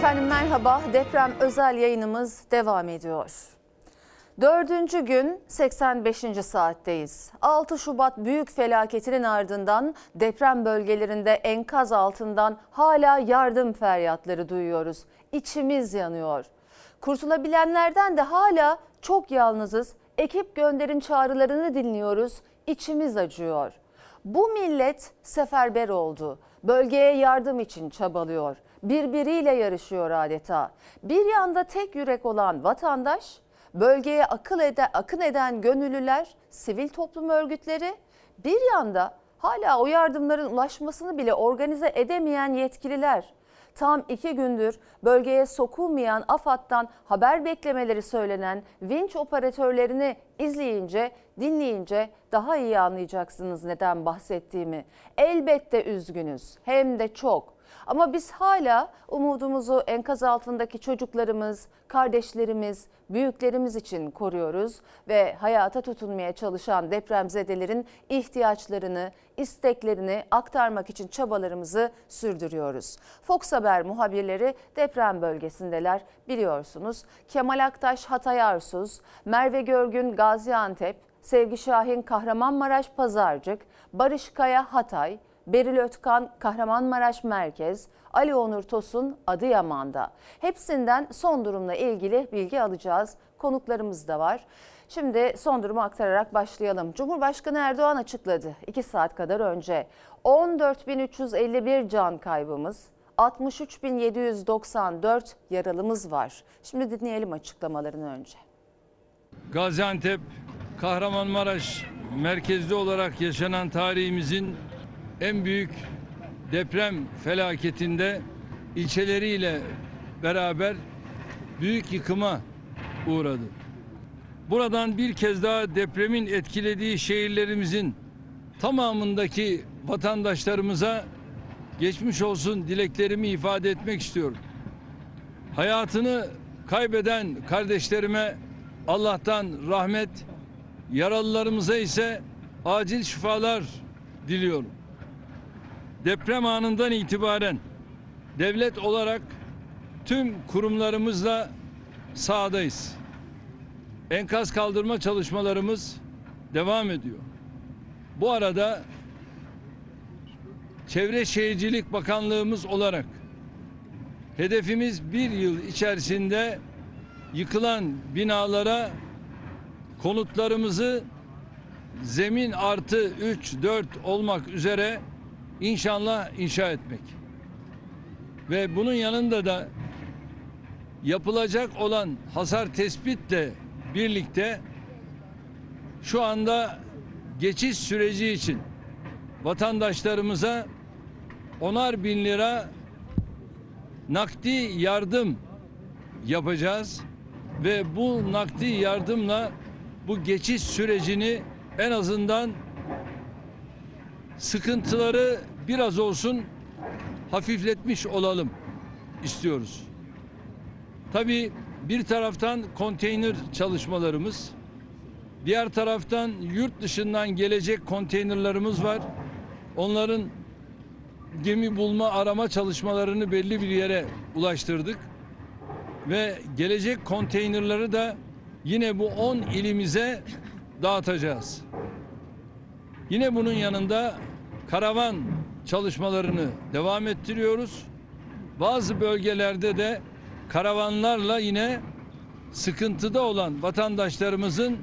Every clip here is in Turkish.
Efendim merhaba. Deprem özel yayınımız devam ediyor. Dördüncü gün 85. saatteyiz. 6 Şubat büyük felaketinin ardından deprem bölgelerinde enkaz altından hala yardım feryatları duyuyoruz. İçimiz yanıyor. Kurtulabilenlerden de hala çok yalnızız. Ekip gönderin çağrılarını dinliyoruz. İçimiz acıyor. Bu millet seferber oldu. Bölgeye yardım için çabalıyor. Birbiriyle yarışıyor adeta. Bir yanda tek yürek olan vatandaş, bölgeye akıl ede, akın eden gönüllüler, sivil toplum örgütleri, bir yanda hala o yardımların ulaşmasını bile organize edemeyen yetkililer. Tam iki gündür bölgeye sokulmayan AFAD'dan haber beklemeleri söylenen vinç operatörlerini izleyince, dinleyince daha iyi anlayacaksınız neden bahsettiğimi. Elbette üzgünüz hem de çok. Ama biz hala umudumuzu enkaz altındaki çocuklarımız, kardeşlerimiz, büyüklerimiz için koruyoruz ve hayata tutunmaya çalışan depremzedelerin ihtiyaçlarını, isteklerini aktarmak için çabalarımızı sürdürüyoruz. Fox Haber muhabirleri deprem bölgesindeler biliyorsunuz. Kemal Aktaş Hatay Arsuz, Merve Görgün Gaziantep, Sevgi Şahin Kahramanmaraş Pazarcık, Barış Kaya Hatay, Beril Ötkan Kahramanmaraş Merkez, Ali Onur Tosun Adıyaman'da. Hepsinden son durumla ilgili bilgi alacağız. Konuklarımız da var. Şimdi son durumu aktararak başlayalım. Cumhurbaşkanı Erdoğan açıkladı 2 saat kadar önce. 14.351 can kaybımız, 63.794 yaralımız var. Şimdi dinleyelim açıklamalarını önce. Gaziantep, Kahramanmaraş merkezli olarak yaşanan tarihimizin en büyük deprem felaketinde ilçeleriyle beraber büyük yıkıma uğradı. Buradan bir kez daha depremin etkilediği şehirlerimizin tamamındaki vatandaşlarımıza geçmiş olsun dileklerimi ifade etmek istiyorum. Hayatını kaybeden kardeşlerime Allah'tan rahmet, yaralılarımıza ise acil şifalar diliyorum. Deprem anından itibaren devlet olarak tüm kurumlarımızla sahadayız. Enkaz kaldırma çalışmalarımız devam ediyor. Bu arada Çevre Şehircilik Bakanlığımız olarak hedefimiz bir yıl içerisinde yıkılan binalara konutlarımızı zemin artı 3, 4 olmak üzere inşallah inşa etmek. Ve bunun yanında da yapılacak olan hasar tespitle birlikte şu anda geçiş süreci için vatandaşlarımıza onar bin lira nakdi yardım yapacağız ve bu nakdi yardımla bu geçiş sürecini en azından sıkıntıları biraz olsun hafifletmiş olalım istiyoruz. Tabii bir taraftan konteyner çalışmalarımız, diğer taraftan yurt dışından gelecek konteynerlarımız var. Onların gemi bulma arama çalışmalarını belli bir yere ulaştırdık. Ve gelecek konteynerları da yine bu 10 ilimize dağıtacağız. Yine bunun yanında karavan çalışmalarını devam ettiriyoruz. Bazı bölgelerde de karavanlarla yine sıkıntıda olan vatandaşlarımızın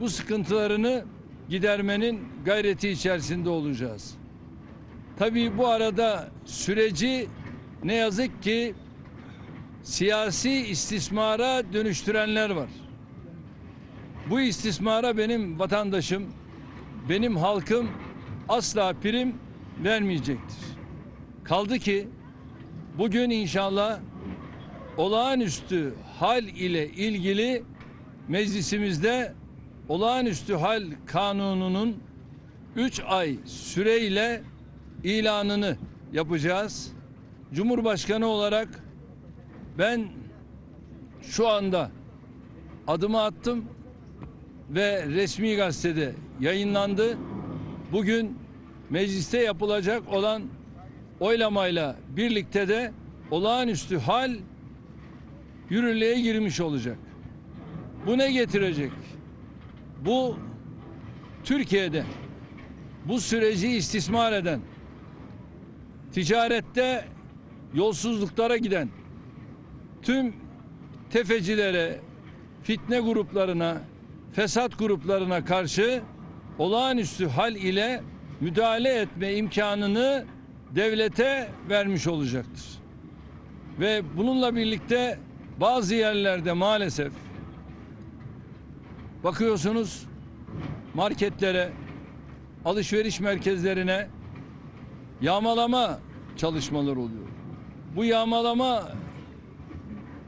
bu sıkıntılarını gidermenin gayreti içerisinde olacağız. Tabii bu arada süreci ne yazık ki siyasi istismara dönüştürenler var. Bu istismara benim vatandaşım, benim halkım asla prim vermeyecektir. Kaldı ki bugün inşallah olağanüstü hal ile ilgili meclisimizde olağanüstü hal kanununun 3 ay süreyle ilanını yapacağız. Cumhurbaşkanı olarak ben şu anda adımı attım ve resmi gazetede yayınlandı. Bugün mecliste yapılacak olan oylamayla birlikte de olağanüstü hal yürürlüğe girmiş olacak. Bu ne getirecek? Bu Türkiye'de bu süreci istismar eden, ticarette yolsuzluklara giden, tüm tefecilere, fitne gruplarına, fesat gruplarına karşı olağanüstü hal ile müdahale etme imkanını devlete vermiş olacaktır. Ve bununla birlikte bazı yerlerde maalesef bakıyorsunuz marketlere, alışveriş merkezlerine yağmalama çalışmaları oluyor. Bu yağmalama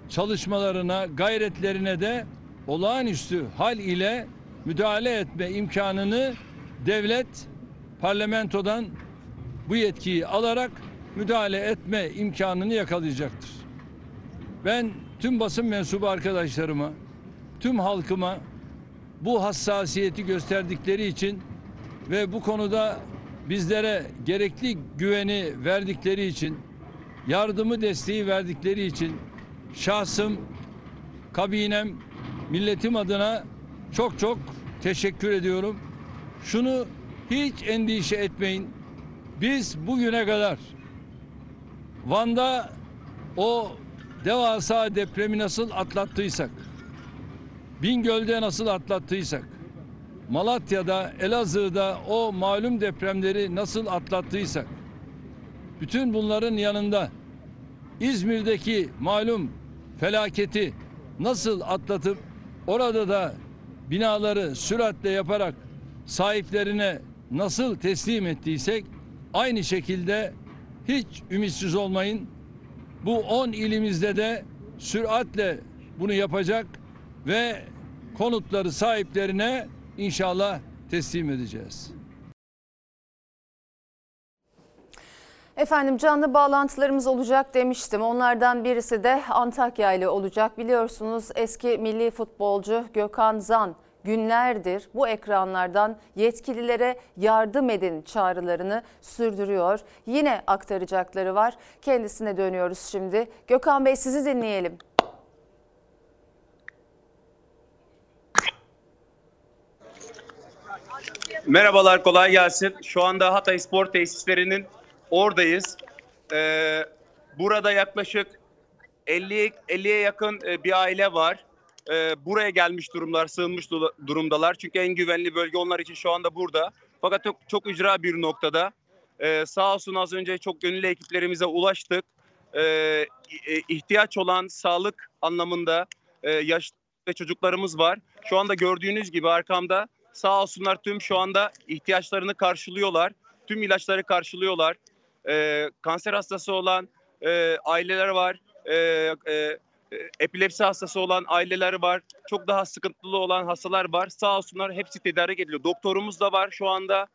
çalışmalarına, gayretlerine de olağanüstü hal ile müdahale etme imkanını devlet parlamentodan bu yetkiyi alarak müdahale etme imkanını yakalayacaktır. Ben tüm basın mensubu arkadaşlarıma, tüm halkıma bu hassasiyeti gösterdikleri için ve bu konuda bizlere gerekli güveni verdikleri için, yardımı desteği verdikleri için şahsım, kabinem, milletim adına çok çok teşekkür ediyorum. Şunu hiç endişe etmeyin. Biz bugüne kadar Van'da o devasa depremi nasıl atlattıysak, Bingöl'de nasıl atlattıysak, Malatya'da, Elazığ'da o malum depremleri nasıl atlattıysak, bütün bunların yanında İzmir'deki malum felaketi nasıl atlatıp orada da binaları süratle yaparak sahiplerine nasıl teslim ettiysek aynı şekilde hiç ümitsiz olmayın. Bu 10 ilimizde de süratle bunu yapacak ve konutları sahiplerine inşallah teslim edeceğiz. Efendim canlı bağlantılarımız olacak demiştim. Onlardan birisi de Antakya ile olacak. Biliyorsunuz eski milli futbolcu Gökhan Zan günlerdir bu ekranlardan yetkililere yardım edin çağrılarını sürdürüyor. Yine aktaracakları var. Kendisine dönüyoruz şimdi. Gökhan Bey sizi dinleyelim. Merhabalar, kolay gelsin. Şu anda Hatay Spor Tesislerinin oradayız. Ee, burada yaklaşık 50 50'ye yakın e, bir aile var. Ee, buraya gelmiş durumlar, sığınmış du- durumdalar. Çünkü en güvenli bölge onlar için şu anda burada. Fakat çok, çok ücra bir noktada. Ee, sağ olsun az önce çok gönüllü ekiplerimize ulaştık. Ee, i- ihtiyaç olan sağlık anlamında e, yaşlı ve çocuklarımız var. Şu anda gördüğünüz gibi arkamda sağ olsunlar tüm şu anda ihtiyaçlarını karşılıyorlar. Tüm ilaçları karşılıyorlar. Ee, kanser hastası olan e, aileler var. Ee, e, epilepsi hastası olan aileler var. Çok daha sıkıntılı olan hastalar var. Sağ olsunlar hepsi tedarik ediliyor. Doktorumuz da var şu anda.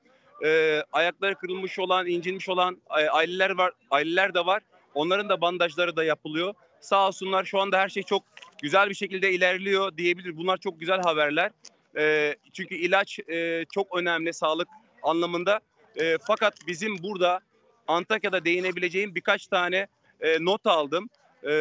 Ee, ayakları kırılmış olan, incinmiş olan e, aileler var. Aileler de var. Onların da bandajları da yapılıyor. Sağ olsunlar şu anda her şey çok güzel bir şekilde ilerliyor diyebilir. Bunlar çok güzel haberler. Ee, çünkü ilaç e, çok önemli sağlık anlamında. E, fakat bizim burada Antakya'da değinebileceğim birkaç tane e, not aldım. E,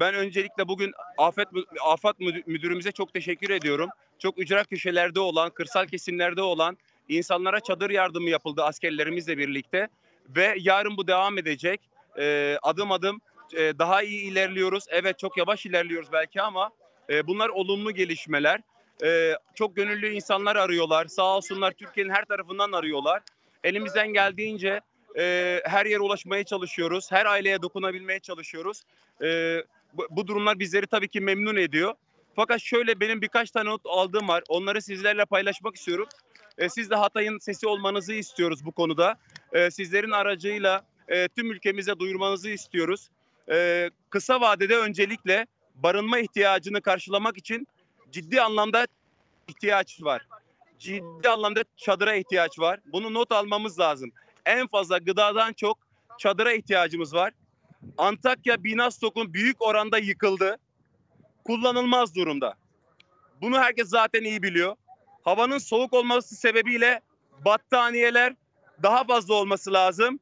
ben öncelikle bugün Afet Müdü- Müdürümüze çok teşekkür ediyorum. Çok ücra köşelerde olan, kırsal kesimlerde olan insanlara çadır yardımı yapıldı askerlerimizle birlikte. Ve yarın bu devam edecek. E, adım adım e, daha iyi ilerliyoruz. Evet çok yavaş ilerliyoruz belki ama e, bunlar olumlu gelişmeler. E, çok gönüllü insanlar arıyorlar. Sağ olsunlar Türkiye'nin her tarafından arıyorlar. Elimizden geldiğince e, her yere ulaşmaya çalışıyoruz. Her aileye dokunabilmeye çalışıyoruz. E, bu, durumlar bizleri tabii ki memnun ediyor. Fakat şöyle benim birkaç tane not aldığım var. Onları sizlerle paylaşmak istiyorum. E, siz de Hatay'ın sesi olmanızı istiyoruz bu konuda. E, sizlerin aracıyla e, tüm ülkemize duyurmanızı istiyoruz. E, kısa vadede öncelikle barınma ihtiyacını karşılamak için ciddi anlamda ihtiyaç var. Ciddi anlamda çadıra ihtiyaç var. Bunu not almamız lazım. En fazla gıdadan çok çadıra ihtiyacımız var. Antakya Binastok'un büyük oranda yıkıldı. Kullanılmaz durumda. Bunu herkes zaten iyi biliyor. Havanın soğuk olması sebebiyle battaniyeler daha fazla olması lazım.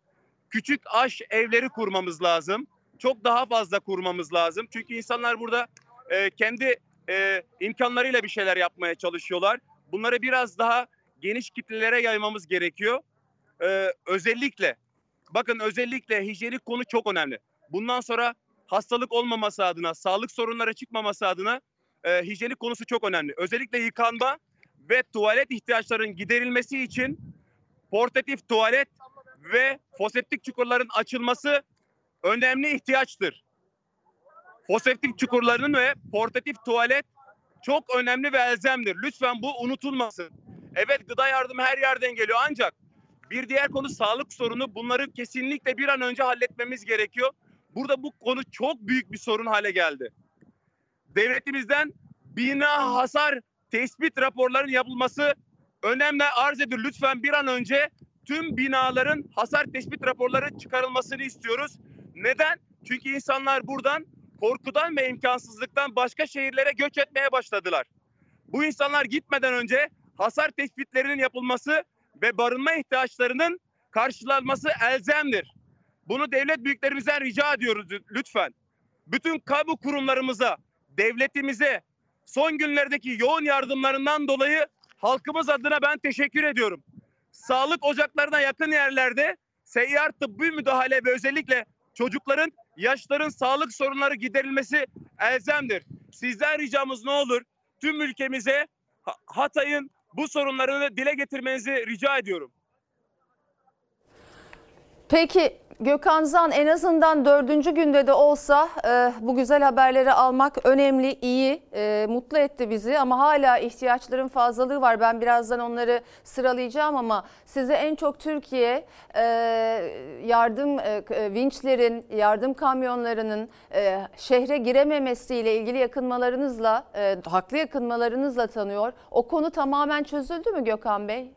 Küçük aş evleri kurmamız lazım. çok daha fazla kurmamız lazım. Çünkü insanlar burada e, kendi e, imkanlarıyla bir şeyler yapmaya çalışıyorlar. Bunları biraz daha geniş kitlelere yaymamız gerekiyor. E, özellikle bakın özellikle hijyenik konu çok önemli. Bundan sonra hastalık olmaması adına, sağlık sorunları çıkmaması adına e, hijyenik konusu çok önemli. Özellikle yıkanma ve tuvalet ihtiyaçlarının giderilmesi için portatif tuvalet ve foseptik çukurların açılması önemli ihtiyaçtır. Foseptik çukurlarının ve portatif tuvalet çok önemli ve elzemdir. Lütfen bu unutulmasın. Evet gıda yardımı her yerden geliyor ancak bir diğer konu sağlık sorunu. Bunları kesinlikle bir an önce halletmemiz gerekiyor. Burada bu konu çok büyük bir sorun hale geldi. Devletimizden bina hasar tespit raporlarının yapılması önemli arz ediyor. Lütfen bir an önce tüm binaların hasar tespit raporları çıkarılmasını istiyoruz. Neden? Çünkü insanlar buradan korkudan ve imkansızlıktan başka şehirlere göç etmeye başladılar. Bu insanlar gitmeden önce hasar tespitlerinin yapılması ve barınma ihtiyaçlarının karşılanması elzemdir. Bunu devlet büyüklerimizden rica ediyoruz lütfen. Bütün kamu kurumlarımıza, devletimize son günlerdeki yoğun yardımlarından dolayı halkımız adına ben teşekkür ediyorum. Sağlık ocaklarına yakın yerlerde seyyar tıbbi müdahale ve özellikle çocukların, yaşların sağlık sorunları giderilmesi elzemdir. Sizden ricamız ne olur? Tüm ülkemize Ha- Hatay'ın bu sorunlarını dile getirmenizi rica ediyorum. Peki Gökhan Zan en azından dördüncü günde de olsa e, bu güzel haberleri almak önemli, iyi, e, mutlu etti bizi ama hala ihtiyaçların fazlalığı var. Ben birazdan onları sıralayacağım ama size en çok Türkiye e, yardım e, e, vinçlerin, yardım kamyonlarının e, şehre girememesiyle ilgili yakınmalarınızla, e, haklı yakınmalarınızla tanıyor. O konu tamamen çözüldü mü Gökhan Bey?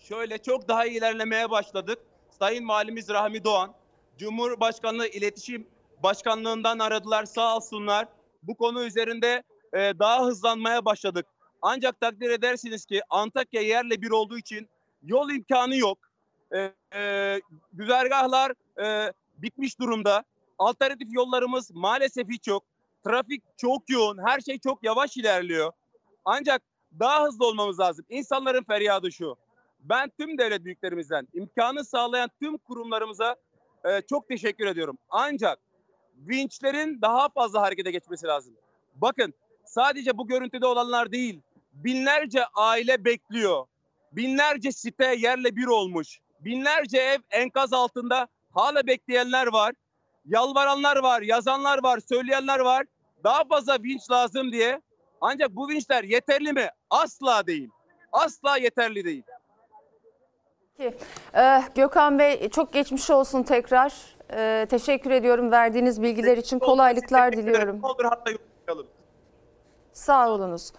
Şöyle çok daha ilerlemeye başladık. Sayın Valimiz Rahmi Doğan, Cumhurbaşkanlığı İletişim Başkanlığından aradılar sağ olsunlar. Bu konu üzerinde e, daha hızlanmaya başladık. Ancak takdir edersiniz ki Antakya yerle bir olduğu için yol imkanı yok. E, e, güzergahlar e, bitmiş durumda. Alternatif yollarımız maalesef hiç yok. Trafik çok yoğun, her şey çok yavaş ilerliyor. Ancak daha hızlı olmamız lazım. İnsanların feryadı şu. Ben tüm devlet büyüklerimizden, imkanı sağlayan tüm kurumlarımıza e, çok teşekkür ediyorum. Ancak vinçlerin daha fazla harekete geçmesi lazım. Bakın sadece bu görüntüde olanlar değil, binlerce aile bekliyor. Binlerce site yerle bir olmuş. Binlerce ev enkaz altında hala bekleyenler var. Yalvaranlar var, yazanlar var, söyleyenler var. Daha fazla vinç lazım diye. Ancak bu vinçler yeterli mi? Asla değil. Asla yeterli değil. Peki. Ee, Gökhan Bey çok geçmiş olsun tekrar. Ee, teşekkür ediyorum verdiğiniz bilgiler için kolaylıklar diliyorum. Olur hatta yollayalım. Sağ olunuz.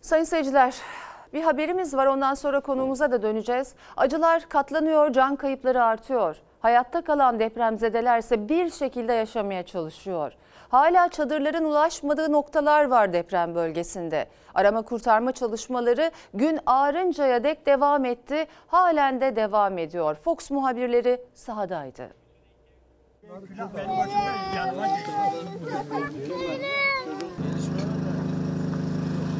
Sayın seyirciler bir haberimiz var ondan sonra konuğumuza da döneceğiz. Acılar katlanıyor, can kayıpları artıyor. Hayatta kalan depremzedeler ise bir şekilde yaşamaya çalışıyor. Hala çadırların ulaşmadığı noktalar var deprem bölgesinde. Arama kurtarma çalışmaları gün ağarıncaya dek devam etti. Halen de devam ediyor. Fox muhabirleri sahadaydı.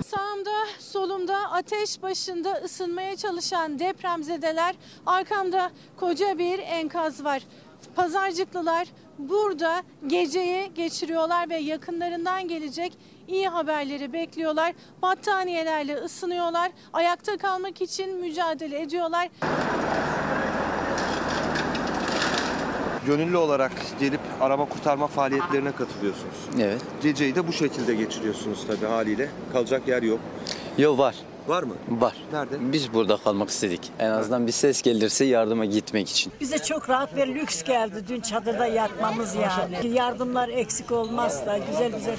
Sağımda, solumda ateş başında ısınmaya çalışan depremzedeler. Arkamda koca bir enkaz var. Pazarcıklılar burada geceyi geçiriyorlar ve yakınlarından gelecek iyi haberleri bekliyorlar. Battaniyelerle ısınıyorlar. Ayakta kalmak için mücadele ediyorlar. gönüllü olarak gelip arama kurtarma faaliyetlerine katılıyorsunuz. Evet. Geceyi de bu şekilde geçiriyorsunuz tabii haliyle. Kalacak yer yok. Yo var. Var mı? Var. Nerede? Biz burada kalmak istedik. En azından bir ses gelirse yardıma gitmek için. Bize çok rahat ve lüks geldi dün çadırda yatmamız yani. Yardımlar eksik olmazsa güzel güzel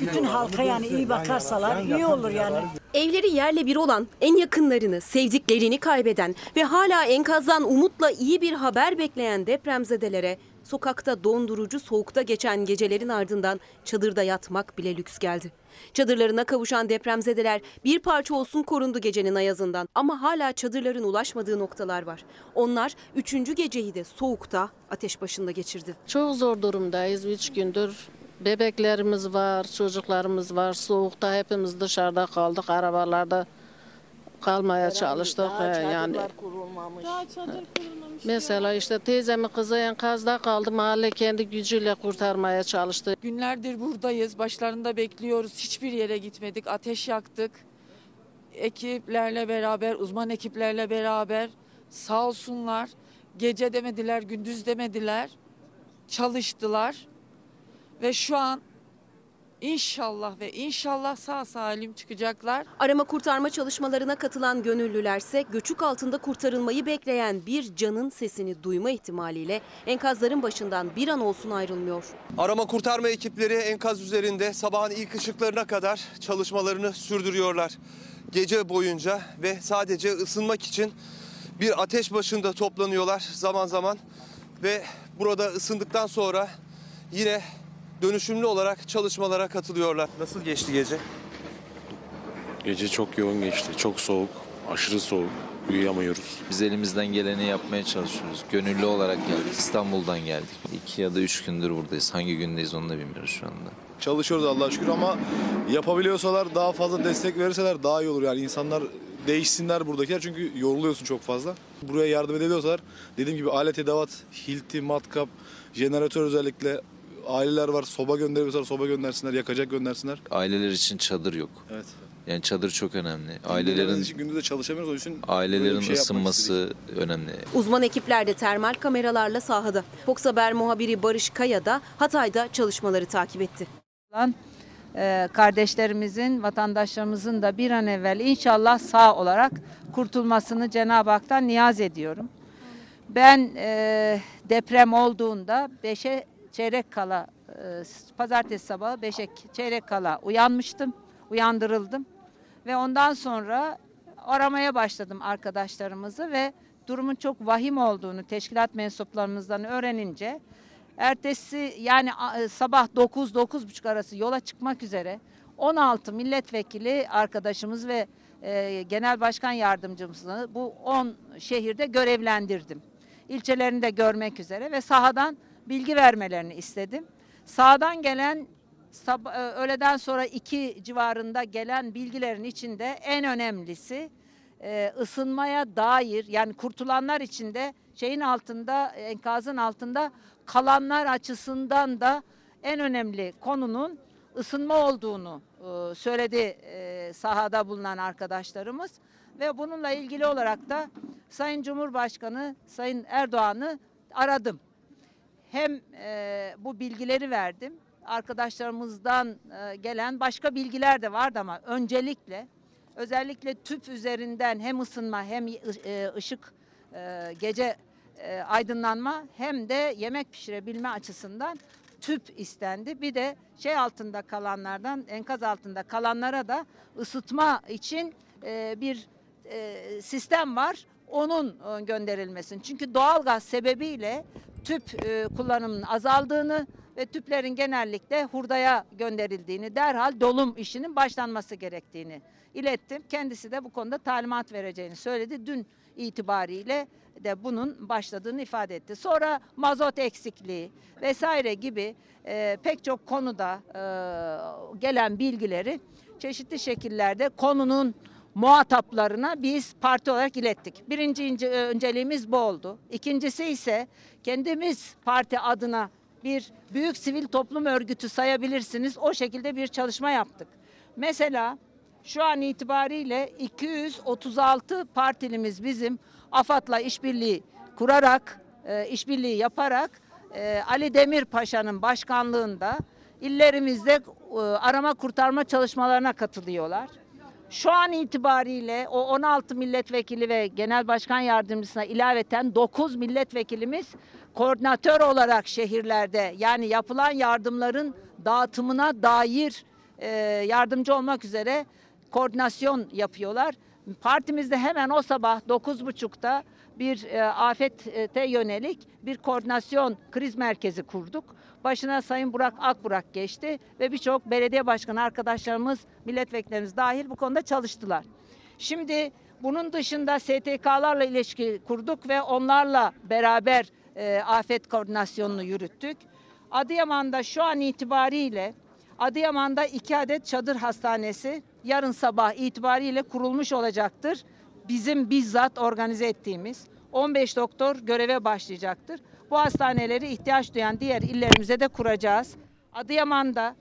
bütün halka yani iyi bakarsalar iyi olur yani. Evleri yerle bir olan, en yakınlarını, sevdiklerini kaybeden ve hala enkazdan umutla iyi bir haber bekleyen depremzedelere sokakta dondurucu soğukta geçen gecelerin ardından çadırda yatmak bile lüks geldi. Çadırlarına kavuşan depremzedeler bir parça olsun korundu gecenin ayazından ama hala çadırların ulaşmadığı noktalar var. Onlar üçüncü geceyi de soğukta ateş başında geçirdi. Çok zor durumdayız. Üç gündür bebeklerimiz var, çocuklarımız var. Soğukta hepimiz dışarıda kaldık. Arabalarda kalmaya çalıştık. He, yani Daha çadır kurulmamış. mesela işte teyzemin kızı enkazda kaldı. Mahalle kendi gücüyle kurtarmaya çalıştı. Günlerdir buradayız. Başlarında bekliyoruz. Hiçbir yere gitmedik. Ateş yaktık. Ekiplerle beraber, uzman ekiplerle beraber sağ olsunlar. Gece demediler, gündüz demediler. Çalıştılar. Ve şu an inşallah ve inşallah sağ salim çıkacaklar. Arama kurtarma çalışmalarına katılan gönüllülerse göçük altında kurtarılmayı bekleyen bir canın sesini duyma ihtimaliyle enkazların başından bir an olsun ayrılmıyor. Arama kurtarma ekipleri enkaz üzerinde sabahın ilk ışıklarına kadar çalışmalarını sürdürüyorlar. Gece boyunca ve sadece ısınmak için bir ateş başında toplanıyorlar zaman zaman ve burada ısındıktan sonra yine dönüşümlü olarak çalışmalara katılıyorlar. Nasıl geçti gece? Gece çok yoğun geçti. Çok soğuk, aşırı soğuk. Uyuyamıyoruz. Biz elimizden geleni yapmaya çalışıyoruz. Gönüllü olarak geldik. İstanbul'dan geldik. İki ya da üç gündür buradayız. Hangi gündeyiz onu da bilmiyoruz şu anda. Çalışıyoruz Allah'a şükür ama yapabiliyorsalar daha fazla destek verirseler daha iyi olur. Yani insanlar değişsinler buradakiler çünkü yoruluyorsun çok fazla. Buraya yardım edebiliyorsalar dediğim gibi alet edevat, hilti, matkap, jeneratör özellikle aileler var soba gönderebiliyorsalar soba göndersinler, yakacak göndersinler. Aileler için çadır yok. Evet. Yani çadır çok önemli. Ailelerin için gündüz de çalışamıyoruz o için ailelerin şey ısınması önemli. Uzman ekipler de termal kameralarla sahada. Fox Haber muhabiri Barış Kaya da Hatay'da çalışmaları takip etti. Ee, kardeşlerimizin, vatandaşlarımızın da bir an evvel inşallah sağ olarak kurtulmasını Cenab-ı Hak'tan niyaz ediyorum. Ben e, deprem olduğunda 5'e çeyrek kala, e, pazartesi sabahı 5'e çeyrek kala uyanmıştım, uyandırıldım. Ve ondan sonra aramaya başladım arkadaşlarımızı ve durumun çok vahim olduğunu teşkilat mensuplarımızdan öğrenince ertesi yani e, sabah 9-9.30 arası yola çıkmak üzere 16 milletvekili arkadaşımız ve e, genel başkan yardımcımızı bu 10 şehirde görevlendirdim. İlçelerini de görmek üzere ve sahadan bilgi vermelerini istedim. Sahadan gelen e, öğleden sonra 2 civarında gelen bilgilerin içinde en önemlisi e, ısınmaya dair yani kurtulanlar içinde şeyin altında enkazın altında kalanlar açısından da en önemli konunun ısınma olduğunu e, söyledi e, sahada bulunan arkadaşlarımız ve bununla ilgili olarak da Sayın Cumhurbaşkanı Sayın Erdoğan'ı aradım. Hem e, bu bilgileri verdim. Arkadaşlarımızdan e, gelen başka bilgiler de vardı ama öncelikle özellikle tüp üzerinden hem ısınma hem e, ışık e, gece e, aydınlanma hem de yemek pişirebilme açısından tüp istendi. Bir de şey altında kalanlardan enkaz altında kalanlara da ısıtma için e, bir e, sistem var. Onun e, gönderilmesin. Çünkü doğalgaz sebebiyle tüp e, kullanımının azaldığını ve tüplerin genellikle hurdaya gönderildiğini, derhal dolum işinin başlanması gerektiğini ilettim. Kendisi de bu konuda talimat vereceğini söyledi. Dün itibariyle de bunun başladığını ifade etti. Sonra mazot eksikliği vesaire gibi e, pek çok konuda e, gelen bilgileri çeşitli şekillerde konunun muhataplarına biz parti olarak ilettik. Birinci ince- önceliğimiz bu oldu. İkincisi ise kendimiz parti adına bir büyük sivil toplum örgütü sayabilirsiniz. O şekilde bir çalışma yaptık. Mesela şu an itibariyle 236 partilimiz bizim AFAD'la işbirliği kurarak, e, işbirliği yaparak e, Ali Demir Paşa'nın başkanlığında illerimizde e, arama kurtarma çalışmalarına katılıyorlar. Şu an itibariyle o 16 milletvekili ve genel başkan yardımcısına ilaveten 9 milletvekilimiz koordinatör olarak şehirlerde yani yapılan yardımların dağıtımına dair e, yardımcı olmak üzere koordinasyon yapıyorlar. Partimizde hemen o sabah 9.30'da bir e, afete yönelik bir koordinasyon kriz merkezi kurduk. Başına Sayın Burak Akburak geçti ve birçok belediye başkanı arkadaşlarımız, milletvekillerimiz dahil bu konuda çalıştılar. Şimdi bunun dışında STK'larla ilişki kurduk ve onlarla beraber e, afet koordinasyonunu yürüttük. Adıyaman'da şu an itibariyle Adıyaman'da iki adet çadır hastanesi yarın sabah itibariyle kurulmuş olacaktır. Bizim bizzat organize ettiğimiz 15 doktor göreve başlayacaktır. Bu hastaneleri ihtiyaç duyan diğer illerimize de kuracağız. Adıyaman'da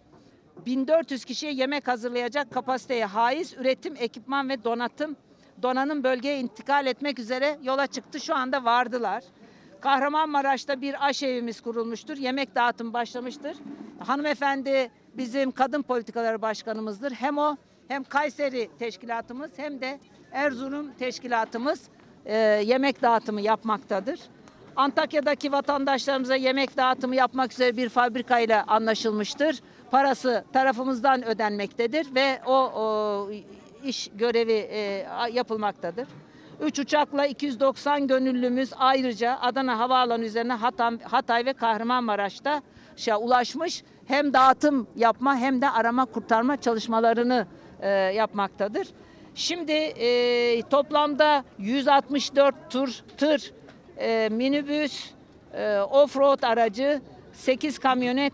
1400 kişiye yemek hazırlayacak kapasiteye haiz üretim, ekipman ve donatım donanım bölgeye intikal etmek üzere yola çıktı. Şu anda vardılar. Kahramanmaraş'ta bir aş evimiz kurulmuştur. Yemek dağıtım başlamıştır. Hanımefendi bizim kadın politikaları başkanımızdır. Hem o hem Kayseri teşkilatımız hem de Erzurum teşkilatımız e, yemek dağıtımı yapmaktadır. Antakya'daki vatandaşlarımıza yemek dağıtımı yapmak üzere bir fabrika ile anlaşılmıştır. Parası tarafımızdan ödenmektedir ve o, o iş görevi e, yapılmaktadır. 3 uçakla 290 gönüllümüz ayrıca Adana Havaalanı üzerine Hatay, Hatay ve Kahramanmaraş'ta ulaşmış. Hem dağıtım yapma hem de arama kurtarma çalışmalarını e, yapmaktadır. Şimdi e, toplamda 164 tur tır, e, minibüs, e, offroad aracı, 8 kamyonet,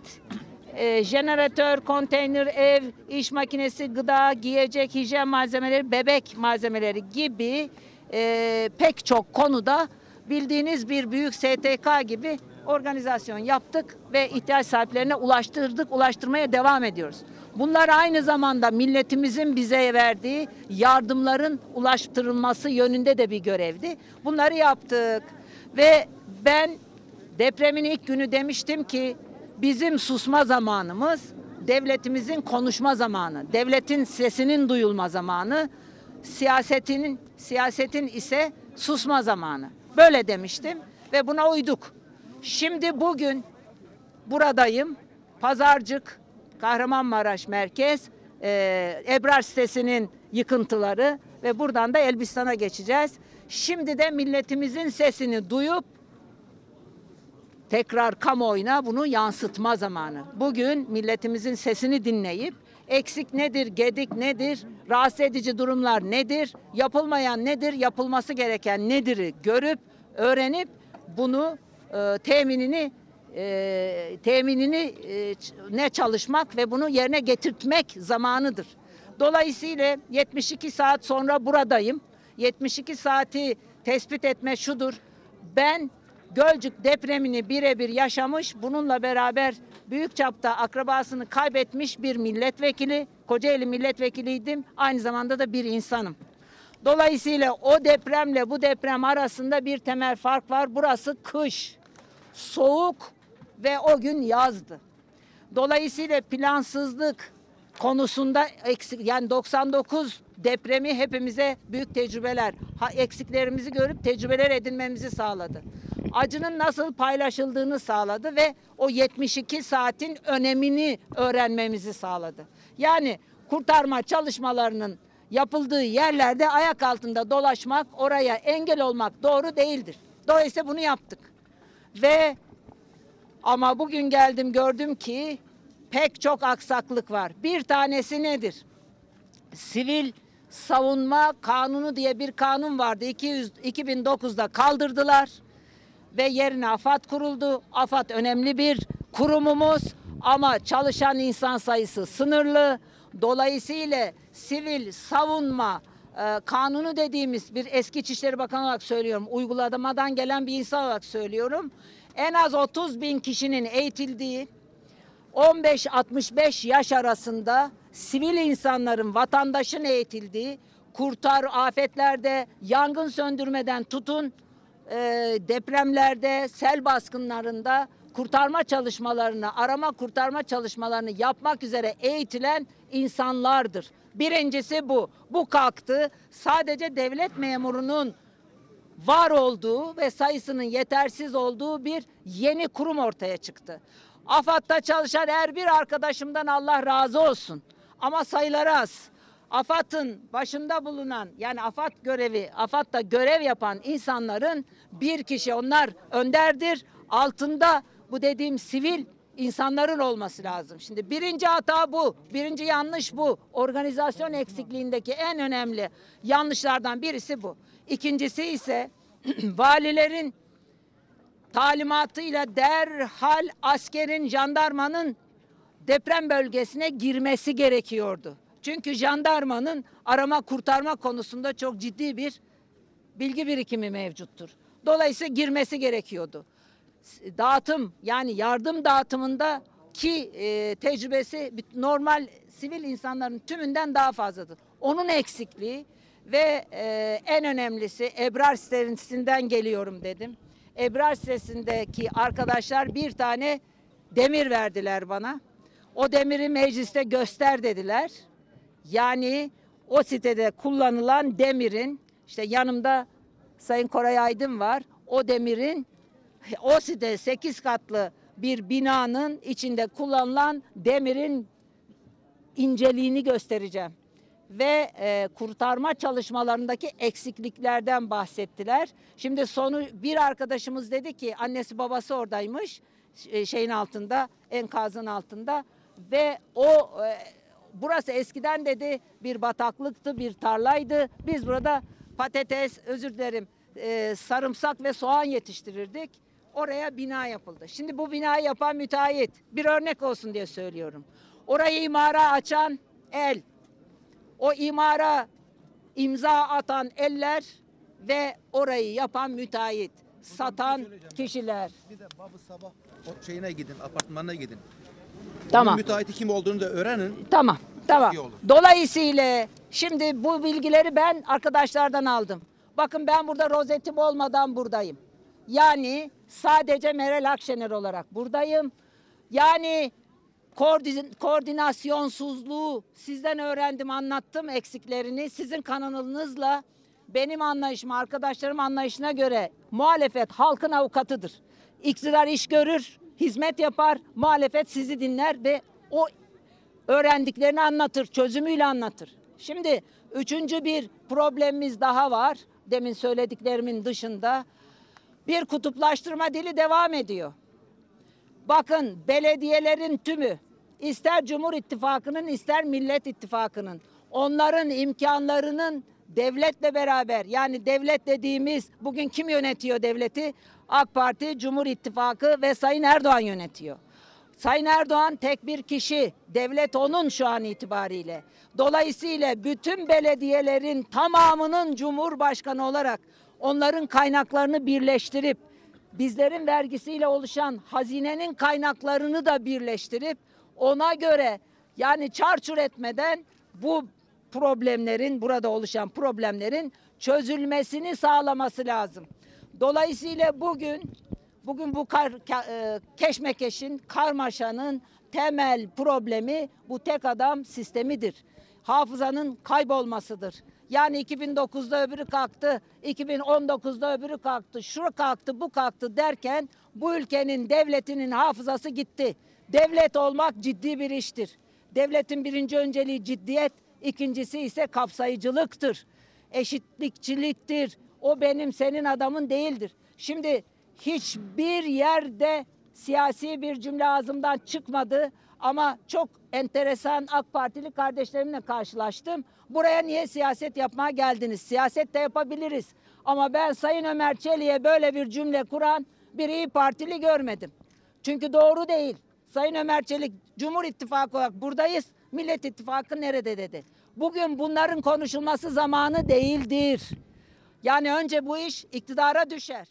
e, jeneratör, konteyner, ev, iş makinesi, gıda, giyecek, hijyen malzemeleri, bebek malzemeleri gibi e, pek çok konuda bildiğiniz bir büyük STK gibi organizasyon yaptık ve ihtiyaç sahiplerine ulaştırdık, ulaştırmaya devam ediyoruz. Bunlar aynı zamanda milletimizin bize verdiği yardımların ulaştırılması yönünde de bir görevdi. Bunları yaptık ve ben depremin ilk günü demiştim ki bizim susma zamanımız devletimizin konuşma zamanı, devletin sesinin duyulma zamanı, siyasetin siyasetin ise susma zamanı. Böyle demiştim ve buna uyduk. Şimdi bugün buradayım. Pazarcık, Kahramanmaraş merkez, e, Ebrar sitesinin yıkıntıları ve buradan da Elbistan'a geçeceğiz. Şimdi de milletimizin sesini duyup tekrar kamuoyuna bunu yansıtma zamanı. Bugün milletimizin sesini dinleyip eksik nedir, gedik nedir, rahatsız edici durumlar nedir, yapılmayan nedir, yapılması gereken nedir'i görüp, öğrenip bunu e, teminini e, teminini e, ne çalışmak ve bunu yerine getirtmek zamanıdır. Dolayısıyla 72 saat sonra buradayım. 72 saati tespit etme şudur. Ben Gölcük depremini birebir yaşamış, bununla beraber büyük çapta akrabasını kaybetmiş bir milletvekili, Kocaeli milletvekiliydim. Aynı zamanda da bir insanım. Dolayısıyla o depremle bu deprem arasında bir temel fark var. Burası kış, soğuk ve o gün yazdı. Dolayısıyla plansızlık konusunda eksik yani 99 depremi hepimize büyük tecrübeler, eksiklerimizi görüp tecrübeler edinmemizi sağladı. Acının nasıl paylaşıldığını sağladı ve o 72 saatin önemini öğrenmemizi sağladı. Yani kurtarma çalışmalarının yapıldığı yerlerde ayak altında dolaşmak, oraya engel olmak doğru değildir. Dolayısıyla bunu yaptık. Ve ama bugün geldim gördüm ki pek çok aksaklık var. Bir tanesi nedir? Sivil savunma kanunu diye bir kanun vardı. 200, 2009'da kaldırdılar ve yerine AFAD kuruldu. AFAD önemli bir kurumumuz ama çalışan insan sayısı sınırlı. Dolayısıyla sivil savunma e, kanunu dediğimiz bir eski İçişleri Bakanı olarak söylüyorum. Uygulamadan gelen bir insan olarak söylüyorum. En az 30 bin kişinin eğitildiği 15-65 yaş arasında sivil insanların, vatandaşın eğitildiği, kurtar afetlerde, yangın söndürmeden tutun, e, depremlerde, sel baskınlarında kurtarma çalışmalarını, arama kurtarma çalışmalarını yapmak üzere eğitilen insanlardır. Birincisi bu. Bu kalktı. Sadece devlet memurunun var olduğu ve sayısının yetersiz olduğu bir yeni kurum ortaya çıktı. AFAD'da çalışan her bir arkadaşımdan Allah razı olsun. Ama sayıları az. AFAD'ın başında bulunan yani AFAD görevi, AFAD'da görev yapan insanların bir kişi onlar önderdir. Altında bu dediğim sivil insanların olması lazım. Şimdi birinci hata bu. Birinci yanlış bu. Organizasyon eksikliğindeki en önemli yanlışlardan birisi bu. İkincisi ise valilerin talimatıyla derhal askerin, jandarmanın deprem bölgesine girmesi gerekiyordu. Çünkü jandarmanın arama kurtarma konusunda çok ciddi bir bilgi birikimi mevcuttur. Dolayısıyla girmesi gerekiyordu. Dağıtım yani yardım dağıtımında ki e, tecrübesi normal sivil insanların tümünden daha fazladır. Onun eksikliği ve e, en önemlisi Ebrar sitesinden geliyorum dedim. Ebrar sitesindeki arkadaşlar bir tane demir verdiler bana. O demiri mecliste göster dediler. Yani o sitede kullanılan demirin işte yanımda Sayın Koray Aydın var. O demirin o site 8 katlı bir binanın içinde kullanılan demirin inceliğini göstereceğim. Ve e, kurtarma çalışmalarındaki eksikliklerden bahsettiler. Şimdi sonu bir arkadaşımız dedi ki annesi babası oradaymış e, şeyin altında enkazın altında ve o e, burası eskiden dedi bir bataklıktı bir tarlaydı. Biz burada patates özür dilerim e, sarımsak ve soğan yetiştirirdik. Oraya bina yapıldı. Şimdi bu binayı yapan müteahhit bir örnek olsun diye söylüyorum. Orayı imara açan el, o imara imza atan eller ve orayı yapan müteahhit, satan kişiler. Bir de babı sabah o şeyine gidin, apartmanına gidin. Tamam. Onun müteahhiti kim olduğunu da öğrenin. Tamam, tamam. iyi olur. Dolayısıyla şimdi bu bilgileri ben arkadaşlardan aldım. Bakın ben burada rozetim olmadan buradayım. Yani sadece Meral Akşener olarak buradayım. Yani koordin- koordinasyonsuzluğu sizden öğrendim, anlattım eksiklerini. Sizin kanalınızla benim anlayışım, arkadaşlarım anlayışına göre muhalefet halkın avukatıdır. İktidar iş görür, hizmet yapar, muhalefet sizi dinler ve o öğrendiklerini anlatır, çözümüyle anlatır. Şimdi üçüncü bir problemimiz daha var. Demin söylediklerimin dışında bir kutuplaştırma dili devam ediyor. Bakın belediyelerin tümü ister Cumhur İttifakı'nın ister Millet İttifakı'nın onların imkanlarının devletle beraber yani devlet dediğimiz bugün kim yönetiyor devleti? AK Parti, Cumhur İttifakı ve Sayın Erdoğan yönetiyor. Sayın Erdoğan tek bir kişi, devlet onun şu an itibariyle. Dolayısıyla bütün belediyelerin tamamının Cumhurbaşkanı olarak onların kaynaklarını birleştirip bizlerin vergisiyle oluşan hazinenin kaynaklarını da birleştirip ona göre yani çarçur etmeden bu problemlerin burada oluşan problemlerin çözülmesini sağlaması lazım. Dolayısıyla bugün bugün bu kar, ka- e, keşmekeşin, karmaşanın temel problemi bu tek adam sistemidir. Hafızanın kaybolmasıdır. Yani 2009'da öbürü kalktı, 2019'da öbürü kalktı, şu kalktı, bu kalktı derken bu ülkenin devletinin hafızası gitti. Devlet olmak ciddi bir iştir. Devletin birinci önceliği ciddiyet, ikincisi ise kapsayıcılıktır. Eşitlikçiliktir. O benim senin adamın değildir. Şimdi hiçbir yerde siyasi bir cümle ağzımdan çıkmadı ama çok enteresan AK Partili kardeşlerimle karşılaştım. Buraya niye siyaset yapmaya geldiniz? Siyaset de yapabiliriz. Ama ben Sayın Ömer Çelik'e böyle bir cümle kuran bir İyi Partili görmedim. Çünkü doğru değil. Sayın Ömer Çelik Cumhur İttifakı olarak buradayız. Millet İttifakı nerede dedi. Bugün bunların konuşulması zamanı değildir. Yani önce bu iş iktidara düşer.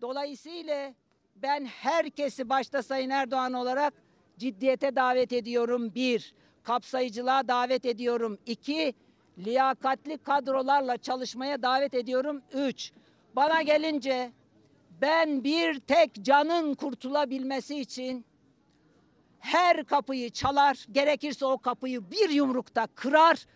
Dolayısıyla ben herkesi başta Sayın Erdoğan olarak ciddiyete davet ediyorum. Bir, kapsayıcılığa davet ediyorum. İki, liyakatli kadrolarla çalışmaya davet ediyorum. Üç, bana gelince ben bir tek canın kurtulabilmesi için her kapıyı çalar, gerekirse o kapıyı bir yumrukta kırar.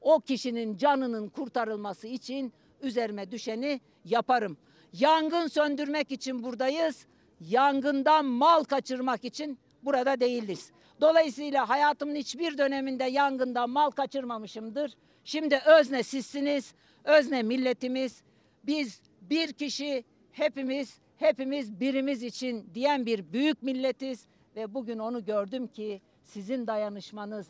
O kişinin canının kurtarılması için üzerime düşeni yaparım. Yangın söndürmek için buradayız. Yangından mal kaçırmak için burada değiliz. Dolayısıyla hayatımın hiçbir döneminde yangından mal kaçırmamışımdır. Şimdi özne sizsiniz, özne milletimiz. Biz bir kişi hepimiz, hepimiz birimiz için diyen bir büyük milletiz. Ve bugün onu gördüm ki sizin dayanışmanız,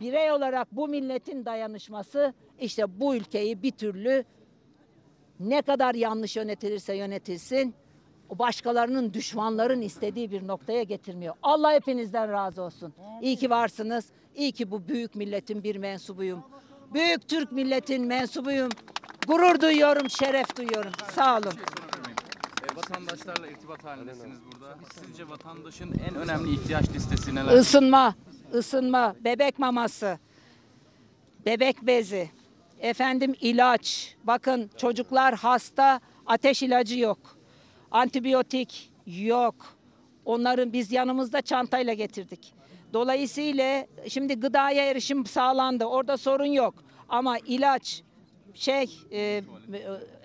birey olarak bu milletin dayanışması işte bu ülkeyi bir türlü ne kadar yanlış yönetilirse yönetilsin o başkalarının düşmanların istediği bir noktaya getirmiyor. Allah hepinizden razı olsun. İyi ki varsınız. İyi ki bu büyük milletin bir mensubuyum. Büyük Türk milletin mensubuyum. Gurur duyuyorum, şeref duyuyorum. Sağ olun. E, Vatandaşlarla irtibat halindesiniz burada. Sizce vatandaşın en önemli ihtiyaç listesi neler? Isınma, ısınma, bebek maması, bebek bezi, efendim ilaç. Bakın çocuklar hasta, ateş ilacı yok. Antibiyotik yok. Onların biz yanımızda çantayla getirdik. Dolayısıyla şimdi gıdaya erişim sağlandı. Orada sorun yok. Ama ilaç, şey, e,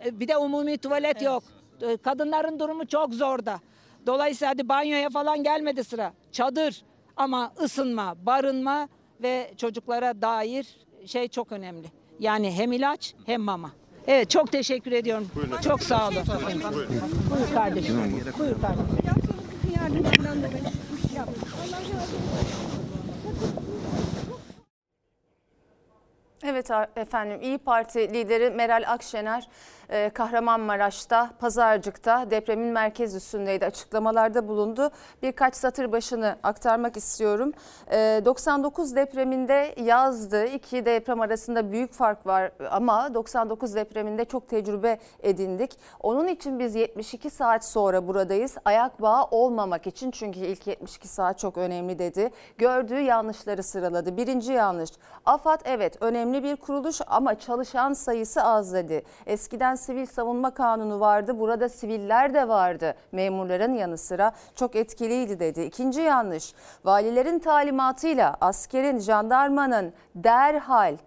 e, bir de umumi tuvalet yok. E, Kadınların durumu çok zorda. Dolayısıyla hadi banyoya falan gelmedi sıra. Çadır ama ısınma, barınma ve çocuklara dair şey çok önemli. Yani hem ilaç hem mama. Evet çok teşekkür ediyorum. Çok sağ olun. Buyur kardeşim. Buyur kardeşim. Evet efendim İyi Parti lideri Meral Akşener e, Kahramanmaraş'ta, Pazarcık'ta depremin merkez üstündeydi. Açıklamalarda bulundu. Birkaç satır başını aktarmak istiyorum. E, 99 depreminde yazdı. İki deprem arasında büyük fark var ama 99 depreminde çok tecrübe edindik. Onun için biz 72 saat sonra buradayız. Ayak bağı olmamak için çünkü ilk 72 saat çok önemli dedi. Gördüğü yanlışları sıraladı. Birinci yanlış. AFAD evet önemli bir kuruluş ama çalışan sayısı az dedi. Eskiden sivil savunma kanunu vardı. Burada siviller de vardı. Memurların yanı sıra çok etkiliydi dedi. İkinci yanlış. Valilerin talimatıyla askerin, jandarmanın derhal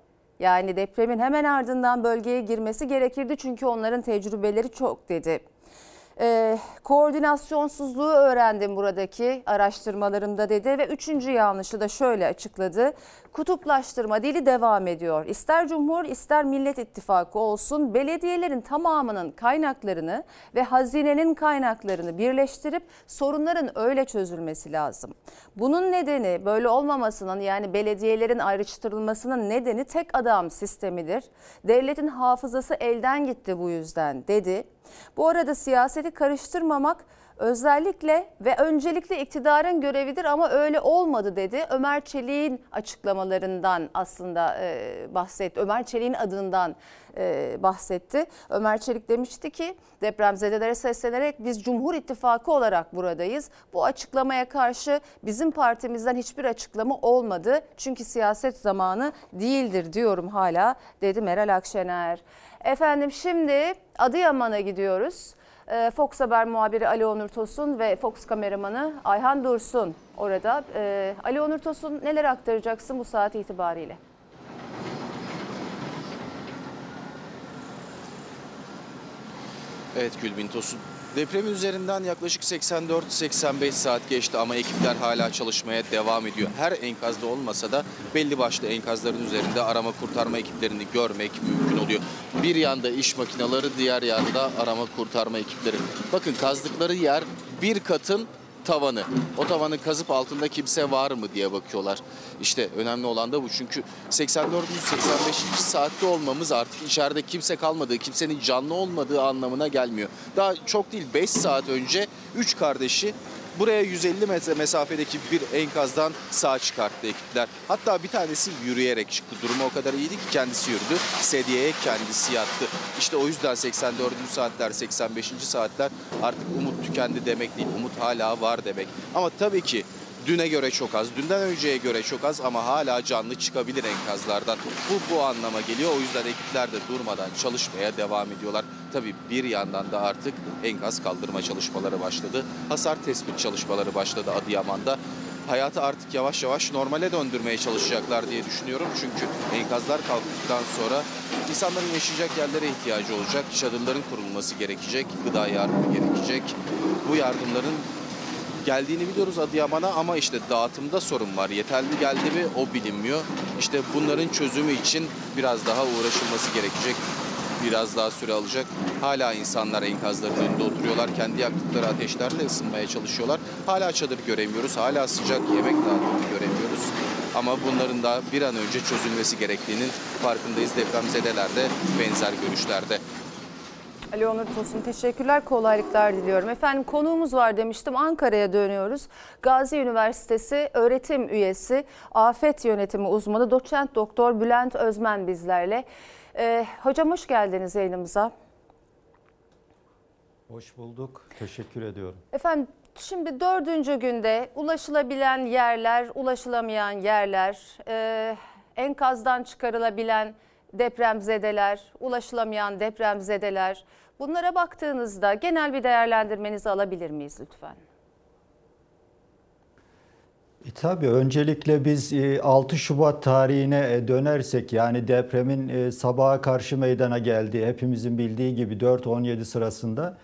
yani depremin hemen ardından bölgeye girmesi gerekirdi çünkü onların tecrübeleri çok dedi. Ee, koordinasyonsuzluğu öğrendim buradaki araştırmalarımda dedi ve üçüncü yanlışı da şöyle açıkladı. Kutuplaştırma dili devam ediyor. İster Cumhur ister Millet İttifakı olsun belediyelerin tamamının kaynaklarını ve hazinenin kaynaklarını birleştirip sorunların öyle çözülmesi lazım. Bunun nedeni böyle olmamasının yani belediyelerin ayrıştırılmasının nedeni tek adam sistemidir. Devletin hafızası elden gitti bu yüzden dedi. Bu arada siyaseti karıştırmamak özellikle ve öncelikle iktidarın görevidir ama öyle olmadı dedi. Ömer Çelik'in açıklamalarından aslında e, bahsetti. Ömer Çelik'in adından e, bahsetti. Ömer Çelik demişti ki depremzedelere seslenerek biz Cumhur İttifakı olarak buradayız. Bu açıklamaya karşı bizim partimizden hiçbir açıklama olmadı. Çünkü siyaset zamanı değildir diyorum hala dedi Meral Akşener. Efendim şimdi Adıyaman'a gidiyoruz. Ee, Fox Haber muhabiri Ali Onur Tosun ve Fox kameramanı Ayhan Dursun orada. Ee, Ali Onur Tosun neler aktaracaksın bu saat itibariyle? Evet Gülbin Tosun. Depremin üzerinden yaklaşık 84-85 saat geçti ama ekipler hala çalışmaya devam ediyor. Her enkazda olmasa da belli başlı enkazların üzerinde arama kurtarma ekiplerini görmek mümkün oluyor. Bir yanda iş makineleri, diğer yanda arama kurtarma ekipleri. Bakın kazdıkları yer bir katın tavanı. O tavanı kazıp altında kimse var mı diye bakıyorlar. İşte önemli olan da bu. Çünkü 84. 85. saatte olmamız artık içeride kimse kalmadığı, kimsenin canlı olmadığı anlamına gelmiyor. Daha çok değil 5 saat önce 3 kardeşi buraya 150 metre mesafedeki bir enkazdan sağ çıkarttı ekipler. Hatta bir tanesi yürüyerek çıktı. Durumu o kadar iyiydi ki kendisi yürüdü. Sedyeye kendisi yattı. İşte o yüzden 84. saatler, 85. saatler artık umut tükendi demek değil. Umut hala var demek. Ama tabii ki düne göre çok az, dünden önceye göre çok az ama hala canlı çıkabilir enkazlardan. Bu bu anlama geliyor. O yüzden ekipler de durmadan çalışmaya devam ediyorlar. Tabii bir yandan da artık enkaz kaldırma çalışmaları başladı. Hasar tespit çalışmaları başladı Adıyaman'da. Hayatı artık yavaş yavaş normale döndürmeye çalışacaklar diye düşünüyorum. Çünkü enkazlar kalktıktan sonra insanların yaşayacak yerlere ihtiyacı olacak. Çadırların kurulması gerekecek, gıda yardımı gerekecek. Bu yardımların geldiğini biliyoruz Adıyaman'a ama işte dağıtımda sorun var. Yeterli geldi mi o bilinmiyor. İşte bunların çözümü için biraz daha uğraşılması gerekecek. Biraz daha süre alacak. Hala insanlar enkazların önünde oturuyorlar. Kendi yaktıkları ateşlerle ısınmaya çalışıyorlar. Hala çadır göremiyoruz. Hala sıcak yemek dağıtımını göremiyoruz. Ama bunların da bir an önce çözülmesi gerektiğinin farkındayız. Depremzedeler de benzer görüşlerde. Ali Onur Tosun teşekkürler, kolaylıklar diliyorum. Efendim konuğumuz var demiştim, Ankara'ya dönüyoruz. Gazi Üniversitesi öğretim üyesi, afet yönetimi uzmanı doçent doktor Bülent Özmen bizlerle. Ee, hocam hoş geldiniz yayınımıza. Hoş bulduk. Teşekkür ediyorum. Efendim şimdi dördüncü günde ulaşılabilen yerler, ulaşılamayan yerler, e, enkazdan çıkarılabilen depremzedeler, ulaşılamayan depremzedeler. Bunlara baktığınızda genel bir değerlendirmenizi alabilir miyiz lütfen? E, tabii öncelikle biz e, 6 Şubat tarihine e, dönersek yani depremin e, sabaha karşı meydana geldiği hepimizin bildiği gibi 4-17 sırasında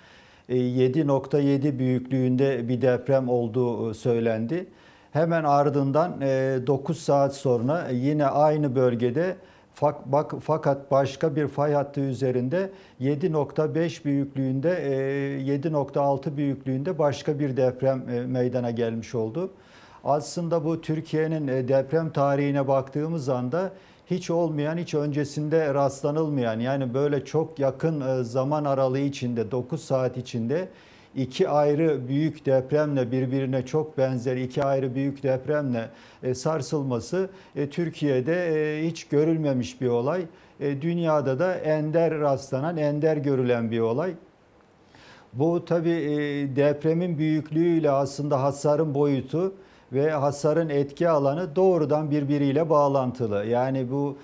e, 7.7 büyüklüğünde bir deprem olduğu e, söylendi. Hemen ardından e, 9 saat sonra yine aynı bölgede fak- bak, fakat başka bir fay hattı üzerinde 7.5 büyüklüğünde e, 7.6 büyüklüğünde başka bir deprem e, meydana gelmiş oldu. Aslında bu Türkiye'nin e, deprem tarihine baktığımız anda hiç olmayan, hiç öncesinde rastlanılmayan yani böyle çok yakın e, zaman aralığı içinde 9 saat içinde iki ayrı büyük depremle birbirine çok benzer iki ayrı büyük depremle e, sarsılması e, Türkiye'de e, hiç görülmemiş bir olay. Dünyada da ender rastlanan, ender görülen bir olay. Bu tabii e, depremin büyüklüğüyle aslında hasarın boyutu ve hasarın etki alanı doğrudan birbiriyle bağlantılı. Yani bu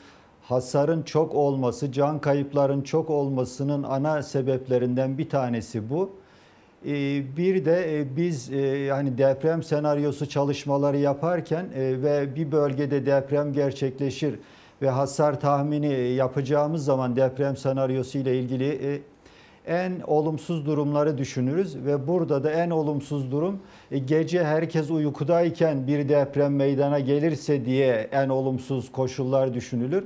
hasarın çok olması, can kayıpların çok olmasının ana sebeplerinden bir tanesi bu. E, Bir de e, biz e, hani deprem senaryosu çalışmaları yaparken e, ve bir bölgede deprem gerçekleşir ve hasar tahmini yapacağımız zaman deprem senaryosu ile ilgili en olumsuz durumları düşünürüz ve burada da en olumsuz durum gece herkes uykudayken bir deprem meydana gelirse diye en olumsuz koşullar düşünülür.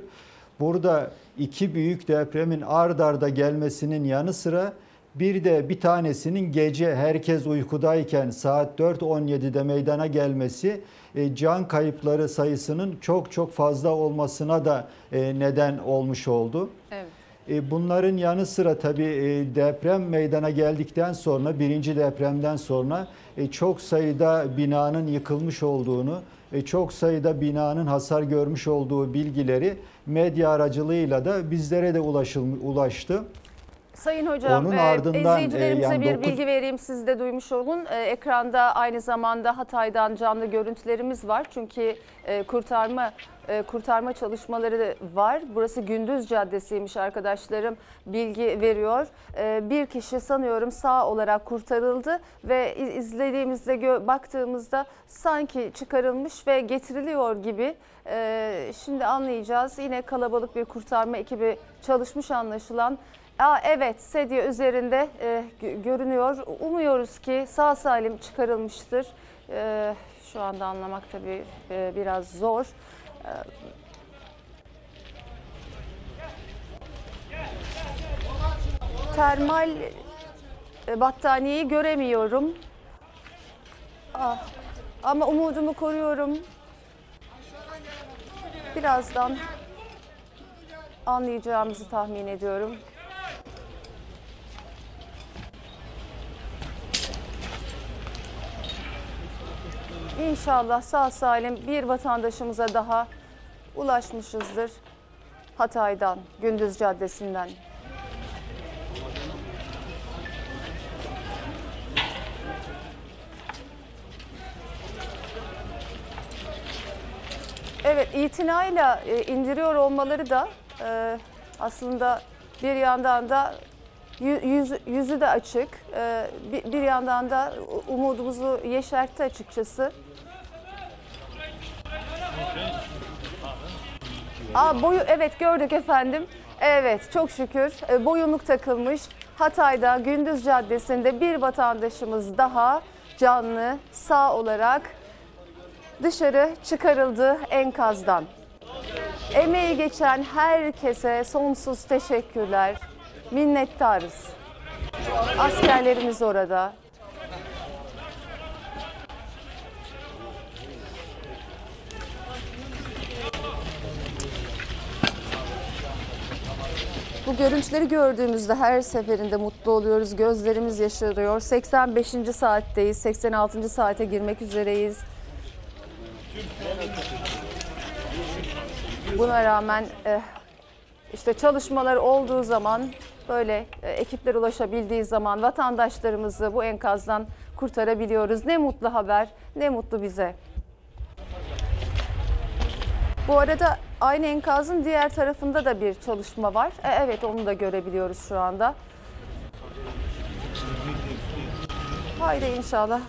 Burada iki büyük depremin ard arda gelmesinin yanı sıra bir de bir tanesinin gece herkes uykudayken saat 4.17'de meydana gelmesi e, can kayıpları sayısının çok çok fazla olmasına da e, neden olmuş oldu. Evet. E, Bunların yanı sıra tabii deprem meydana geldikten sonra, birinci depremden sonra çok sayıda binanın yıkılmış olduğunu, çok sayıda binanın hasar görmüş olduğu bilgileri medya aracılığıyla da bizlere de ulaşıl, ulaştı. Sayın Hocam, Onun e, ardından, e, izleyicilerimize yani bir dokuz- bilgi vereyim siz de duymuş olun. E, ekranda aynı zamanda Hatay'dan canlı görüntülerimiz var. Çünkü e, kurtarma e, kurtarma çalışmaları var. Burası Gündüz Caddesi'ymiş arkadaşlarım bilgi veriyor. E, bir kişi sanıyorum sağ olarak kurtarıldı ve izlediğimizde baktığımızda sanki çıkarılmış ve getiriliyor gibi. E, şimdi anlayacağız. Yine kalabalık bir kurtarma ekibi çalışmış anlaşılan. Aa, evet sedye üzerinde e, gö- görünüyor. Umuyoruz ki sağ salim çıkarılmıştır. E, şu anda anlamak tabii e, biraz zor. E, termal e, battaniyeyi göremiyorum. Ah, ama umudumu koruyorum. Birazdan anlayacağımızı tahmin ediyorum. İnşallah sağ salim bir vatandaşımıza daha ulaşmışızdır. Hatay'dan, Gündüz Caddesi'nden. Evet, itinayla e, indiriyor olmaları da e, aslında bir yandan da yüz, yüzü de açık. E, bir, bir yandan da umudumuzu yeşertti açıkçası. Aa, boyu evet gördük efendim. Evet çok şükür e, boyunluk takılmış. Hatay'da Gündüz Caddesi'nde bir vatandaşımız daha canlı sağ olarak dışarı çıkarıldı enkazdan. Emeği geçen herkese sonsuz teşekkürler. Minnettarız. Askerlerimiz orada. Bu görüntüleri gördüğümüzde her seferinde mutlu oluyoruz. Gözlerimiz yaşarıyor. 85. saatteyiz. 86. saate girmek üzereyiz. Buna rağmen eh, işte çalışmalar olduğu zaman böyle eh, ekipler ulaşabildiği zaman vatandaşlarımızı bu enkazdan kurtarabiliyoruz. Ne mutlu haber, ne mutlu bize. Bu arada aynı enkazın diğer tarafında da bir çalışma var. E, evet onu da görebiliyoruz şu anda. Haydi inşallah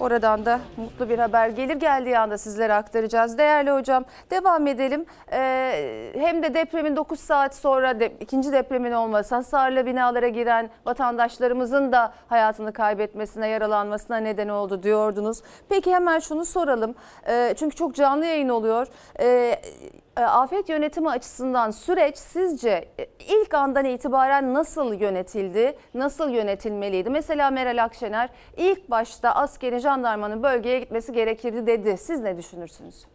oradan da mutlu bir haber gelir. Geldiği anda sizlere aktaracağız. Değerli hocam devam edelim. Ee, hem de depremin 9 saat sonra de, ikinci depremin olması, hasarlı binalara giren vatandaşlarımızın da hayatını kaybetmesine, yaralanmasına neden oldu diyordunuz. Peki hemen şunu soralım. Ee, çünkü çok canlı yayın oluyor. Ee, afet yönetimi açısından süreç sizce e, ilk andan itibaren nasıl yönetildi, nasıl yönetilmeliydi? Mesela Meral Akşener ilk başta askeri jandarmanın bölgeye gitmesi gerekirdi dedi. Siz ne düşünürsünüz?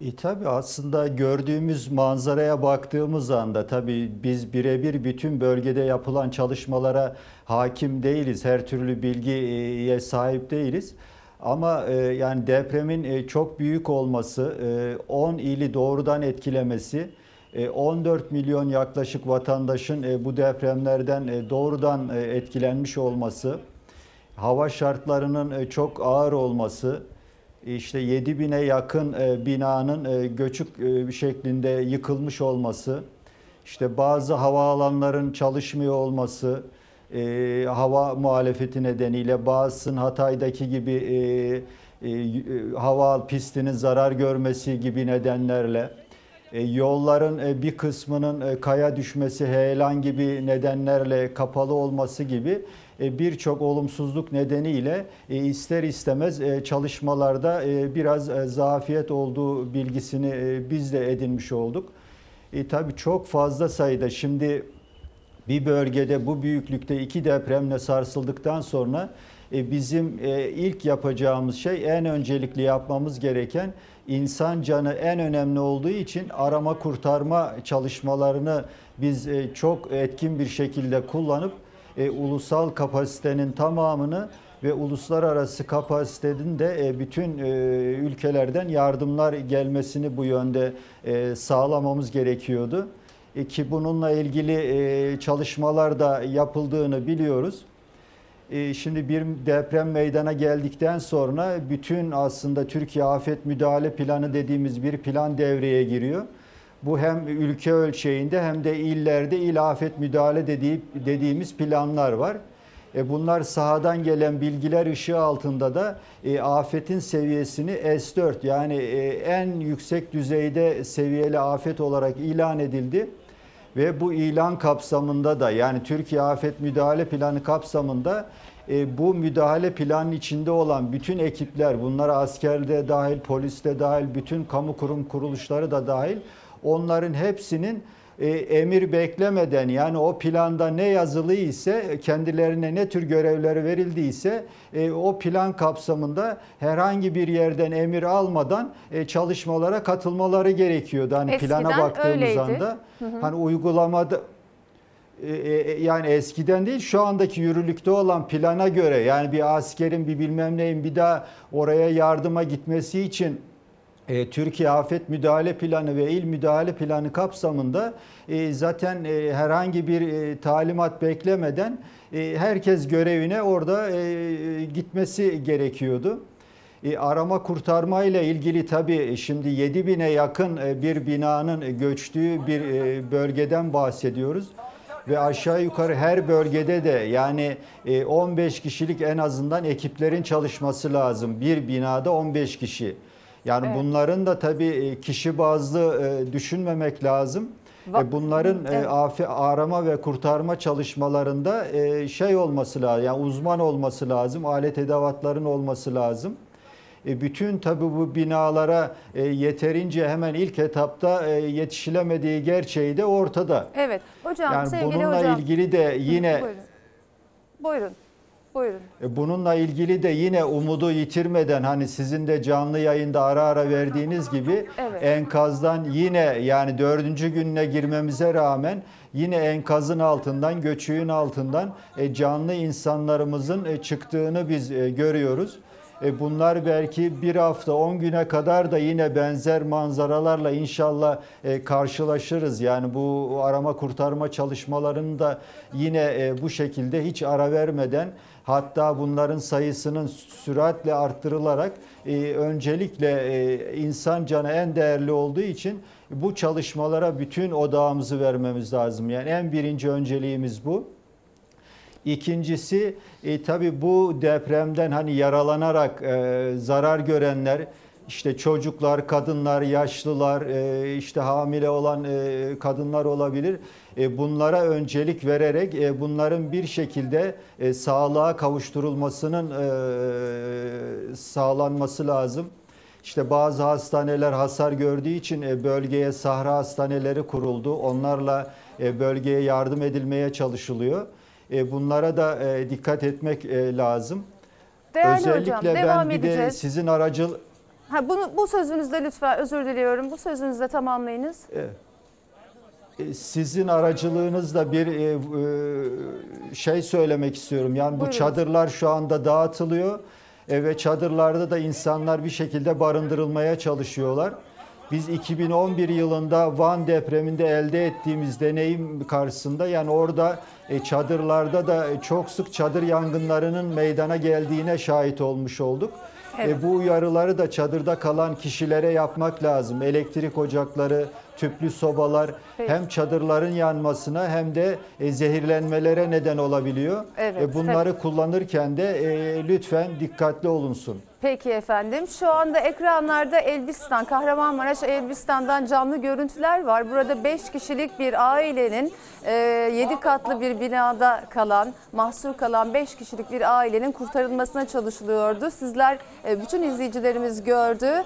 E tabii aslında gördüğümüz manzaraya baktığımız anda tabii biz birebir bütün bölgede yapılan çalışmalara hakim değiliz. Her türlü bilgiye sahip değiliz. Ama e, yani depremin e, çok büyük olması, e, 10 ili doğrudan etkilemesi, e, 14 milyon yaklaşık vatandaşın e, bu depremlerden e, doğrudan e, etkilenmiş olması, hava şartlarının e, çok ağır olması, işte 7 bine yakın e, binanın e, göçük e, şeklinde yıkılmış olması, işte bazı havaalanların çalışmıyor olması, e, hava muhalefeti nedeniyle bazısının Hatay'daki gibi e, e, hava pistinin zarar görmesi gibi nedenlerle, e, yolların e, bir kısmının e, kaya düşmesi, heyelan gibi nedenlerle kapalı olması gibi e, birçok olumsuzluk nedeniyle e, ister istemez e, çalışmalarda e, biraz e, zafiyet olduğu bilgisini e, biz de edinmiş olduk. E, tabii çok fazla sayıda şimdi bir bölgede bu büyüklükte iki depremle sarsıldıktan sonra e, bizim e, ilk yapacağımız şey en öncelikli yapmamız gereken insan canı en önemli olduğu için arama kurtarma çalışmalarını biz e, çok etkin bir şekilde kullanıp ulusal kapasitenin tamamını ve uluslararası kapasitenin de bütün ülkelerden yardımlar gelmesini bu yönde sağlamamız gerekiyordu ki bununla ilgili çalışmalar da yapıldığını biliyoruz. Şimdi bir deprem meydana geldikten sonra bütün aslında Türkiye Afet Müdahale Planı dediğimiz bir plan devreye giriyor. Bu hem ülke ölçeğinde hem de illerde il afet müdahale dediği, dediğimiz planlar var. E bunlar sahadan gelen bilgiler ışığı altında da e, afetin seviyesini S4 yani e, en yüksek düzeyde seviyeli afet olarak ilan edildi. Ve bu ilan kapsamında da yani Türkiye Afet Müdahale Planı kapsamında e, bu müdahale planının içinde olan bütün ekipler bunlara askerde dahil, poliste dahil, bütün kamu kurum kuruluşları da dahil onların hepsinin e, emir beklemeden yani o planda ne yazılı ise kendilerine ne tür görevleri verildiyse e, o plan kapsamında herhangi bir yerden emir almadan e, çalışmalara katılmaları gerekiyordu. Hani Eskiden plana baktığımız öyleydi. anda Hı hı. hani uygulamada e, e, yani eskiden değil şu andaki yürürlükte olan plana göre yani bir askerin bir bilmem neyin bir daha oraya yardıma gitmesi için e, Türkiye Afet Müdahale Planı ve İl Müdahale Planı kapsamında e, zaten e, herhangi bir e, talimat beklemeden e, herkes görevine orada e, gitmesi gerekiyordu. E, arama kurtarma ile ilgili tabii şimdi 7 bine yakın e, bir binanın göçtüğü bir e, bölgeden bahsediyoruz. Ve aşağı yukarı her bölgede de yani e, 15 kişilik en azından ekiplerin çalışması lazım. Bir binada 15 kişi. Yani Evet. bunların da tabii e, kişi bazlı e, düşünmemek lazım. E, Bunların Evet. arama ve kurtarma çalışmalarında şey olması lazım, yani uzman olması lazım, alet edevatların olması lazım. Bütün tabii bu binalara yeterince hemen ilk etapta yetişilemediği gerçeği de ortada. Evet hocam Yani sevgili bununla hocam. ilgili de yine Buyurun. Buyurun. Buyurun. E, Bununla ilgili de yine umudu yitirmeden hani sizin de canlı yayında ara ara verdiğiniz gibi Evet. enkazdan yine yani dördüncü gününe girmemize rağmen yine enkazın altından göçüğün altından e, canlı insanlarımızın e, çıktığını biz görüyoruz. Bunlar belki bir hafta 10 güne kadar da yine benzer manzaralarla inşallah karşılaşırız. Yani bu arama kurtarma çalışmalarını da yine bu şekilde hiç ara vermeden hatta bunların sayısının süratle arttırılarak e, öncelikle e, insan canı en değerli olduğu için bu çalışmalara bütün odağımızı vermemiz lazım. Yani en birinci önceliğimiz bu. İkincisi e, tabii bu depremden hani yaralanarak e, zarar görenler işte çocuklar, kadınlar, yaşlılar, e, işte hamile olan e, kadınlar olabilir. E, bunlara öncelik vererek e, bunların bir şekilde e, sağlığa kavuşturulmasının sağlanması lazım. İşte bazı hastaneler hasar gördüğü için bölgeye sahra hastaneleri kuruldu. Onlarla bölgeye yardım edilmeye çalışılıyor. Bunlara da dikkat etmek lazım. Değerli Özellikle hocam devam ben bir de sizin aracıl Ha, bunu, bu sözünüzde lütfen özür diliyorum. Bu sözünüzde tamamlayınız. e, sizin aracılığınızla bir e, e, şey söylemek istiyorum. Yani bu Buyurun. çadırlar şu anda dağıtılıyor e, ve çadırlarda da insanlar bir şekilde barındırılmaya çalışıyorlar. Biz 2011 yılında Van depreminde elde ettiğimiz deneyim karşısında yani orada e, çadırlarda da çok sık çadır yangınlarının meydana geldiğine şahit olmuş olduk. Evet. E, bu uyarıları da çadırda kalan kişilere yapmak lazım. Elektrik ocakları, tüplü sobalar Peki. hem çadırların yanmasına hem de e, zehirlenmelere neden olabiliyor. Evet, E, bunları kullanırken de e, lütfen dikkatli olunsun. Peki efendim. Şu anda ekranlarda Elbistan, Kahramanmaraş Elbistan'dan canlı görüntüler var. Burada 5 kişilik bir ailenin 7 katlı bir binada kalan, mahsur kalan 5 kişilik bir ailenin kurtarılmasına çalışılıyordu. Sizler, e, bütün izleyicilerimiz gördü.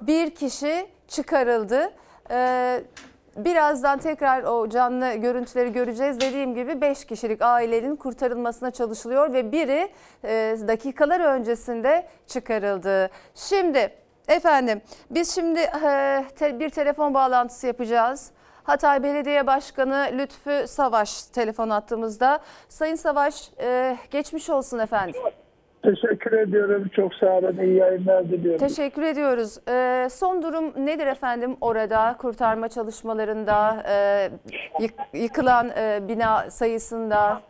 Bir kişi çıkarıldı. Birazdan tekrar o canlı görüntüleri göreceğiz. Dediğim gibi 5 kişilik ailenin kurtarılmasına çalışılıyor ve biri e, dakikalar öncesinde çıkarıldı. Şimdi efendim biz şimdi e, te- bir telefon bağlantısı yapacağız. Hatay Belediye Başkanı Lütfü Savaş telefon attığımızda. Sayın Savaş e, geçmiş olsun efendim. Teşekkür ediyorum. Çok sağ olun. İyi yayınlar diliyorum. Teşekkür ediyoruz. E, son durum nedir efendim orada kurtarma çalışmalarında e, yık- yıkılan e, bina sayısında?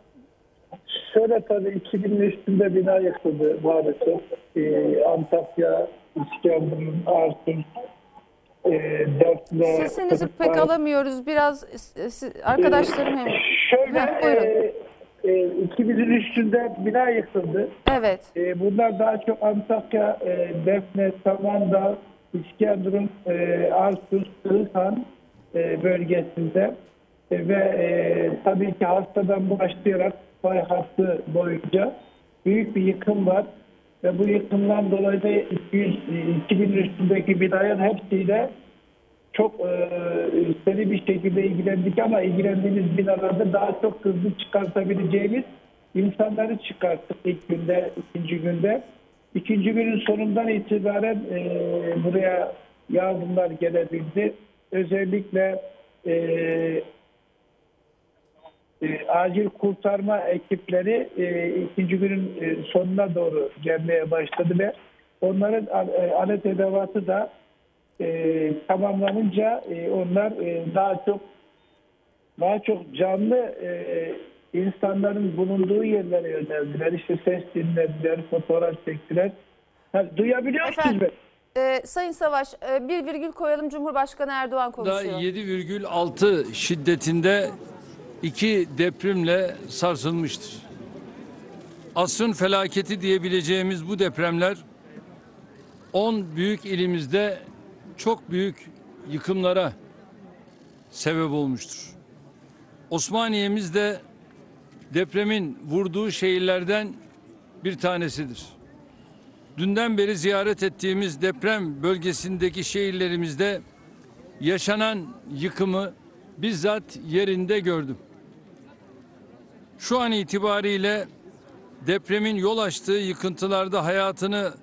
Şöyle tabii 2000'in üstünde bina yıkıldı maalesef. Ee, Antakya, İskenderun, Artun, e, Dertli. Sesinizi pek alamıyoruz. Biraz arkadaşlarım hem. Şöyle Ha, buyurun. e, e, 2000'in üstünde bina yıkıldı. Evet. E, bunlar daha çok Antakya, e, Defne, Samandağ, İskenderun, e, Arsus, Kırıkhan e, bölgesinde E, ve e, tabii ki hastadan başlayarak fay hattı boyunca büyük bir yıkım var ve bu yıkımdan dolayı da 200, e, 2000 üstündeki binaların hepsiyle çok e, seri bir şekilde ilgilendik ama ilgilendiğimiz binalarda daha çok hızlı çıkartabileceğimiz insanları çıkarttık ilk günde, ikinci günde. İkinci günün sonundan itibaren e, buraya yardımlar gelebildi. Özellikle e, e, acil kurtarma ekipleri e, ikinci günün e, sonuna doğru gelmeye başladı ve onların e, alet edevatı da e, tamamlanınca e, onlar e, daha çok daha çok canlı e, insanların bulunduğu yerlere yöneldiler. İşte ses dinlediler, fotoğraf çektiler. Ha, duyabiliyor musunuz beni? E, Sayın Savaş e, bir virgül koyalım Cumhurbaşkanı Erdoğan Da konuşuyor. 7,6 şiddetinde iki depremle sarsılmıştır. Asrın felaketi diyebileceğimiz bu depremler 10 büyük ilimizde çok büyük yıkımlara sebep olmuştur. Osmaniye'miz de depremin vurduğu şehirlerden bir tanesidir. Dünden beri ziyaret ettiğimiz deprem bölgesindeki şehirlerimizde yaşanan yıkımı bizzat yerinde gördüm. Şu an itibariyle depremin yol açtığı yıkıntılarda hayatını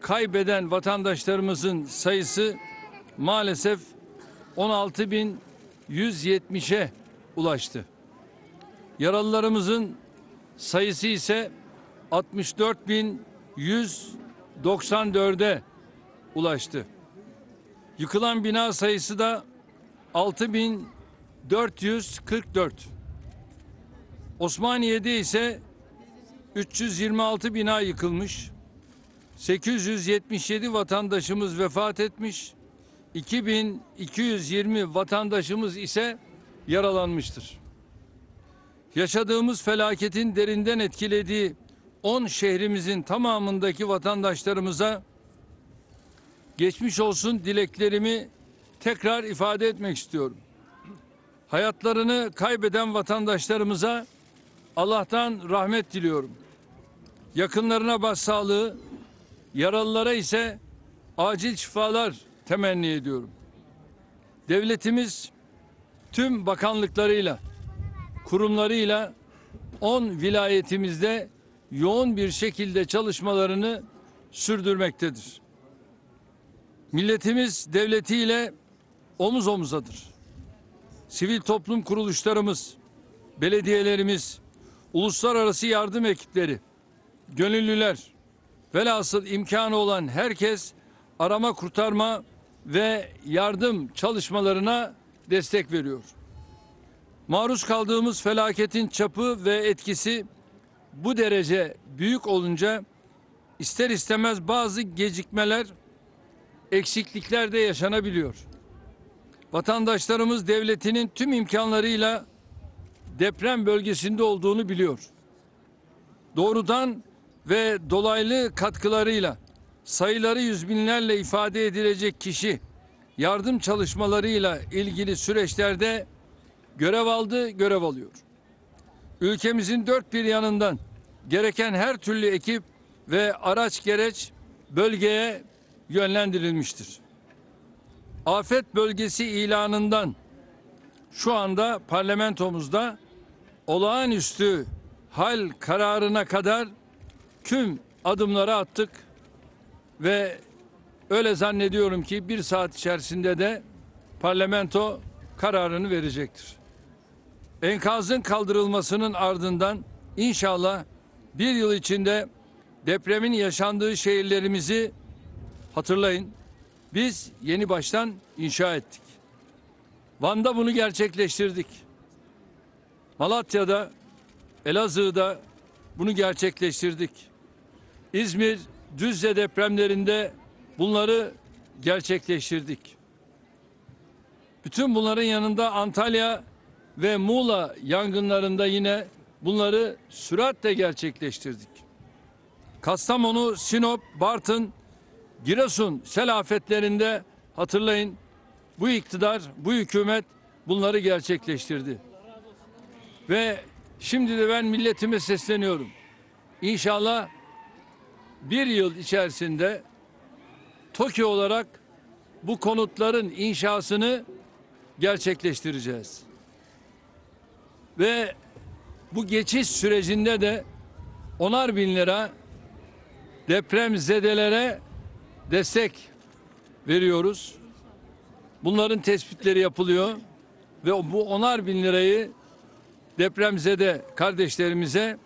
kaybeden vatandaşlarımızın sayısı maalesef 16.170'e ulaştı. Yaralılarımızın sayısı ise 64.194'e ulaştı. Yıkılan bina sayısı da 6444. Osmaniye'de ise 326 bina yıkılmış. 877 vatandaşımız vefat etmiş. 2220 vatandaşımız ise yaralanmıştır. Yaşadığımız felaketin derinden etkilediği 10 şehrimizin tamamındaki vatandaşlarımıza geçmiş olsun dileklerimi tekrar ifade etmek istiyorum. Hayatlarını kaybeden vatandaşlarımıza Allah'tan rahmet diliyorum. Yakınlarına başsağlığı, yaralılara ise acil şifalar temenni ediyorum. Devletimiz tüm bakanlıklarıyla, kurumlarıyla 10 vilayetimizde yoğun bir şekilde çalışmalarını sürdürmektedir. Milletimiz devletiyle omuz omuzadır. Sivil toplum kuruluşlarımız, belediyelerimiz, uluslararası yardım ekipleri, gönüllüler, velhasıl imkanı olan herkes arama kurtarma ve yardım çalışmalarına destek veriyor. Maruz kaldığımız felaketin çapı ve etkisi bu derece büyük olunca ister istemez bazı gecikmeler, eksiklikler de yaşanabiliyor. Vatandaşlarımız devletinin tüm imkanlarıyla deprem bölgesinde olduğunu biliyor. Doğrudan ve dolaylı katkılarıyla sayıları yüz binlerle ifade edilecek kişi yardım çalışmalarıyla ilgili süreçlerde görev aldı, görev alıyor. Ülkemizin dört bir yanından gereken her türlü ekip ve araç gereç bölgeye yönlendirilmiştir. Afet bölgesi ilanından şu anda parlamentomuzda olağanüstü hal kararına kadar tüm adımları attık ve öyle zannediyorum ki bir saat içerisinde de parlamento kararını verecektir. Enkazın kaldırılmasının ardından inşallah bir yıl içinde depremin yaşandığı şehirlerimizi hatırlayın. Biz yeni baştan inşa ettik. Van'da bunu gerçekleştirdik. Malatya'da, Elazığ'da bunu gerçekleştirdik. İzmir, Düzce depremlerinde bunları gerçekleştirdik. Bütün bunların yanında Antalya ve Muğla yangınlarında yine bunları süratle gerçekleştirdik. Kastamonu, Sinop, Bartın, Giresun sel afetlerinde hatırlayın bu iktidar, bu hükümet bunları gerçekleştirdi. Ve şimdi de ben milletime sesleniyorum. İnşallah bir yıl içerisinde TOKİ olarak bu konutların inşasını gerçekleştireceğiz. Ve bu geçiş sürecinde de onar bin lira deprem zedelere destek veriyoruz. Bunların tespitleri yapılıyor ve bu onar bin lirayı depremzede kardeşlerimize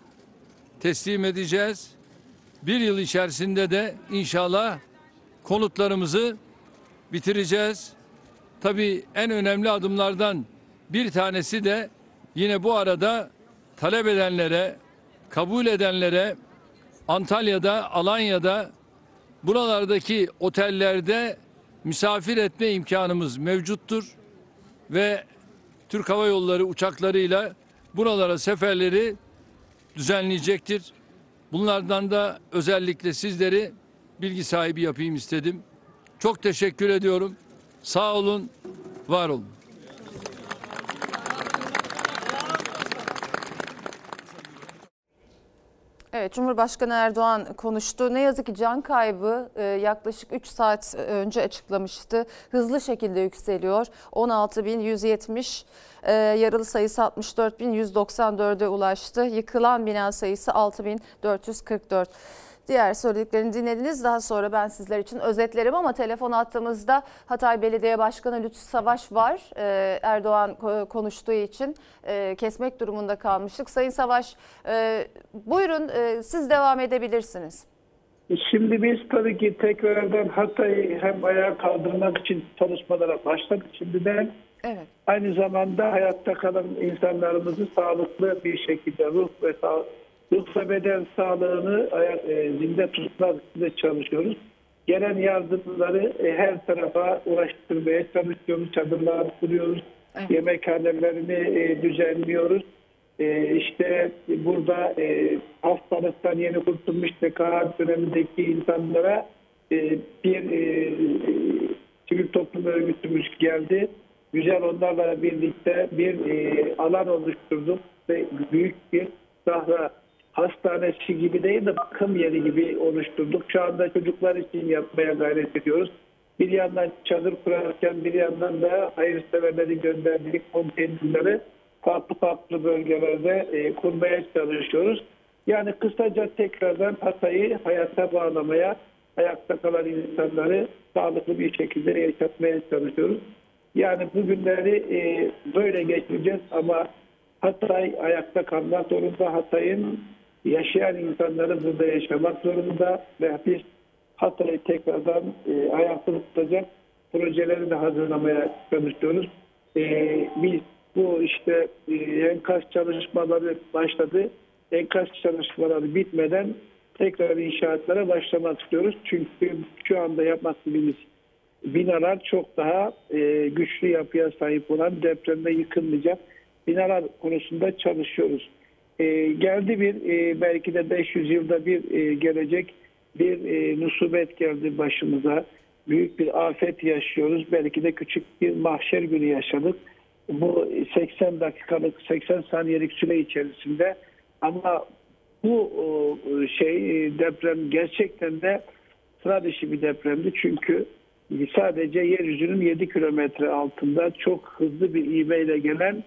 teslim edeceğiz. Bir yıl içerisinde de inşallah konutlarımızı bitireceğiz. Tabii en önemli adımlardan bir tanesi de yine bu arada talep edenlere, kabul edenlere Antalya'da, Alanya'da buralardaki otellerde misafir etme imkanımız mevcuttur ve Türk Hava Yolları uçaklarıyla buralara seferleri düzenleyecektir. Bunlardan da özellikle sizleri bilgi sahibi yapayım istedim. Çok teşekkür ediyorum. Sağ olun, var olun. Evet Cumhurbaşkanı Erdoğan konuştu. Ne yazık ki can kaybı e, yaklaşık 3 saat önce açıklamıştı. Hızlı şekilde yükseliyor. 16170 e, yaralı sayısı 64.194'e ulaştı. Yıkılan bina sayısı 6.444. Diğer söylediklerini dinlediniz. Daha sonra ben sizler için özetlerim ama telefon attığımızda Hatay Belediye Başkanı Lütfü Savaş var. Ee, Erdoğan ko- konuştuğu için e, kesmek durumunda kalmıştık. Sayın Savaş e, buyurun e, siz devam edebilirsiniz. Şimdi biz tabii ki tekrardan Hatay'ı hem ayağa kaldırmak için çalışmalara başladık. Şimdi de Evet. aynı zamanda hayatta kalan insanlarımızı sağlıklı bir şekilde ruh ve sağ, ruh ve beden sağlığını e, zinde tutmak için çalışıyoruz. Gelen yardımları e, her tarafa ulaştırmaya çalışıyoruz. Çadırlar kuruyoruz. Yemekhanelerini e, düzenliyoruz. E, işte burada e, hastalıktan yeni kurtulmuş TKA dönemindeki insanlara e, bir e, sivil toplum örgütümüz geldi. Güzel onlarla birlikte bir e, alan oluşturduk ve büyük bir sahra hastanesi gibi değil de bakım yeri gibi oluşturduk. Şu anda çocuklar için yapmaya gayret ediyoruz. Bir yandan çadır kurarken bir yandan da hayırseverleri gönderdik konteynerleri farklı farklı bölgelerde e, kurmaya çalışıyoruz. Yani kısaca tekrardan Hatay'ı hayata bağlamaya, ayakta kalan insanları sağlıklı bir şekilde yaşatmaya çalışıyoruz. Yani bu günleri e, böyle geçireceğiz ama Hatay ayakta kalmak zorunda. Hatay'ın yaşayan insanları burada yaşamak zorunda ve biz Hatay'ı tekrardan e, ayakta tutacak projeleri de hazırlamaya çalışıyoruz. E, biz bu işte e, enkaz çalışmaları başladı. Enkaz çalışmaları bitmeden tekrar inşaatlara başlamak istiyoruz. Çünkü şu anda yapmak istediğimiz binalar çok daha e, güçlü yapıya sahip olan depremde yıkılmayacak binalar konusunda çalışıyoruz. E, geldi bir e, belki de 500 yılda bir e, gelecek bir e, musibet geldi başımıza. Büyük bir afet yaşıyoruz. Belki de küçük bir mahşer günü yaşadık. Bu 80 dakikalık 80 saniyelik süre içerisinde ama bu şey e, deprem gerçekten de sıra dışı bir depremdi. Çünkü sadece yeryüzünün 7 kilometre altında çok hızlı bir ivmeyle gelen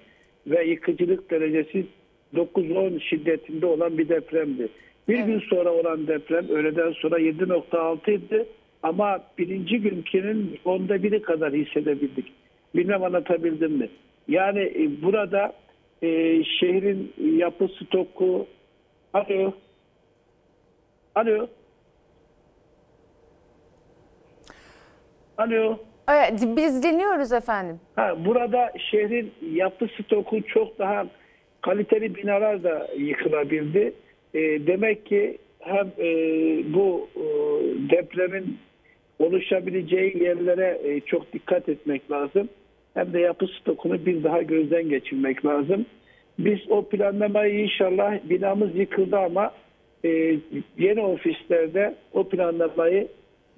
ve yıkıcılık derecesi 9-10 şiddetinde olan bir depremdi. Bir gün sonra olan deprem öğleden sonra 7.6 idi ama birinci günkinin onda biri kadar hissedebildik. Bilmem anlatabildim mi? Yani e, burada e, şehrin yapı stoku Alo. Alo. Alo. Evet, biz dinliyoruz efendim. Ha, burada şehrin yapı stoku çok daha kaliteli binalar da yıkılabildi. E, demek ki hem e, bu e, depremin oluşabileceği yerlere e, çok dikkat etmek lazım. Hem de yapı stokunu bir daha gözden geçirmek lazım. Biz o planlamayı inşallah binamız yıkıldı ama e, yeni ofislerde o planlamayı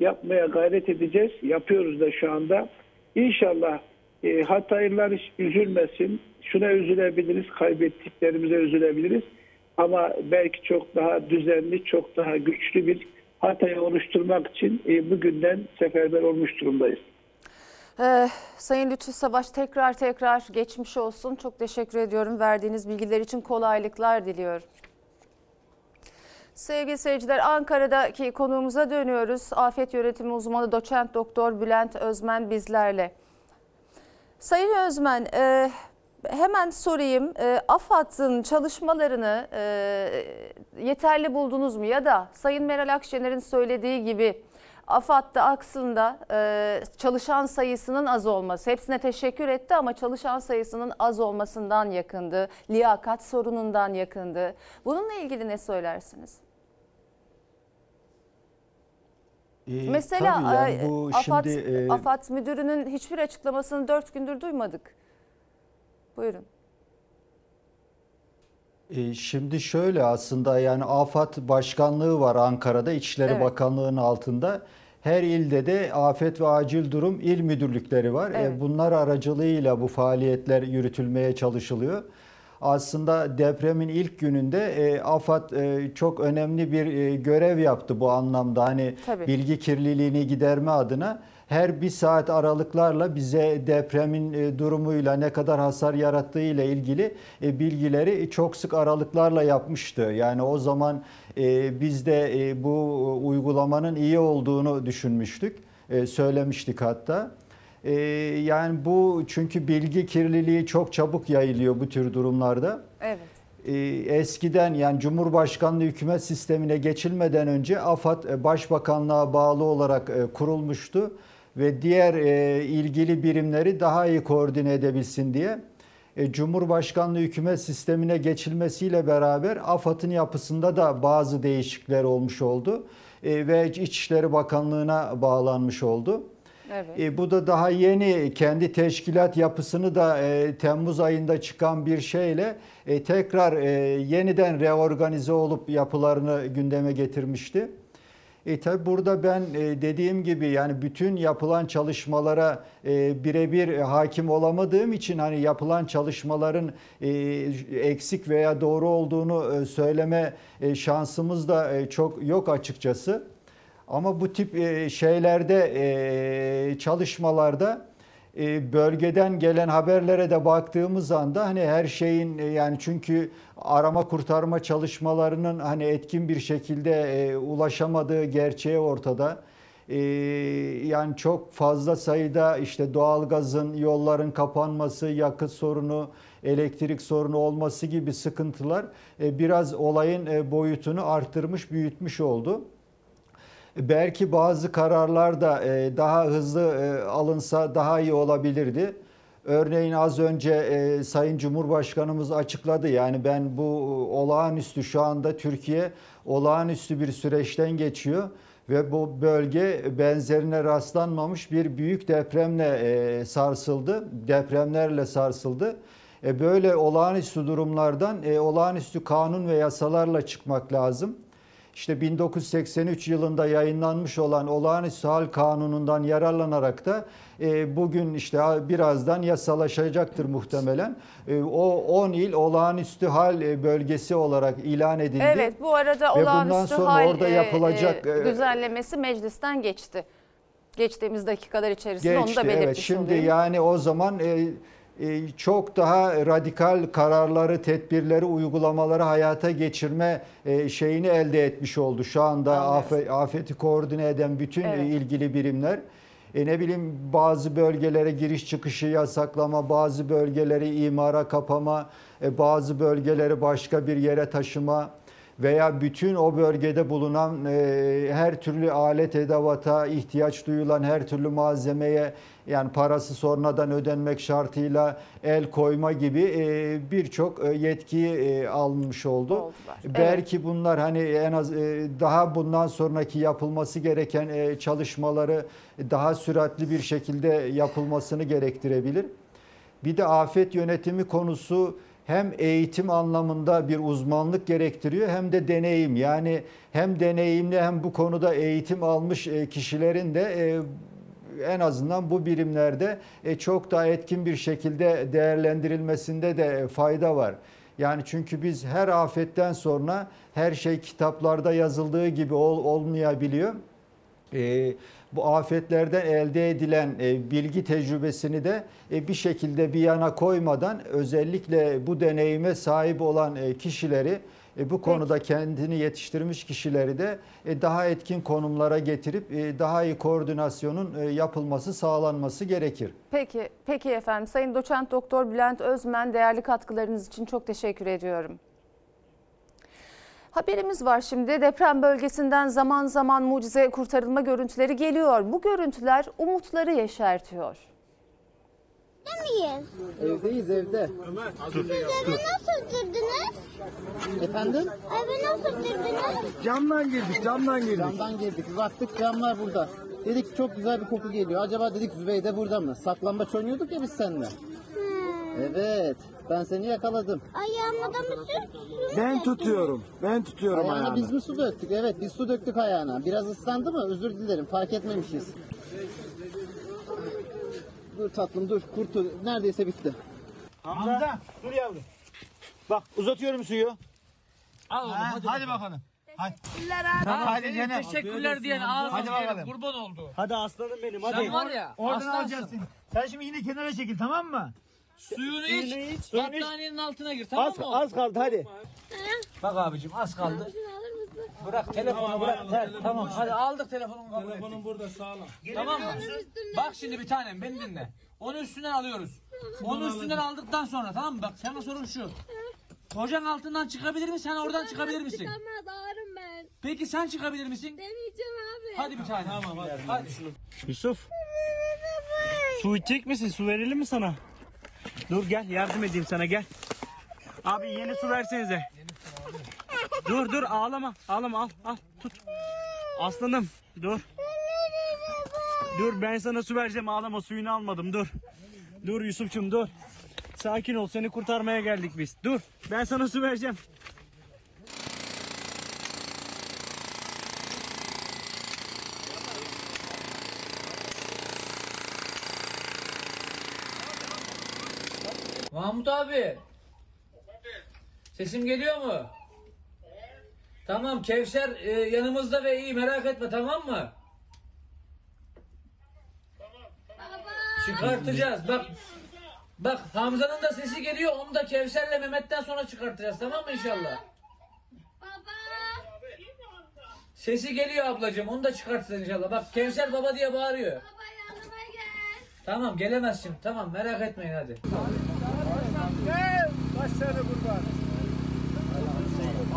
yapmaya gayret edeceğiz. Yapıyoruz da şu anda. İnşallah e, Hataylılar hiç üzülmesin. Şuna üzülebiliriz, kaybettiklerimize üzülebiliriz. Ama belki çok daha düzenli, çok daha güçlü bir Hatay'ı oluşturmak için e, bugünden seferber olmuş durumdayız. Ee, Sayın Lütfü Savaş tekrar tekrar geçmiş olsun. Çok teşekkür ediyorum. Verdiğiniz bilgiler için kolaylıklar diliyorum. Sevgili seyirciler Ankara'daki konuğumuza dönüyoruz. Afet yönetimi uzmanı doçent doktor Bülent Özmen bizlerle. Sayın Özmen e, hemen sorayım e, AFAD'ın çalışmalarını e, yeterli buldunuz mu? Ya da Sayın Meral Akşener'in söylediği gibi AFAD'da aslında e, çalışan sayısının az olması, hepsine teşekkür etti ama çalışan sayısının az olmasından yakındı, liyakat sorunundan yakındı. Bununla ilgili ne söylersiniz? Ee, Mesela tabii yani e, bu AFAD, şimdi, e, AFAD müdürünün hiçbir açıklamasını dört gündür duymadık. Buyurun. E, Şimdi şöyle aslında yani AFAD Başkanlığı var Ankara'da İçişleri Evet. Bakanlığı'nın altında. Her ilde de afet ve acil durum il müdürlükleri var. E, Evet. Bunlar aracılığıyla bu faaliyetler yürütülmeye çalışılıyor. Aslında depremin ilk gününde e, AFAD e, çok önemli bir e, görev yaptı bu anlamda. Hani Tabii. bilgi kirliliğini giderme adına her bir saat aralıklarla bize depremin e, durumuyla ne kadar hasar yarattığı ile ilgili e, bilgileri çok sık aralıklarla yapmıştı. Yani o zaman e, biz de bu uygulamanın iyi olduğunu düşünmüştük, söylemiştik hatta. E, Yani bu çünkü bilgi kirliliği çok çabuk yayılıyor bu tür durumlarda. Evet. E, eskiden yani Cumhurbaşkanlığı hükümet sistemine geçilmeden önce AFAD e, Başbakanlığa bağlı olarak e, kurulmuştu ve diğer e, ilgili birimleri daha iyi koordine edebilsin diye e, Cumhurbaşkanlığı hükümet sistemine geçilmesiyle beraber AFAD'ın yapısında da bazı değişiklikler olmuş oldu E, ve İçişleri Bakanlığı'na bağlanmış oldu. Evet. E, bu da daha yeni kendi teşkilat yapısını da e, Temmuz ayında çıkan bir şeyle e, tekrar e, yeniden reorganize olup yapılarını gündeme getirmişti. E tabi burada ben e, dediğim gibi yani bütün yapılan çalışmalara e, birebir hakim olamadığım için hani yapılan çalışmaların e, eksik veya doğru olduğunu e, söyleme e, şansımız da e, çok yok açıkçası. Ama bu tip e, şeylerde e, çalışmalarda e, bölgeden gelen haberlere de baktığımız anda hani her şeyin yani çünkü arama kurtarma çalışmalarının hani etkin bir şekilde ulaşamadığı gerçeği ortada. Yani çok fazla sayıda işte doğalgazın, yolların kapanması, yakıt sorunu, elektrik sorunu olması gibi sıkıntılar biraz olayın boyutunu arttırmış, büyütmüş oldu. Belki bazı kararlar da e, daha hızlı e, alınsa daha iyi olabilirdi. Örneğin az önce e, Sayın Cumhurbaşkanımız açıkladı. Yani ben bu olağanüstü şu anda Türkiye olağanüstü bir süreçten geçiyor ve bu bölge benzerine rastlanmamış bir büyük depremle sarsıldı. Depremlerle sarsıldı. Böyle olağanüstü durumlardan olağanüstü kanun ve yasalarla çıkmak lazım. İşte 1983 yılında yayınlanmış olan olağanüstü hal kanunundan yararlanarak da e, bugün işte birazdan yasalaşacaktır muhtemelen. E, o 10 il olağanüstü hal e, bölgesi olarak ilan edildi. Evet bu arada Ve bundan olağanüstü sonra hal orada yapılacak, e, e, düzenlemesi meclisten geçti. Geçtiğimiz dakikalar içerisinde onu Geçti da belirtmiş evet. Şimdi yani o zaman e, çok daha radikal kararları, tedbirleri, uygulamaları hayata geçirme e, şeyini elde etmiş oldu. Şu anda afet, afeti koordine eden bütün Evet. e, ilgili birimler. E ne bileyim bazı bölgelere giriş çıkışı yasaklama, bazı bölgeleri imara kapama, e, bazı bölgeleri başka bir yere taşıma veya bütün o bölgede bulunan e, her türlü alet edevata ihtiyaç duyulan her türlü malzemeye yani parası sonradan ödenmek şartıyla el koyma gibi e, birçok e, yetki e, alınmış oldu. Oldular. Belki bunlar hani en az e, daha bundan sonraki yapılması gereken e, çalışmaları daha süratli bir şekilde yapılmasını gerektirebilir. Bir de afet yönetimi konusu hem eğitim anlamında bir uzmanlık gerektiriyor hem de deneyim. Yani hem deneyimli hem bu konuda eğitim almış e, kişilerin de e, en azından bu birimlerde e, çok daha etkin bir şekilde değerlendirilmesinde de fayda var. Yani çünkü biz her afetten sonra her şey kitaplarda yazıldığı gibi ol, olmayabiliyor. E, bu afetlerden elde edilen e, bilgi tecrübesini de e, bir şekilde bir yana koymadan özellikle bu deneyime sahip olan e, kişileri e, bu konuda kendini yetiştirmiş kişileri de e, daha etkin konumlara getirip e, daha iyi koordinasyonun e, yapılması sağlanması gerekir. Peki, peki efendim. Sayın Doçent Doktor Bülent Özmen değerli katkılarınız için çok teşekkür ediyorum. Haberimiz var şimdi. Deprem bölgesinden zaman zaman mucize kurtarılma görüntüleri geliyor. Bu görüntüler umutları yeşertiyor. miyiz? Evdeyiz evde. Siz evi nasıl girdiniz? Efendim? Evi nasıl girdiniz? Camdan girdik, camdan girdik. Camdan girdik. Baktık camlar burada. Dedik çok güzel bir koku geliyor. Acaba dedik Zübeyde burada mı? Saklambaç oynuyorduk ya biz seninle. Evet. Ben seni yakaladım. Ayağıma da mı sür? Ben tutuyorum. Ben tutuyorum ayağını. ayağını. biz mi su döktük? Evet biz su döktük ayağına. Biraz ıslandı mı? Özür dilerim. Fark etmemişiz. Dur tatlım dur. Kurtul. Neredeyse bitti. Hamza dur yavrum. Bak uzatıyorum suyu. Al oğlum Ha, hadi. hadi bakalım. Hadi. Tamam, Hadi canım. Teşekkürler diyen ağzına Hadi bakalım. Kurban oldu. Hadi aslanım benim hadi. Sen var ya, Oradan aslansın. alacaksın. Sen şimdi yine kenara çekil tamam mı? Suyunu Suyunu iç, suyunu iç. battaniyenin altına gir tamam Az, mı? az kaldı hadi. Bak abicim az kaldı. Bırak telefonu bırak. Te- tamam hadi aldık telefonunu kabul Telefonun burada sağlam. Tamam mı? Bak şimdi bir tanem beni dinle. Onu üstünden alıyoruz. Onu üstünden aldıktan sonra tamam mı? Bak sana sorun şu. Kocan altından çıkabilir mi? Sen oradan çıkabilir misin? Çıkamaz ağrım ben. Peki sen çıkabilir misin? Deneyeceğim abi. Hadi bir tane. Tamam hadi. hadi. Yusuf. Su içecek misin? Su verelim mi sana? Dur gel yardım edeyim sana gel. Abi yeni su versenize. Dur dur ağlama. Ağlama al al tut. Aslanım dur. Dur ben sana su vereceğim ağlama suyunu almadım dur. Dur Yusuf'cum dur. Sakin ol seni kurtarmaya geldik biz. Dur ben sana su vereceğim. Mahmut abi. Sesim geliyor mu? Tamam Kevser e, yanımızda ve iyi merak etme tamam mı? Çıkartacağız bak. Bak Hamza'nın da sesi geliyor onu da Kevser'le Mehmet'ten sonra çıkartacağız tamam mı inşallah? Sesi geliyor ablacığım onu da çıkartacağız inşallah. Bak Kevser baba diye bağırıyor. Tamam gelemez şimdi tamam merak etmeyin hadi. Gel. Kaç tane kurban?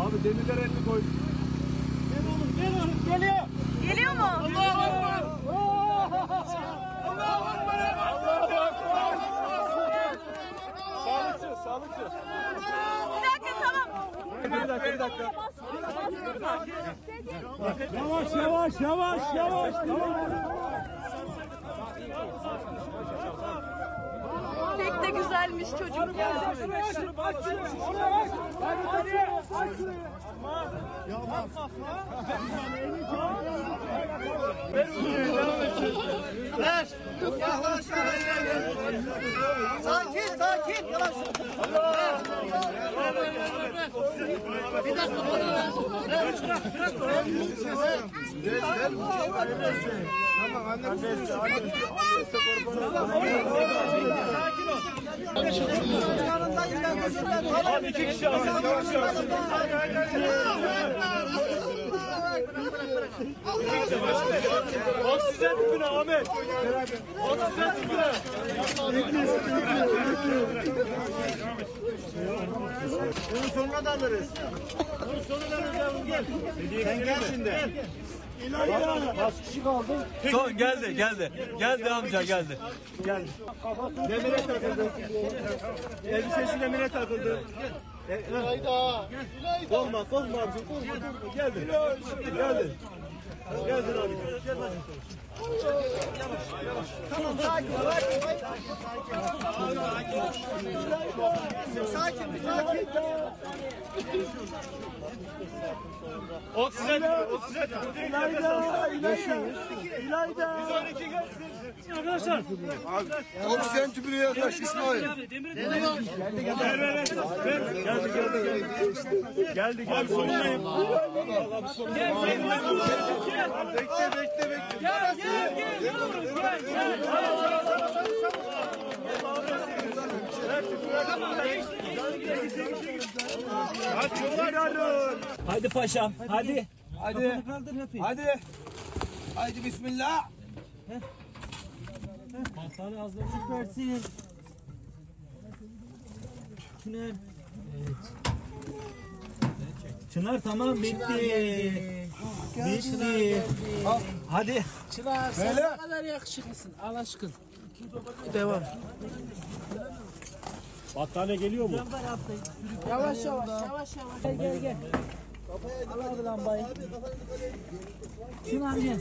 Abi demirler elini koy. Gel oğlum gel oğlum geliyor. Geliyor mu? Allahu Ekber. Allahu Ekber. Allahu Ekber. Sağlıkçı, sağlıkçı. Bir dakika tamam. Bir dakika, bir dakika. Yavaş, yavaş, yavaş, yavaş. Pek de güzelmiş çocuk ya. Ver. Yaklaş. Sakin, sakin. Yavaş. Bir dakika ver. Tamam, anne. Annesi, annesi. Annesi Abi iki kişi alın. Yavaş yavaş. Oksijen tüpüne Ahmet. Oksijen tüpüne. Bunun sonuna da alırız. Bunun sonuna da alırız. Gel. Sen gel şimdi. Kaç kişi kaldı? Son geldi geldi. Geldi amca geldi. Geldi. Demire takıldı. Elbisesi demire takıldı. İlayda. Korkma, korkma abicim, korkma, korkma. Geldin. Geldin. Abi. Gel hadi. Tamam, sakin, sakin. Sakin, bir sakin. Oksijen, oksijen. İlayda, İlayda. İlayda. 112 gelsin. Arkadaşlar. Oksijen tüpüne yaklaş İsmail. Geldi geldi. Geldi. Sonundayım. Gel gel gel. Bekle bekle bekle. Gel gel gel. Gel gel. Hadi paşam. Hadi. Hadi. Hadi. Haydi bismillah. Hastane ağzına süpersin. Çınar. Çınar tamam bitti. Bitti. Hadi. Çınar sen ne kadar yakışıklısın Allah aşkına. Devam. Battaniye geliyor mu? Yavaş yavaş yavaş yavaş. Gel gel gel. Al abi lambayı. Çınar gel.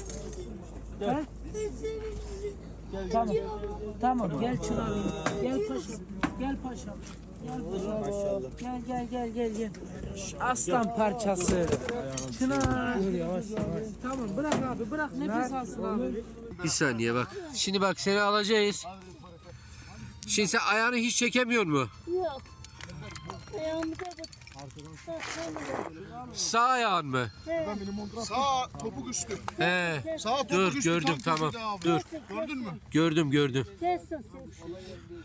Ha? Tamam. Tamam gel Çınar. Gel paşam. Gel paşam. Gel. Gel gel gel gel aslan parçası. Çınar. Dur yavaş yavaş. Tamam bırak abi bırak nefes alsın abi. Bir saniye bak. Şimdi bak seni alacağız. Şimdi sen ayağını hiç çekemiyor mu? Yok. Ayağımıza bak. Sağ ayağın mı? Sağ topuk üstü. He. Sağ topuk Dur üstü. gördüm tam tamam. abi. Dur. Gördün mü? Gördüm gördüm. Gelsin.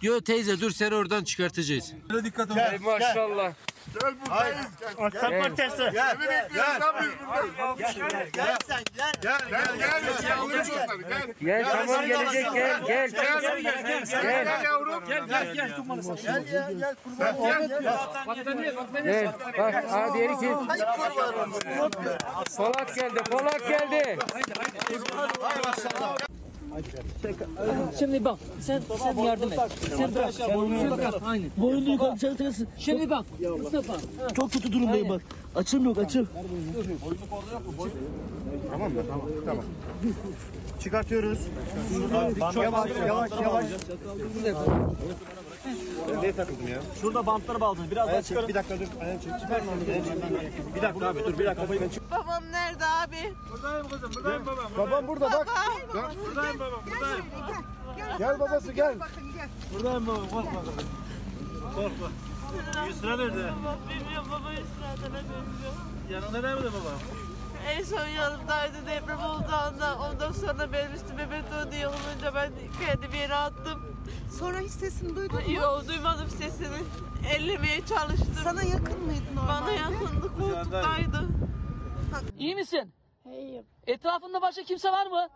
Diyor teyze dur seni oradan çıkartacağız. Dikkat et. Ey maşallah. Gel buradayız. Aslan Gel. parçası. Gel. Gel. Gel. Gel. Gel sen gel. Gel. Gel. Gel. Gel. Gel tamam gelecek gel gel. Gel. Gel. Gel. Gel yavrum. Gel. Gel. Gel. Gel. Gel. Gel. Kurban. Gel. Gel bak ha diğeri kim? Polat geldi Polat geldi. Şimdi bak sen sen yardım et. Sen bırak. Sen bak. Aynen. Boyunlu yukarı çarptırsın. Şimdi bak. Mustafa. Çok kötü durumdayım bak. Açım yok açım. Tamam mı? Tamam. Tamam. Çıkartıyoruz. Şuradan yavaş yavaş yavaş. Nereye takıldım ya? Şurada bantları bağladınız. Biraz daha çıkarın. Bir dakika dur. Ayağını çek. Çıkarma onu. Bir dakika abi dur. Bir dakika. Kafayı ben çık. Babam nerede abi? Buradayım kızım. Buradayım babam. Babam burada bak. Baba. Buradayım babam. Buradayım. Gel babası gel. Buradayım babam. Korkma. Korkma. Yusra nerede? Bilmiyorum baba üstüne bilmiyorum. Yanında nerede babam? En son yanımdaydı deprem olduğu anda. Ondan sonra benim üstüme beton diye olunca ben kendimi yere attım. Sonra hiç sesini duydun mu? Yok duymadım sesini. Ellemeye çalıştım. Sana yakın mıydı normalde? Bana yakındı koltuktaydı. İyi misin? İyiyim. Etrafında başka kimse var mı?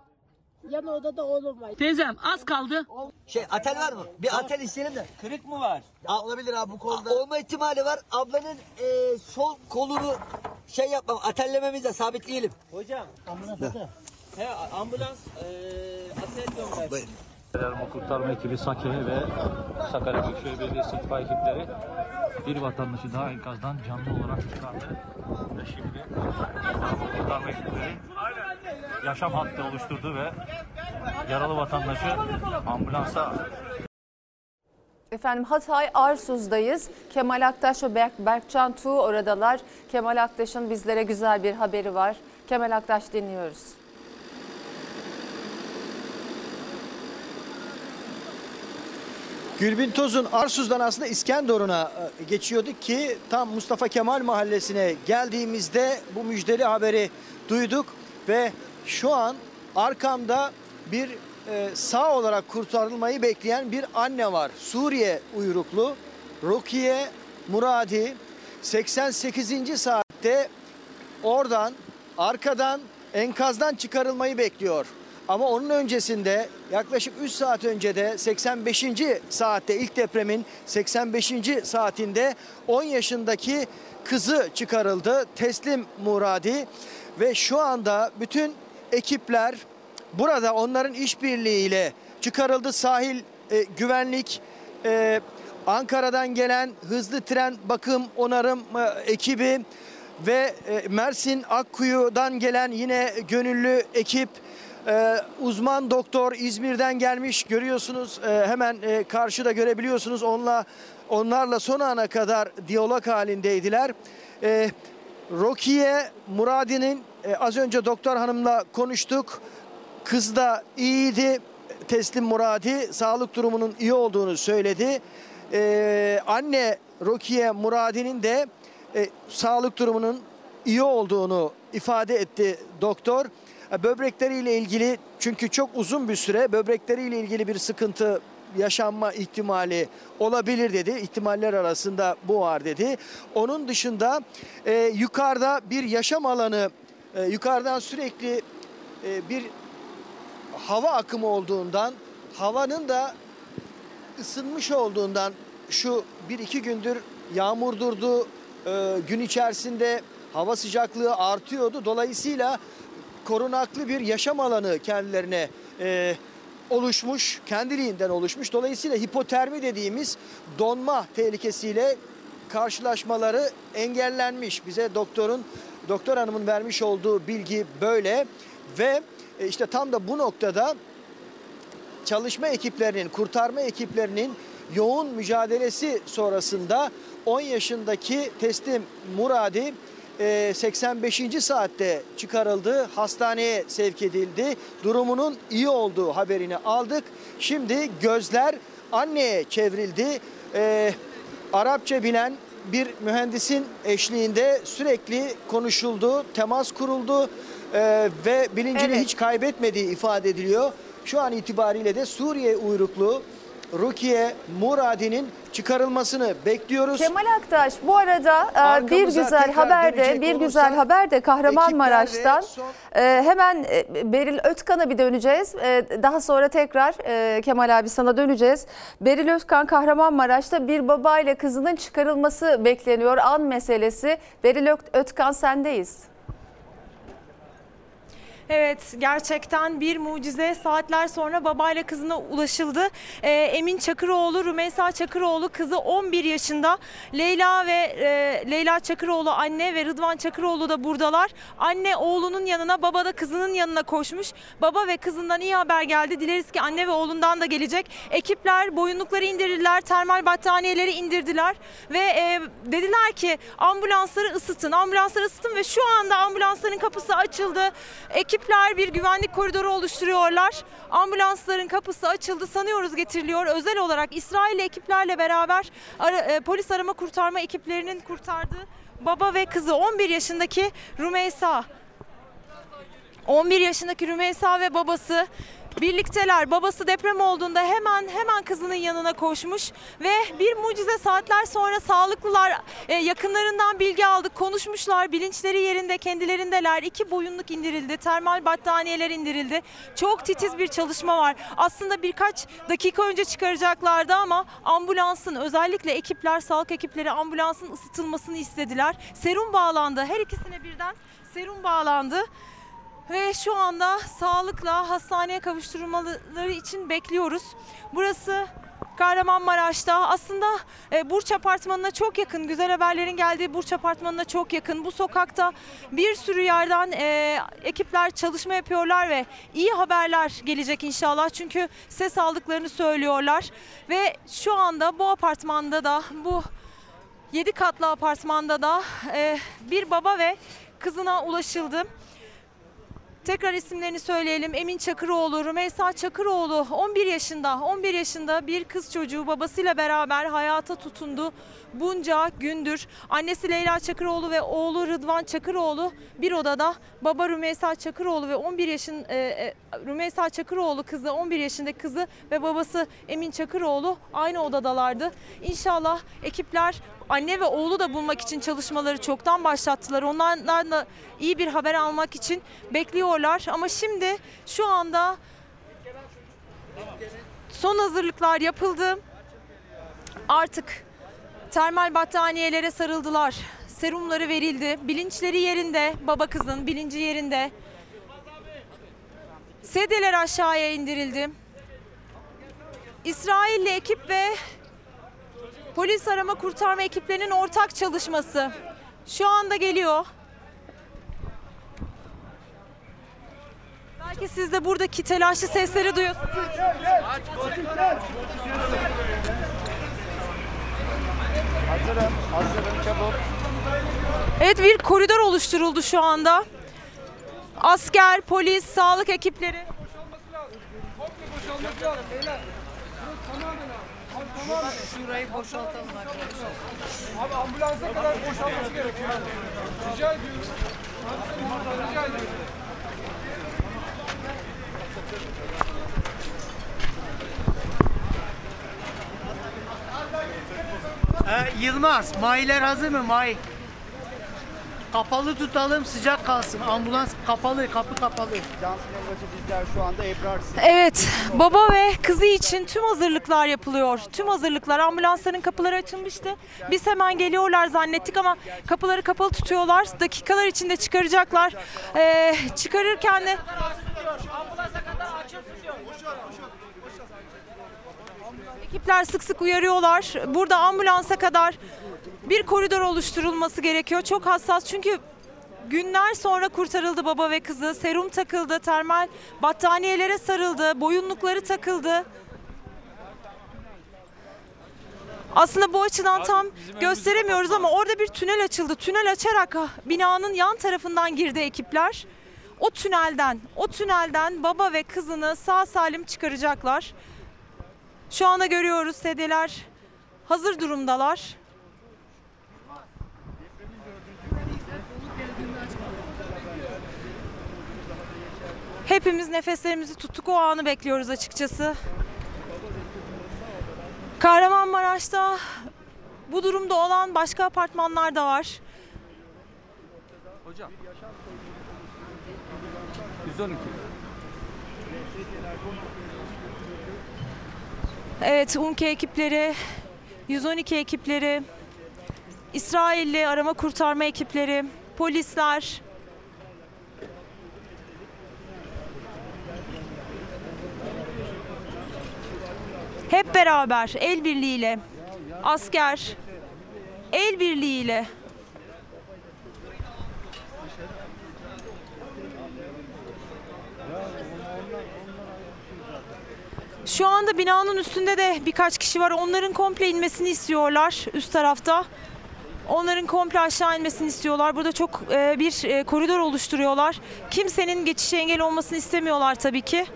Yan odada oğlum var. Teyzem az kaldı. Şey atel var mı? Bir atel isteyelim de. Kırık mı var? Aa, olabilir abi bu kolda. Olma ihtimali var. Ablanın e, sol kolunu şey yapmam, atellememiz de sabitleyelim. Hocam. Ambulans He ambulans eee atel gönderdi. Arama kurtarma ekibi SAKE ve Sakarya Büyükşehir Belediyesi itfaiye ekipleri bir vatandaşı daha enkazdan canlı olarak çıkardı. Ve şimdi kurtarma ekipleri yaşam hattı oluşturdu ve yaralı vatandaşı ambulansa Efendim Hatay Arsuz'dayız. Kemal Aktaş ve Berk, Berkcan Tuğ oradalar. Kemal Aktaş'ın bizlere güzel bir haberi var. Kemal Aktaş dinliyoruz. Gülbin Toz'un Arsuz'dan aslında İskenderun'a e, geçiyorduk ki tam Mustafa Kemal Mahallesi'ne geldiğimizde bu müjdeli haberi duyduk ve şu an arkamda bir e, sağ olarak kurtarılmayı bekleyen bir anne var. Suriye uyruklu Rukiye Muradi 88. saatte oradan arkadan enkazdan çıkarılmayı bekliyor. Ama onun öncesinde yaklaşık 3 saat önce de 85. saatte ilk depremin 85. saatinde 10 yaşındaki kızı çıkarıldı. Teslim Muradi ve şu anda bütün ekipler burada onların işbirliğiyle çıkarıldı. Sahil e, güvenlik e, Ankara'dan gelen hızlı tren bakım onarım e, ekibi ve e, Mersin Akkuyu'dan gelen yine gönüllü ekip e, uzman doktor İzmir'den gelmiş görüyorsunuz e, hemen e, karşıda görebiliyorsunuz onunla onlarla son ana kadar diyalog halindeydiler. E, Rokiye Muradi'nin e, az önce doktor hanımla konuştuk. Kız da iyiydi. Teslim Muradi sağlık durumunun iyi olduğunu söyledi. Ee, anne Rokiye Muradi'nin de e, sağlık durumunun iyi olduğunu ifade etti doktor. E, Böbrekleriyle ilgili çünkü çok uzun bir süre böbrekleriyle ilgili bir sıkıntı yaşanma ihtimali olabilir dedi. İhtimaller arasında bu var dedi. Onun dışında e, yukarıda bir yaşam alanı e, yukarıdan sürekli e, bir hava akımı olduğundan havanın da ısınmış olduğundan şu bir iki gündür yağmur durdu. Ee, gün içerisinde hava sıcaklığı artıyordu. Dolayısıyla korunaklı bir yaşam alanı kendilerine e, oluşmuş, kendiliğinden oluşmuş. Dolayısıyla hipotermi dediğimiz donma tehlikesiyle karşılaşmaları engellenmiş. Bize doktorun, doktor hanımın vermiş olduğu bilgi böyle ve e, işte tam da bu noktada çalışma ekiplerinin, kurtarma ekiplerinin yoğun mücadelesi sonrasında 10 yaşındaki teslim Muradi 85. saatte çıkarıldı. Hastaneye sevk edildi. Durumunun iyi olduğu haberini aldık. Şimdi gözler anneye çevrildi. E, Arapça bilen bir mühendisin eşliğinde sürekli konuşuldu, temas kuruldu e, ve bilincini Evet. hiç kaybetmediği ifade ediliyor. Şu an itibariyle de Suriye uyruklu Rukiye Muradi'nin çıkarılmasını bekliyoruz. Kemal Aktaş bu arada e, bir güzel tekrar haber de dönecek bir olursak, güzel haber de Kahramanmaraş'tan ekipler E, hemen e, Beril Özkan'a bir döneceğiz. E, daha sonra tekrar e, Kemal abi sana döneceğiz. Beril Özkan Kahramanmaraş'ta bir baba ile kızının çıkarılması bekleniyor. An meselesi. Beril Ö- Özkan sendeyiz. Evet gerçekten bir mucize saatler sonra babayla kızına ulaşıldı. Ee, Emin Çakıroğlu, Rümeysa Çakıroğlu kızı 11 yaşında. Leyla ve e, Leyla Çakıroğlu anne ve Rıdvan Çakıroğlu da buradalar. Anne oğlunun yanına baba da kızının yanına koşmuş. Baba ve kızından iyi haber geldi. Dileriz ki anne ve oğlundan da gelecek. Ekipler boyunlukları indirdiler, termal battaniyeleri indirdiler ve e, dediler ki ambulansları ısıtın, ambulansları ısıtın ve şu anda ambulansların kapısı açıldı. Ekipler bir güvenlik koridoru oluşturuyorlar. Ambulansların kapısı açıldı sanıyoruz getiriliyor. Özel olarak İsrailli ekiplerle beraber ara- e, polis arama kurtarma ekiplerinin kurtardığı baba ve kızı 11 yaşındaki Rümeysa 11 yaşındaki Rümeysa ve babası birlikteler. Babası deprem olduğunda hemen hemen kızının yanına koşmuş ve bir mucize saatler sonra sağlıklılar e, yakınlarından bilgi aldık. Konuşmuşlar. Bilinçleri yerinde, kendilerindeler. İki boyunluk indirildi. Termal battaniyeler indirildi. Çok titiz bir çalışma var. Aslında birkaç dakika önce çıkaracaklardı ama ambulansın özellikle ekipler, sağlık ekipleri ambulansın ısıtılmasını istediler. Serum bağlandı. Her ikisine birden serum bağlandı. Ve şu anda sağlıkla hastaneye kavuşturulmaları için bekliyoruz. Burası Kahramanmaraş'ta aslında e, Burç Apartmanı'na çok yakın. Güzel haberlerin geldiği Burç Apartmanı'na çok yakın. Bu sokakta bir sürü yerden e, ekipler çalışma yapıyorlar ve iyi haberler gelecek inşallah. Çünkü ses aldıklarını söylüyorlar. Ve şu anda bu apartmanda da bu 7 katlı apartmanda da e, bir baba ve kızına ulaşıldı. Tekrar isimlerini söyleyelim. Emin Çakıroğlu, Rümeysa Çakıroğlu 11 yaşında. 11 yaşında bir kız çocuğu babasıyla beraber hayata tutundu. Bunca gündür annesi Leyla Çakıroğlu ve oğlu Rıdvan Çakıroğlu bir odada. Baba Rümeysa Çakıroğlu ve 11 yaşın e, e, Rümeysa Çakıroğlu kızı 11 yaşındaki kızı ve babası Emin Çakıroğlu aynı odadalardı. İnşallah ekipler anne ve oğlu da bulmak için çalışmaları çoktan başlattılar. Onlardan da iyi bir haber almak için bekliyorlar. Ama şimdi şu anda son hazırlıklar yapıldı. Artık termal battaniyelere sarıldılar. Serumları verildi. Bilinçleri yerinde. Baba kızın bilinci yerinde. Sedyeler aşağıya indirildi. İsrailli ekip ve Polis arama kurtarma ekiplerinin ortak çalışması şu anda geliyor. Belki siz de buradaki telaşlı sesleri duyuyorsunuz. Hazırım, hazırım çabuk. Evet bir koridor oluşturuldu şu anda. Asker, polis, sağlık ekipleri. Şurayı boşaltalım arkadaşlar. Abi ambulansa kadar boşalması gerekiyor. Rica ediyorum. Rica ediyorum. Ee, Yılmaz, mayiler hazır mı? May. Kapalı tutalım, sıcak kalsın. Ambulans kapalı, kapı kapalı. Cansın Elbacı bizler şu anda Ebrar Evet, baba ve kızı için tüm hazırlıklar yapılıyor. Tüm hazırlıklar. Ambulansların kapıları açılmıştı. Biz hemen geliyorlar zannettik ama kapıları kapalı tutuyorlar. Dakikalar içinde çıkaracaklar. Ee, çıkarırken de ekipler sık sık uyarıyorlar. Burada ambulansa kadar bir koridor oluşturulması gerekiyor. Çok hassas çünkü Günler sonra kurtarıldı baba ve kızı. Serum takıldı, termal battaniyelere sarıldı, boyunlukları takıldı. Aslında bu açıdan tam gösteremiyoruz ama orada bir tünel açıldı. Tünel açarak ah, binanın yan tarafından girdi ekipler. O tünelden, o tünelden baba ve kızını sağ salim çıkaracaklar. Şu anda görüyoruz sedyeler hazır durumdalar. Hepimiz nefeslerimizi tuttuk o anı bekliyoruz açıkçası. Kahramanmaraş'ta bu durumda olan başka apartmanlar da var. Hocam. 112. Evet, UMKE ekipleri, 112 ekipleri, İsrailli arama kurtarma ekipleri, polisler. Hep beraber el birliğiyle, asker, el birliğiyle Şu anda binanın üstünde de birkaç kişi var. Onların komple inmesini istiyorlar üst tarafta. Onların komple aşağı inmesini istiyorlar. Burada çok e, bir e, koridor oluşturuyorlar. Kimsenin geçişe engel olmasını istemiyorlar tabii ki.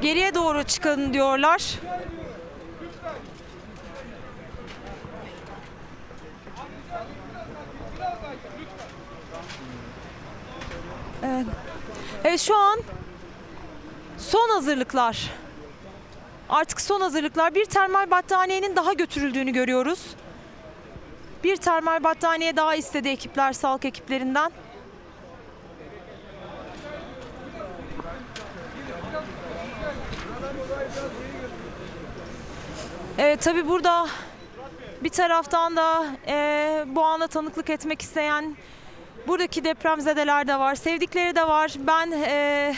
Geriye doğru çıkın diyorlar. Evet. Evet şu an son hazırlıklar. Artık son hazırlıklar. Bir termal battaniyenin daha götürüldüğünü görüyoruz. Bir termal battaniye daha istedi ekipler, sağlık ekiplerinden. Evet tabi burada bir taraftan da eee, bu ana tanıklık etmek isteyen buradaki depremzedeler de var, sevdikleri de var. Ben eee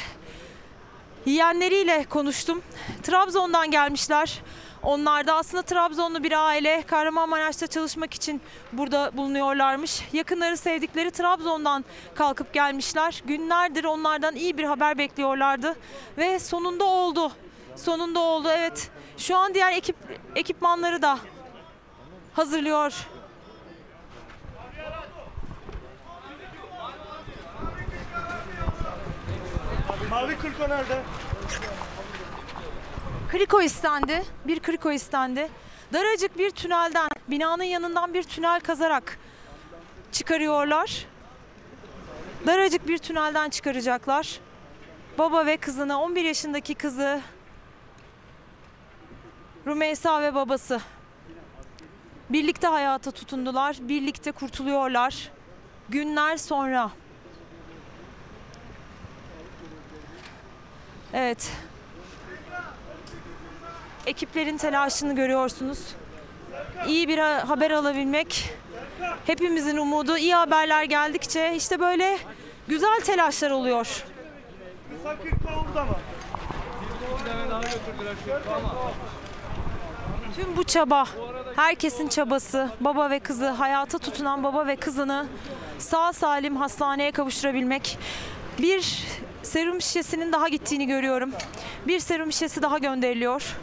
yeğenleriyle konuştum. Trabzon'dan gelmişler. Onlar da aslında Trabzonlu bir aile Kahramanmaraş'ta çalışmak için burada bulunuyorlarmış. Yakınları sevdikleri Trabzon'dan kalkıp gelmişler. Günlerdir onlardan iyi bir haber bekliyorlardı ve sonunda oldu. Sonunda oldu evet. Şu an diğer ekip ekipmanları da hazırlıyor. Mavi kırko nerede? Kriko istendi. Bir kriko istendi. Daracık bir tünelden, binanın yanından bir tünel kazarak çıkarıyorlar. Daracık bir tünelden çıkaracaklar. Baba ve kızını, 11 yaşındaki kızı Rümeysa ve babası birlikte hayata tutundular, birlikte kurtuluyorlar. Günler sonra. Evet. Ekiplerin telaşını görüyorsunuz. İyi bir ha- haber alabilmek hepimizin umudu. İyi haberler geldikçe işte böyle güzel telaşlar oluyor. Kısa kırko orada mı? Tüm bu çaba, herkesin çabası, baba ve kızı, hayata tutunan baba ve kızını sağ salim hastaneye kavuşturabilmek. Bir serum şişesinin daha gittiğini görüyorum. Bir serum şişesi daha gönderiliyor.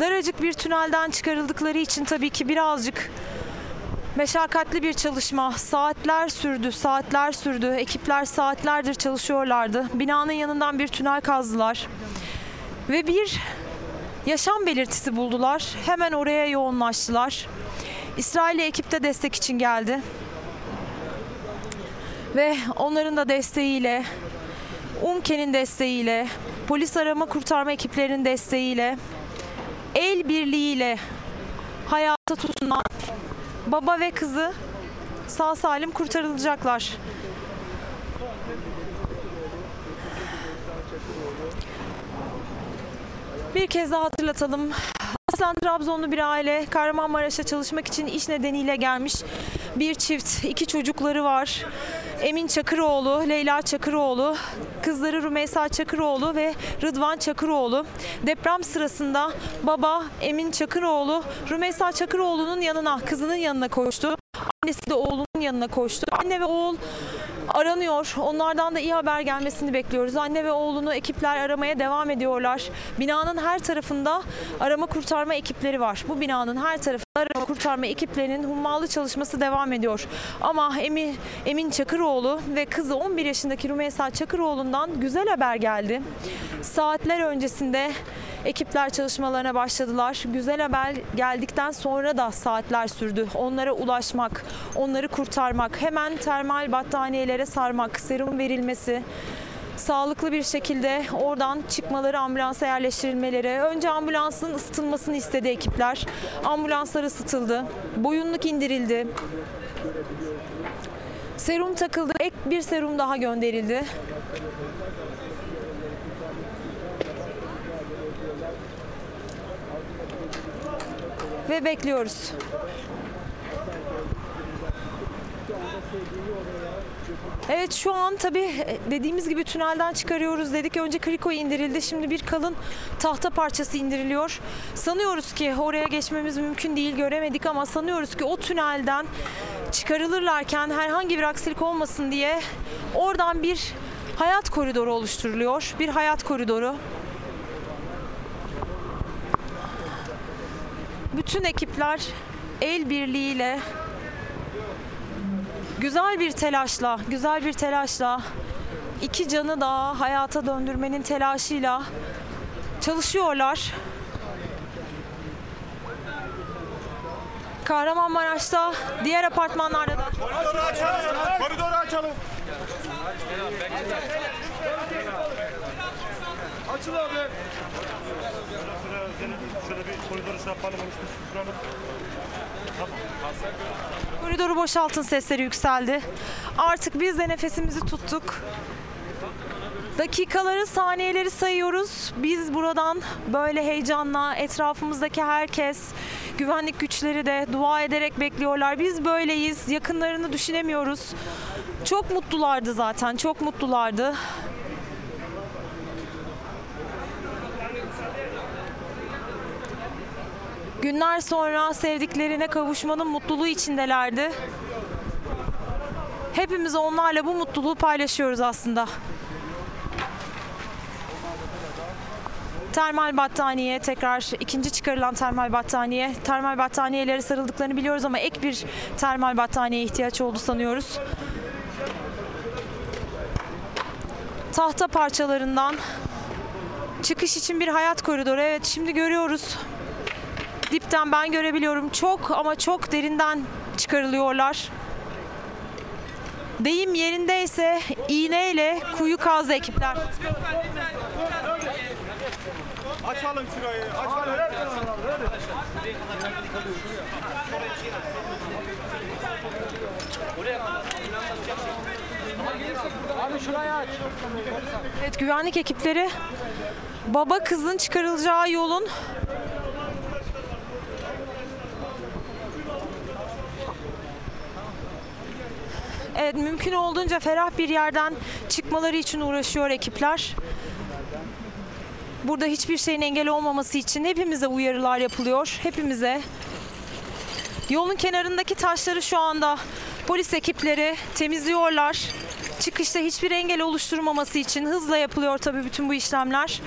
Daracık bir tünelden çıkarıldıkları için tabii ki birazcık meşakkatli bir çalışma. Saatler sürdü, saatler sürdü. Ekipler saatlerdir çalışıyorlardı. Binanın yanından bir tünel kazdılar. Ve bir yaşam belirtisi buldular. Hemen oraya yoğunlaştılar. İsrail'e ekip de destek için geldi. Ve onların da desteğiyle, UMKE'nin desteğiyle, polis arama kurtarma ekiplerinin desteğiyle, el birliğiyle hayata tutunan baba ve kızı sağ salim kurtarılacaklar. Bir kez daha hatırlatalım. Aslen Trabzonlu bir aile Kahramanmaraş'a çalışmak için iş nedeniyle gelmiş. Bir çift, iki çocukları var. Emin Çakıroğlu, Leyla Çakıroğlu, kızları Rümeysa Çakıroğlu ve Rıdvan Çakıroğlu. Deprem sırasında baba Emin Çakıroğlu, Rümeysa Çakıroğlu'nun yanına, kızının yanına koştu. Annesi de oğlunun yanına koştu. Anne ve oğul aranıyor. Onlardan da iyi haber gelmesini bekliyoruz. Anne ve oğlunu ekipler aramaya devam ediyorlar. Binanın her tarafında arama kurtarma ekipleri var. Bu binanın her tarafında arama kurtarma ekiplerinin hummalı çalışması devam ediyor. Ama Emin, Emin Çakıroğlu ve kızı 11 yaşındaki Rümeysa Çakıroğlu'ndan güzel haber geldi. Saatler öncesinde Ekipler çalışmalarına başladılar. Güzel haber geldikten sonra da saatler sürdü. Onlara ulaşmak, onları kurtarmak, hemen termal battaniyelere sarmak, serum verilmesi, sağlıklı bir şekilde oradan çıkmaları, ambulansa yerleştirilmeleri. Önce ambulansın ısıtılmasını istedi ekipler. Ambulanslar ısıtıldı. Boyunluk indirildi. Serum takıldı. Ek bir serum daha gönderildi. Ve bekliyoruz. Evet şu an tabii dediğimiz gibi tünelden çıkarıyoruz dedik. Önce kriko indirildi. Şimdi bir kalın tahta parçası indiriliyor. Sanıyoruz ki oraya geçmemiz mümkün değil göremedik ama sanıyoruz ki o tünelden çıkarılırlarken herhangi bir aksilik olmasın diye oradan bir hayat koridoru oluşturuluyor. Bir hayat koridoru. Bütün ekipler el birliğiyle güzel bir telaşla, güzel bir telaşla iki canı da hayata döndürmenin telaşıyla çalışıyorlar. Kahramanmaraş'ta, diğer apartmanlarda da. Koridoru açalım. Koridoru açalım. Açıl abi. Koridoru boşaltın sesleri yükseldi. Artık biz de nefesimizi tuttuk. Dakikaları, saniyeleri sayıyoruz. Biz buradan böyle heyecanla etrafımızdaki herkes, güvenlik güçleri de dua ederek bekliyorlar. Biz böyleyiz. Yakınlarını düşünemiyoruz. Çok mutlulardı zaten. Çok mutlulardı. Günler sonra sevdiklerine kavuşmanın mutluluğu içindelerdi. Hepimiz onlarla bu mutluluğu paylaşıyoruz aslında. Termal battaniye tekrar ikinci çıkarılan termal battaniye. Termal battaniyelere sarıldıklarını biliyoruz ama ek bir termal battaniyeye ihtiyaç oldu sanıyoruz. Tahta parçalarından çıkış için bir hayat koridoru. Evet şimdi görüyoruz. Dipten ben görebiliyorum. Çok ama çok derinden çıkarılıyorlar. Deyim yerindeyse iğneyle kuyu kazdı ekipler. Açalım şurayı. Açalım. Abi şurayı aç. Evet güvenlik ekipleri baba kızın çıkarılacağı yolun Evet mümkün olduğunca ferah bir yerden çıkmaları için uğraşıyor ekipler. Burada hiçbir şeyin engel olmaması için hepimize uyarılar yapılıyor. Hepimize. Yolun kenarındaki taşları şu anda polis ekipleri temizliyorlar. Çıkışta hiçbir engel oluşturmaması için hızla yapılıyor tabii bütün bu işlemler.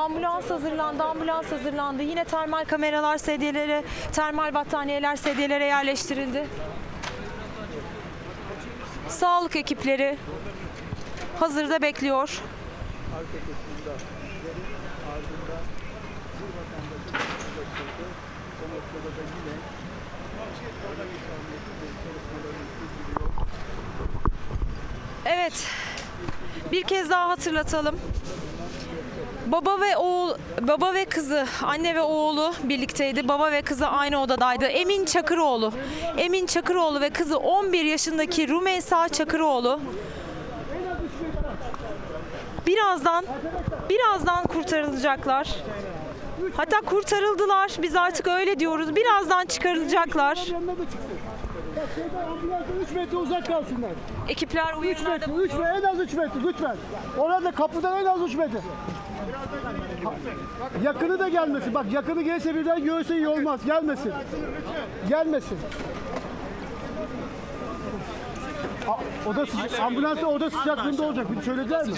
Ambulans hazırlandı, ambulans hazırlandı. Yine termal kameralar sedyelere, termal battaniyeler sedyelere yerleştirildi. Sağlık ekipleri hazırda bekliyor. Evet. Bir kez daha hatırlatalım. Baba ve oğul, baba ve kızı, anne ve oğlu birlikteydi. Baba ve kızı aynı odadaydı. Emin Çakıroğlu. Emin Çakıroğlu ve kızı 11 yaşındaki Rumeysa Çakıroğlu. Birazdan birazdan kurtarılacaklar. Hatta kurtarıldılar. Biz artık öyle diyoruz. Birazdan çıkarılacaklar. 3 metre uzak kalsınlar. Ekipler 3 metre, 3 metre, en az 3 metre lütfen. Orada kapıdan en az 3 metre. Yakını da gelmesin. Bak yakını gelirse birden görse iyi olmaz. Gelmesin. Gelmesin. A- Oda sıca- ambulansla oda sıcaklığında olacak. Bir söylediler mi?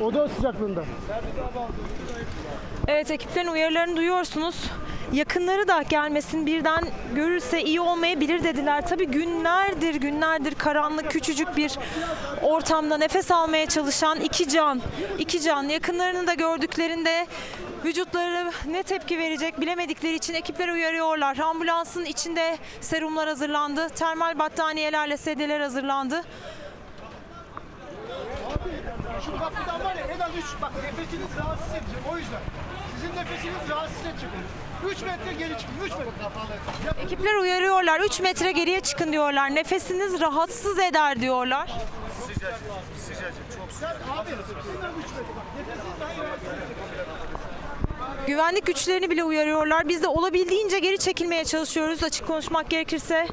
Oda sıcaklığında. Evet ekiplerin uyarılarını duyuyorsunuz. yakınları da gelmesin birden görürse iyi olmayabilir dediler. Tabii günlerdir günlerdir karanlık küçücük bir ortamda nefes almaya çalışan iki can, iki can yakınlarını da gördüklerinde vücutları ne tepki verecek bilemedikleri için ekipler uyarıyorlar. Ambulansın içinde serumlar hazırlandı, termal battaniyelerle sedyeler hazırlandı. Şu kapıdan var ya en az 3 bak nefesiniz rahatsız edecek o yüzden. Sizin nefesiniz rahatsız edecek. 3 metre geri çıkın 3 metre. Ekipler uyarıyorlar. 3 metre geriye çıkın diyorlar. Nefesiniz rahatsız eder diyorlar. Sıcacık, sıcacık, çok sıcacık. Abi sizden 3 metre nefesiniz daha rahatsız. Güvenlik güçlerini bile uyarıyorlar. Biz de olabildiğince geri çekilmeye çalışıyoruz açık konuşmak gerekirse.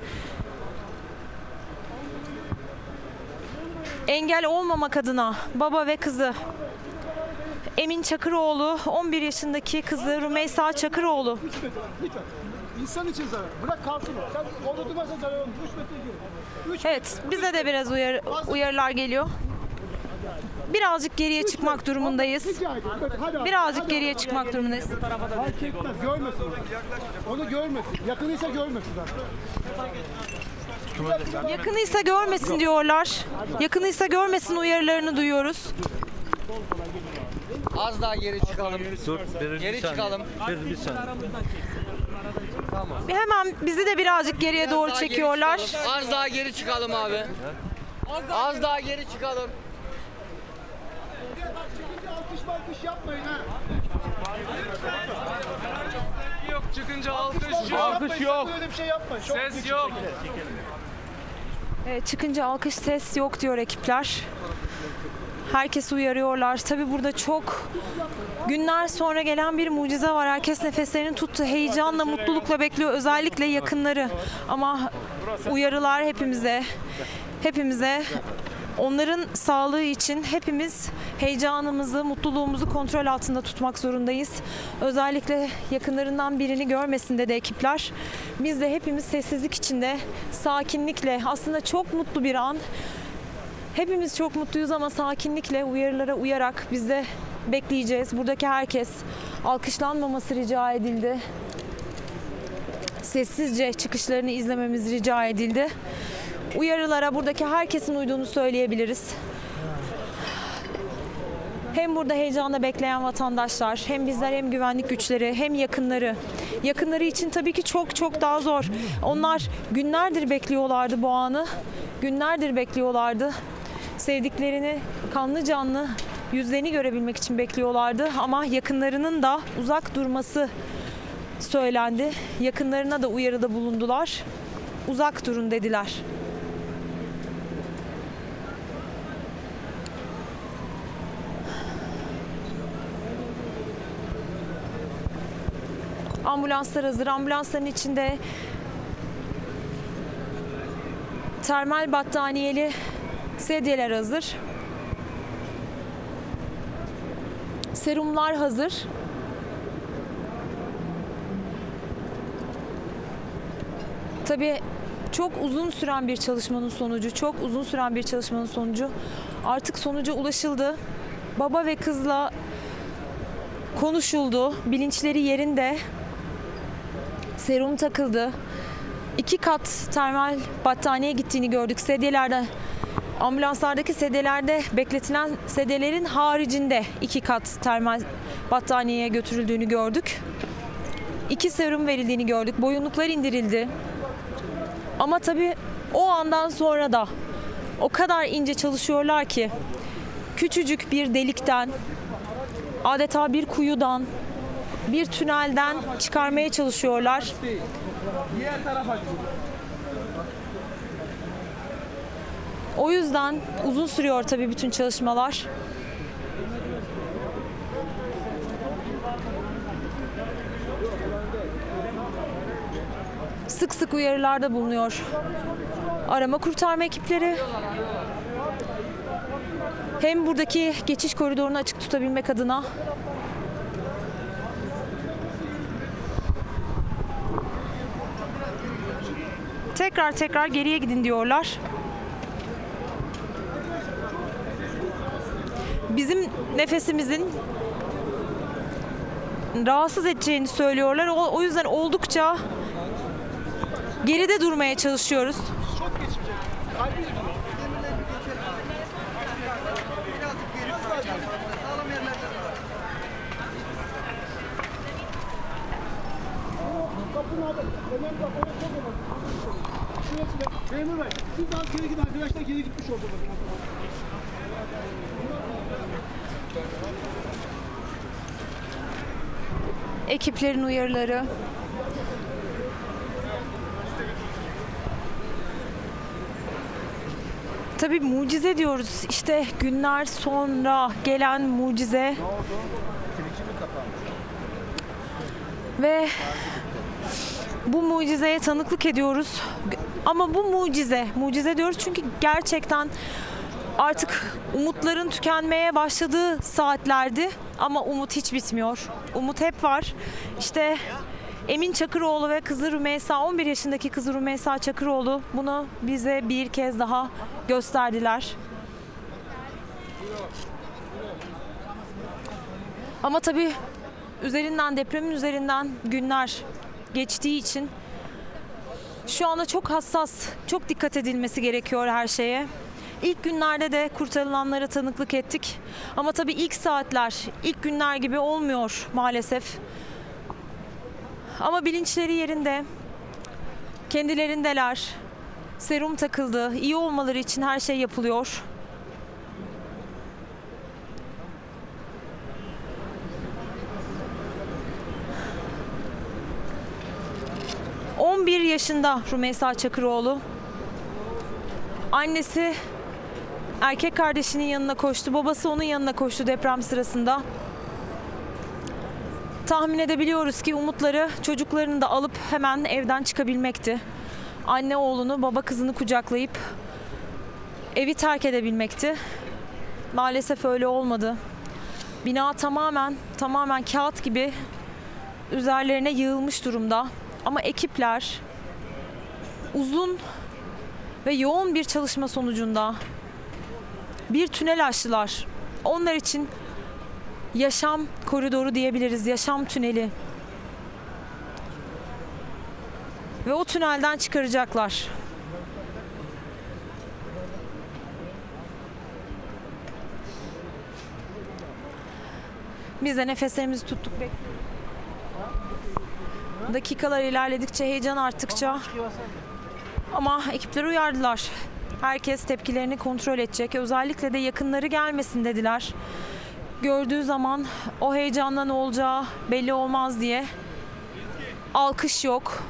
Engel olmamak adına baba ve kızı Emin Çakıroğlu, 11 yaşındaki kızı Rümeysa Çakıroğlu. 3 metre lütfen. İnsan için zarar. Bırak kalsın. Sen orada durmazsan zarar olmuş. 3 metre. Üç Evet, bize de biraz uyarı, uyarılar geliyor. Birazcık geriye çıkmak durumundayız. Birazcık geriye çıkmak durumundayız. Fark etmez. Görmesin. Onu görmesin. Yakınıysa görmesin zaten. Yakınıysa görmesin diyorlar. Yakınıysa görmesin uyarılarını duyuyoruz. Az daha geri çıkalım. Dur, bir, Geri bir saniye. çıkalım. Bir, bir saniye. Bir Hemen bizi de birazcık geriye doğru daha geri çekiyorlar. çıkalım. Az daha geri çıkalım abi. Az daha geri çıkalım. Bak çıkınca alkış malkış yapmayın ha. Yok çıkınca alkış Alkış yok. Böyle bir şey yapmayın. Çok Ses yok. Evet, çıkınca alkış ses yok diyor ekipler. Herkes uyarıyorlar. Tabii burada çok günler sonra gelen bir mucize var. Herkes nefeslerini tuttu. Heyecanla, mutlulukla bekliyor. Özellikle yakınları. Ama uyarılar hepimize, hepimize onların sağlığı için hepimiz heyecanımızı, mutluluğumuzu kontrol altında tutmak zorundayız. Özellikle yakınlarından birini görmesin dedi ekipler. Biz de hepimiz sessizlik içinde, sakinlikle, aslında çok mutlu bir an. Hepimiz çok mutluyuz ama sakinlikle uyarılara uyarak biz de bekleyeceğiz. Buradaki herkes alkışlanmaması rica edildi. Sessizce çıkışlarını izlememiz rica edildi. Uyarılara buradaki herkesin uyduğunu söyleyebiliriz. Hem burada heyecanla bekleyen vatandaşlar, hem bizler hem güvenlik güçleri, hem yakınları. Yakınları için tabii ki çok çok daha zor. Onlar günlerdir bekliyorlardı bu anı. Günlerdir bekliyorlardı. Sevdiklerini kanlı canlı yüzlerini görebilmek için bekliyorlardı ama yakınlarının da uzak durması söylendi. Yakınlarına da uyarıda bulundular. Uzak durun dediler. Ambulanslar hazır. Ambulansların içinde termal battaniyeli sedyeler hazır. Serumlar hazır. Tabii çok uzun süren bir çalışmanın sonucu, çok uzun süren bir çalışmanın sonucu artık sonuca ulaşıldı. Baba ve kızla konuşuldu. Bilinçleri yerinde. Serum takıldı. İki kat termal battaniye gittiğini gördük. Sedyelerde ambulanslardaki sedyelerde bekletilen sedyelerin haricinde iki kat termal battaniyeye götürüldüğünü gördük. İki serum verildiğini gördük. Boyunluklar indirildi. Ama tabii o andan sonra da o kadar ince çalışıyorlar ki küçücük bir delikten adeta bir kuyudan bir tünelden çıkarmaya çalışıyorlar. Diğer tarafa O yüzden uzun sürüyor tabii bütün çalışmalar. Sık sık uyarılarda bulunuyor. Arama kurtarma ekipleri hem buradaki geçiş koridorunu açık tutabilmek adına tekrar tekrar geriye gidin diyorlar. Bizim nefesimizin rahatsız edeceğini söylüyorlar. O, o yüzden oldukça geride durmaya çalışıyoruz. Memur Bey. Siz daha geri giden arkadaşlar geri gitmiş oldu. Ekiplerin uyarıları. Tabii mucize diyoruz. İşte günler sonra gelen mucize. Ve bu mucizeye tanıklık ediyoruz. Ama bu mucize, mucize diyoruz çünkü gerçekten artık umutların tükenmeye başladığı saatlerdi ama umut hiç bitmiyor. Umut hep var. İşte Emin Çakıroğlu ve kızı Rümeysa, 11 yaşındaki kızı Rümeysa Çakıroğlu bunu bize bir kez daha gösterdiler. Ama tabii üzerinden depremin üzerinden günler geçtiği için şu anda çok hassas, çok dikkat edilmesi gerekiyor her şeye. İlk günlerde de kurtarılanlara tanıklık ettik. Ama tabii ilk saatler, ilk günler gibi olmuyor maalesef. Ama bilinçleri yerinde, kendilerindeler. Serum takıldı, iyi olmaları için her şey yapılıyor. ...11 yaşında Rümeysa Çakıroğlu. Annesi erkek kardeşinin yanına koştu. Babası onun yanına koştu deprem sırasında. Tahmin edebiliyoruz ki umutları çocuklarını da alıp hemen evden çıkabilmekti. Anne oğlunu, baba kızını kucaklayıp evi terk edebilmekti. Maalesef öyle olmadı. Bina tamamen tamamen kağıt gibi üzerlerine yığılmış durumda. Ama ekipler uzun ve yoğun bir çalışma sonucunda bir tünel açtılar. Onlar için yaşam koridoru diyebiliriz, yaşam tüneli. Ve o tünelden çıkaracaklar. Biz de nefeslerimizi tuttuk bekliyoruz. Dakikalar ilerledikçe, heyecan arttıkça ama ekipler uyardılar. Herkes tepkilerini kontrol edecek. Özellikle de yakınları gelmesin dediler. Gördüğü zaman o heyecanla ne olacağı belli olmaz diye. Alkış yok.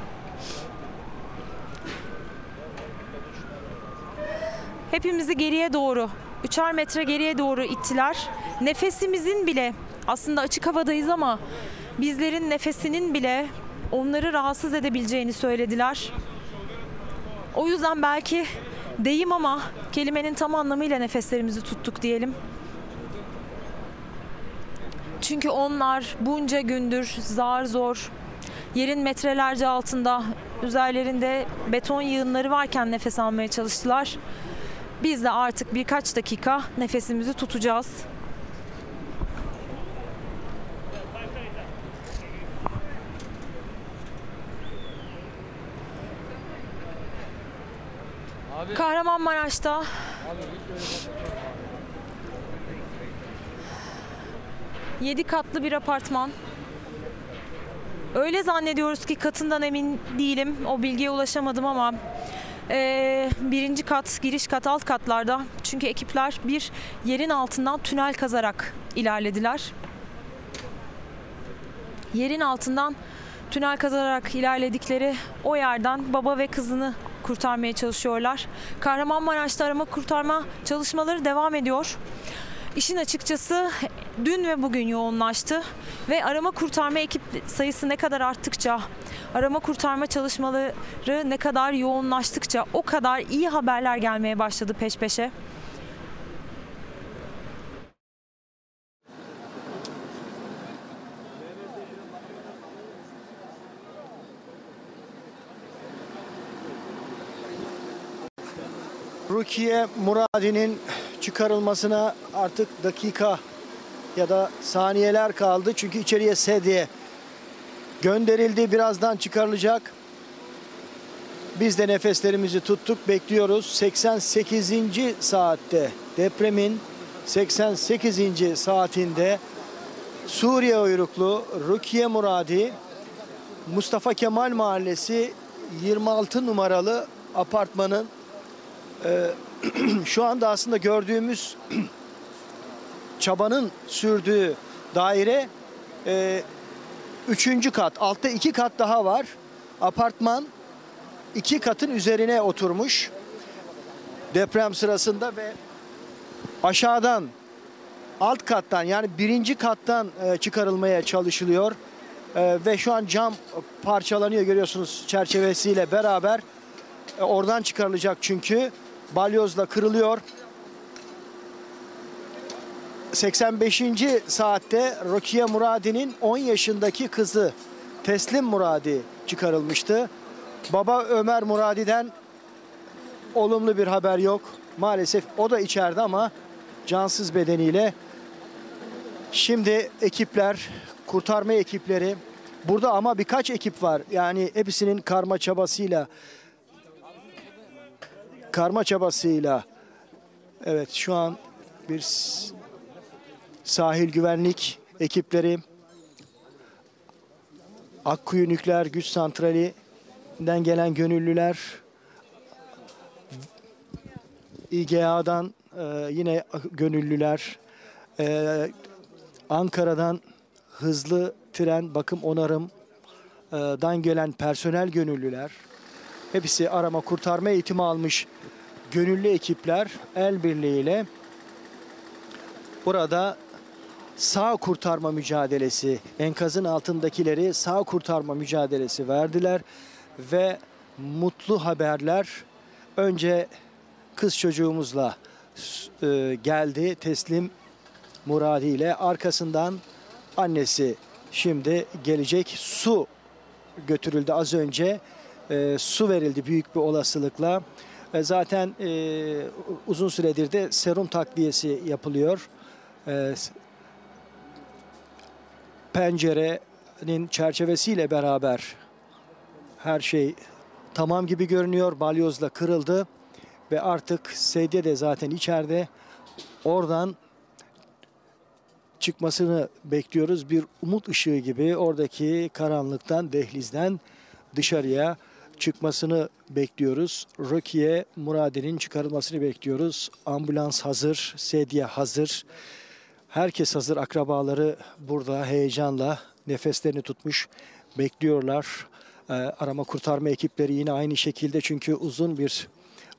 Hepimizi geriye doğru, üçer metre geriye doğru ittiler. Nefesimizin bile aslında açık havadayız ama bizlerin nefesinin bile onları rahatsız edebileceğini söylediler. O yüzden belki deyim ama kelimenin tam anlamıyla nefeslerimizi tuttuk diyelim. Çünkü onlar bunca gündür zar zor yerin metrelerce altında üzerlerinde beton yığınları varken nefes almaya çalıştılar. Biz de artık birkaç dakika nefesimizi tutacağız. Kahramanmaraş'ta Yedi katlı bir apartman. Öyle zannediyoruz ki katından emin değilim. O bilgiye ulaşamadım ama ee, birinci kat, giriş kat, alt katlarda. Çünkü ekipler bir yerin altından tünel kazarak ilerlediler. Yerin altından tünel kazarak ilerledikleri o yerden baba ve kızını kurtarmaya çalışıyorlar. Kahramanmaraş'ta arama kurtarma çalışmaları devam ediyor. İşin açıkçası dün ve bugün yoğunlaştı ve arama kurtarma ekip sayısı ne kadar arttıkça, arama kurtarma çalışmaları ne kadar yoğunlaştıkça o kadar iyi haberler gelmeye başladı peş peşe. Rukiye Muradi'nin çıkarılmasına artık dakika ya da saniyeler kaldı. Çünkü içeriye sedye gönderildi. Birazdan çıkarılacak. Biz de nefeslerimizi tuttuk, bekliyoruz. 88. saatte depremin 88. saatinde Suriye uyruklu Rukiye Muradi Mustafa Kemal Mahallesi 26 numaralı apartmanın şu anda aslında gördüğümüz çabanın sürdüğü daire e, üçüncü kat. Altta iki kat daha var. Apartman iki katın üzerine oturmuş deprem sırasında ve aşağıdan alt kattan yani birinci kattan e, çıkarılmaya çalışılıyor. E, ve şu an cam parçalanıyor görüyorsunuz çerçevesiyle beraber. E, oradan çıkarılacak çünkü balyozla kırılıyor. 85. saatte Rokiye Muradi'nin 10 yaşındaki kızı Teslim Muradi çıkarılmıştı. Baba Ömer Muradi'den olumlu bir haber yok. Maalesef o da içeride ama cansız bedeniyle. Şimdi ekipler, kurtarma ekipleri burada ama birkaç ekip var. Yani hepsinin karma çabasıyla karma çabasıyla evet şu an bir sahil güvenlik ekipleri Akkuyu Nükleer Güç Santrali'den gelen gönüllüler İGA'dan e, yine gönüllüler e, Ankara'dan hızlı tren bakım onarım e, dan gelen personel gönüllüler hepsi arama kurtarma eğitimi almış gönüllü ekipler el birliğiyle burada sağ kurtarma mücadelesi, enkazın altındakileri sağ kurtarma mücadelesi verdiler ve mutlu haberler önce kız çocuğumuzla e, geldi teslim Muradi ile. Arkasından annesi şimdi gelecek. Su götürüldü az önce. E, su verildi büyük bir olasılıkla E, zaten e, uzun süredir de serum takviyesi yapılıyor. E, pencerenin çerçevesiyle beraber her şey tamam gibi görünüyor. Balyozla kırıldı ve artık sedye de zaten içeride. Oradan çıkmasını bekliyoruz. Bir umut ışığı gibi oradaki karanlıktan, dehlizden dışarıya çıkmasını bekliyoruz. Rokiye Muradi'nin çıkarılmasını bekliyoruz. Ambulans hazır, sedye hazır. Herkes hazır. Akrabaları burada heyecanla nefeslerini tutmuş bekliyorlar. Ee, arama kurtarma ekipleri yine aynı şekilde çünkü uzun bir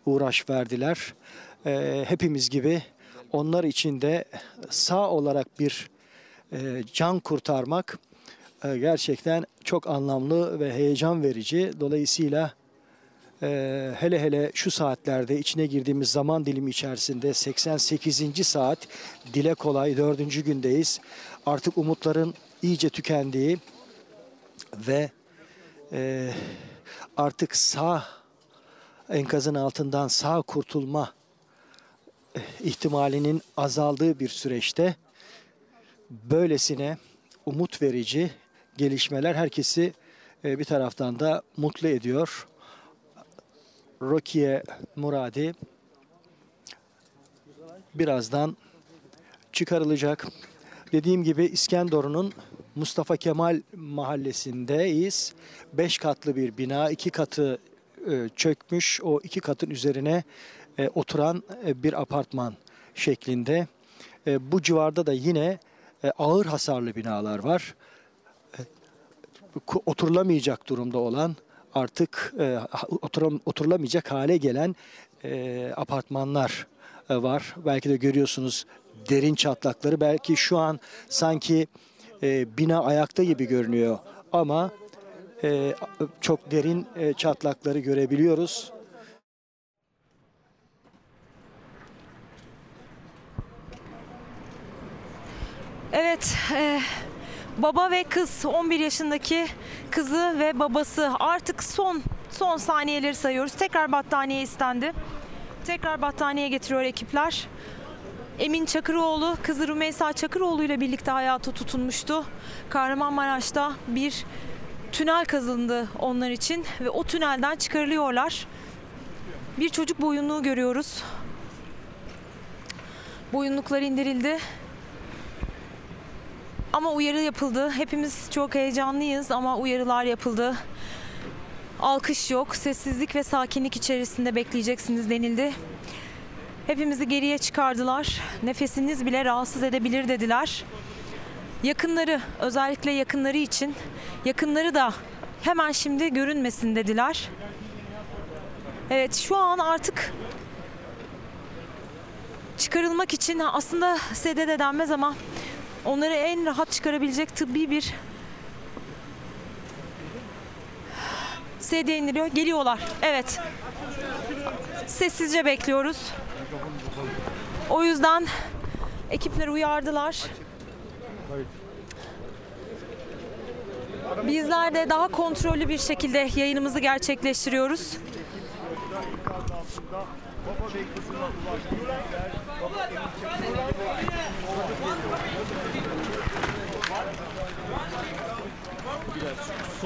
uğraş verdiler. Ee, hepimiz gibi onlar için de sağ olarak bir e, can kurtarmak e, gerçekten çok anlamlı ve heyecan verici. Dolayısıyla e, hele hele şu saatlerde içine girdiğimiz zaman dilimi içerisinde 88. saat dile kolay 4. gündeyiz. Artık umutların iyice tükendiği ve e, artık sağ enkazın altından sağ kurtulma eh, ihtimalinin azaldığı bir süreçte böylesine umut verici gelişmeler herkesi e, bir taraftan da mutlu ediyor. Rokiye Muradi birazdan çıkarılacak. Dediğim gibi İskenderun'un Mustafa Kemal mahallesindeyiz. Beş katlı bir bina, iki katı e, çökmüş. O iki katın üzerine e, oturan bir apartman şeklinde. Bu civarda da yine ağır hasarlı binalar var. Oturulamayacak durumda olan artık e, oturam- oturulamayacak hale gelen e, apartmanlar e, var. Belki de görüyorsunuz derin çatlakları. Belki şu an sanki e, bina ayakta gibi görünüyor ama e, çok derin e, çatlakları görebiliyoruz. Evet, e, baba ve kız 11 yaşındaki kızı ve babası artık son son saniyeleri sayıyoruz. Tekrar battaniye istendi. Tekrar battaniye getiriyor ekipler. Emin Çakıroğlu, kızı Rümeysa Çakıroğlu ile birlikte hayata tutunmuştu. Kahramanmaraş'ta bir tünel kazıldı onlar için ve o tünelden çıkarılıyorlar. Bir çocuk boyunluğu görüyoruz. Boyunluklar indirildi. Ama uyarı yapıldı. Hepimiz çok heyecanlıyız ama uyarılar yapıldı. Alkış yok, sessizlik ve sakinlik içerisinde bekleyeceksiniz denildi. Hepimizi geriye çıkardılar. Nefesiniz bile rahatsız edebilir dediler. Yakınları, özellikle yakınları için yakınları da hemen şimdi görünmesin dediler. Evet, şu an artık çıkarılmak için aslında sede de denmez ama onları en rahat çıkarabilecek tıbbi bir sedye iniliyor. Geliyorlar. Evet. Sessizce bekliyoruz. O yüzden ekipler uyardılar. Bizler de daha kontrollü bir şekilde yayınımızı gerçekleştiriyoruz.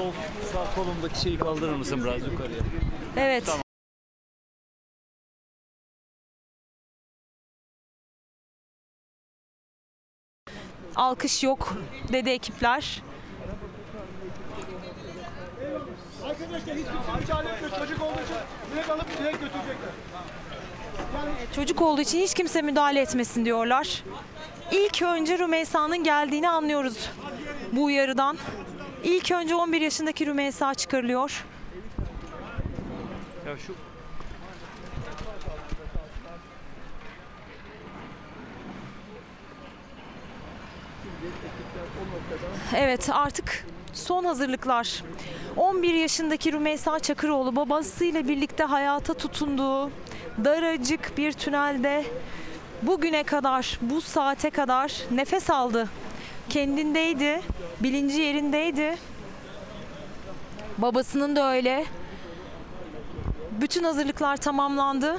Sol sağ kolumdaki şeyi kaldırır mısın biraz yukarıya? Evet. Tamam. Alkış yok dedi ekipler. Arkadaşlar hiç kimse müdahale etmiyor. Çocuk olduğu için direkt alıp direkt götürecekler. Çocuk olduğu için hiç kimse müdahale etmesin diyorlar. İlk önce Rümeysa'nın geldiğini anlıyoruz bu uyarıdan. İlk önce 11 yaşındaki Rümeysa çıkarılıyor. Ya şu Evet artık son hazırlıklar. 11 yaşındaki Rümeysa Çakıroğlu babasıyla birlikte hayata tutunduğu daracık bir tünelde bugüne kadar, bu saate kadar nefes aldı. Kendindeydi, bilinci yerindeydi. Babasının da öyle. Bütün hazırlıklar tamamlandı.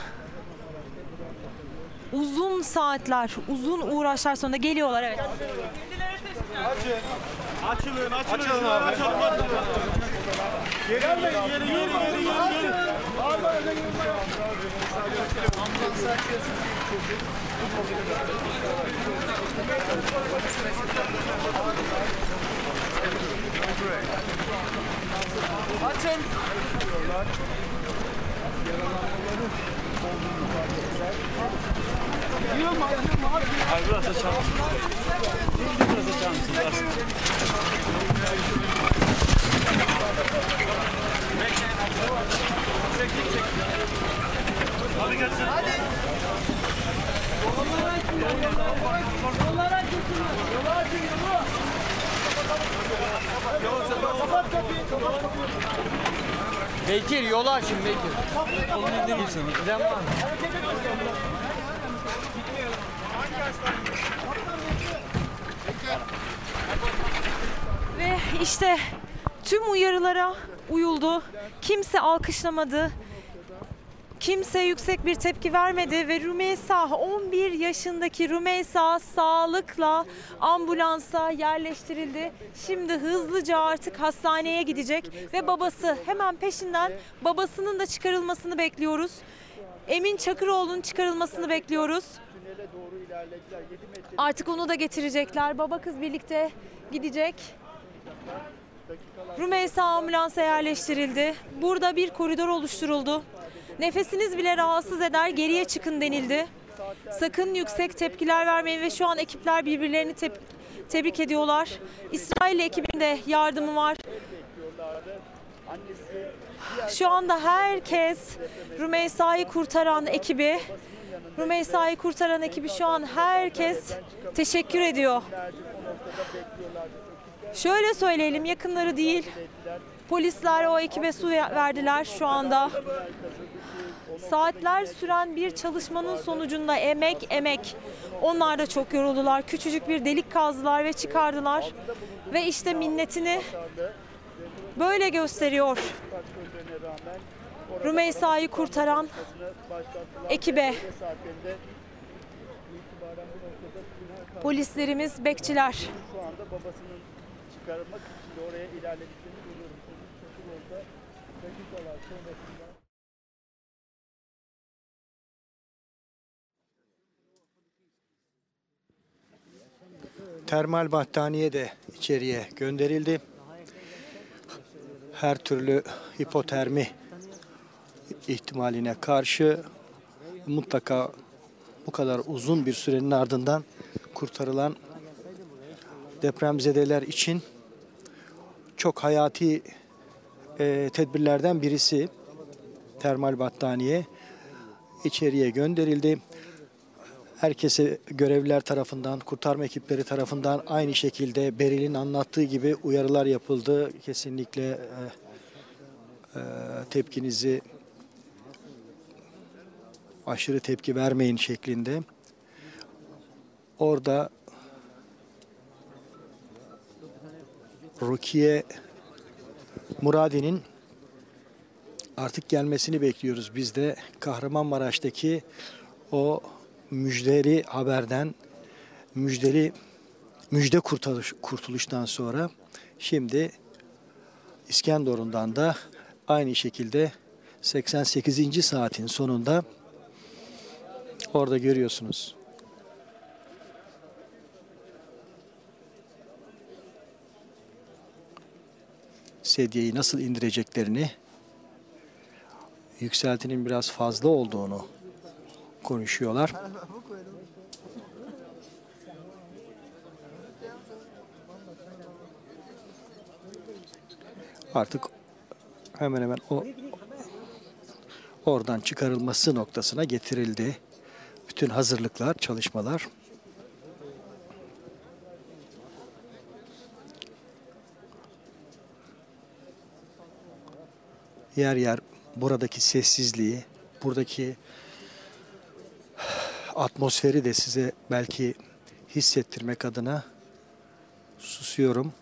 Uzun saatler, uzun uğraşlar sonunda geliyorlar evet. Açılın, açılın. Açılın abi. Açalım, açalım. Geri geri geri geri geri geri geri. Açın. Abi biraz açar mısın? Biraz açar mısın? Hadi gelsin. Hadi. Yollara açın. Yollara açın. Kapat kapıyı. Kapat kapıyı. Bekir yolu açın Bekir. Onu indireyim sana. Zaman. Ve işte tüm uyarılara uyuldu. Kimse alkışlamadı. Kimse yüksek bir tepki vermedi ve Rümeysa 11 yaşındaki Rümeysa sağlıkla ambulansa yerleştirildi. Şimdi hızlıca artık hastaneye gidecek ve babası hemen peşinden babasının da çıkarılmasını bekliyoruz. Emin Çakıroğlu'nun çıkarılmasını bekliyoruz. Artık onu da getirecekler. Baba kız birlikte gidecek. Rümeysa ambulansa yerleştirildi. Burada bir koridor oluşturuldu. Nefesiniz bile rahatsız eder geriye çıkın denildi. Sakın yüksek tepkiler vermeyin ve şu an ekipler birbirlerini tep- tebrik ediyorlar. İsrail ekibinde yardımı var. Şu anda herkes Rümeysa'yı kurtaran ekibi, Rümeysa'yı kurtaran ekibi şu an herkes teşekkür ediyor. Şöyle söyleyelim yakınları değil. Polisler o ekibe su verdiler şu anda. Saatler süren bir çalışmanın sonucunda emek emek. Onlar da çok yoruldular. Küçücük bir delik kazdılar ve çıkardılar. Ve işte minnetini böyle gösteriyor. Rümeysa'yı kurtaran ekibe. Polislerimiz, bekçiler. Çıkarılmak için de oraya ilerlediklerini görüyorum. Çocuk orada dakikalar sonrasında Termal battaniye de içeriye gönderildi. Her türlü hipotermi ihtimaline karşı mutlaka bu kadar uzun bir sürenin ardından kurtarılan depremzedeler için çok hayati e, tedbirlerden birisi termal battaniye içeriye gönderildi. Herkese görevliler tarafından, kurtarma ekipleri tarafından aynı şekilde Beril'in anlattığı gibi uyarılar yapıldı. Kesinlikle e, e, tepkinizi aşırı tepki vermeyin şeklinde. Orada Rukiye Muradi'nin artık gelmesini bekliyoruz. Biz de Kahramanmaraş'taki o müjdeli haberden, müjdeli müjde kurtuluş, kurtuluştan sonra şimdi İskenderun'dan da aynı şekilde 88. saatin sonunda orada görüyorsunuz. Sedyeyi nasıl indireceklerini, yükseltinin biraz fazla olduğunu konuşuyorlar. Artık hemen hemen o oradan çıkarılması noktasına getirildi. Bütün hazırlıklar, çalışmalar. Yer yer buradaki sessizliği, buradaki atmosferi de size belki hissettirmek adına susuyorum.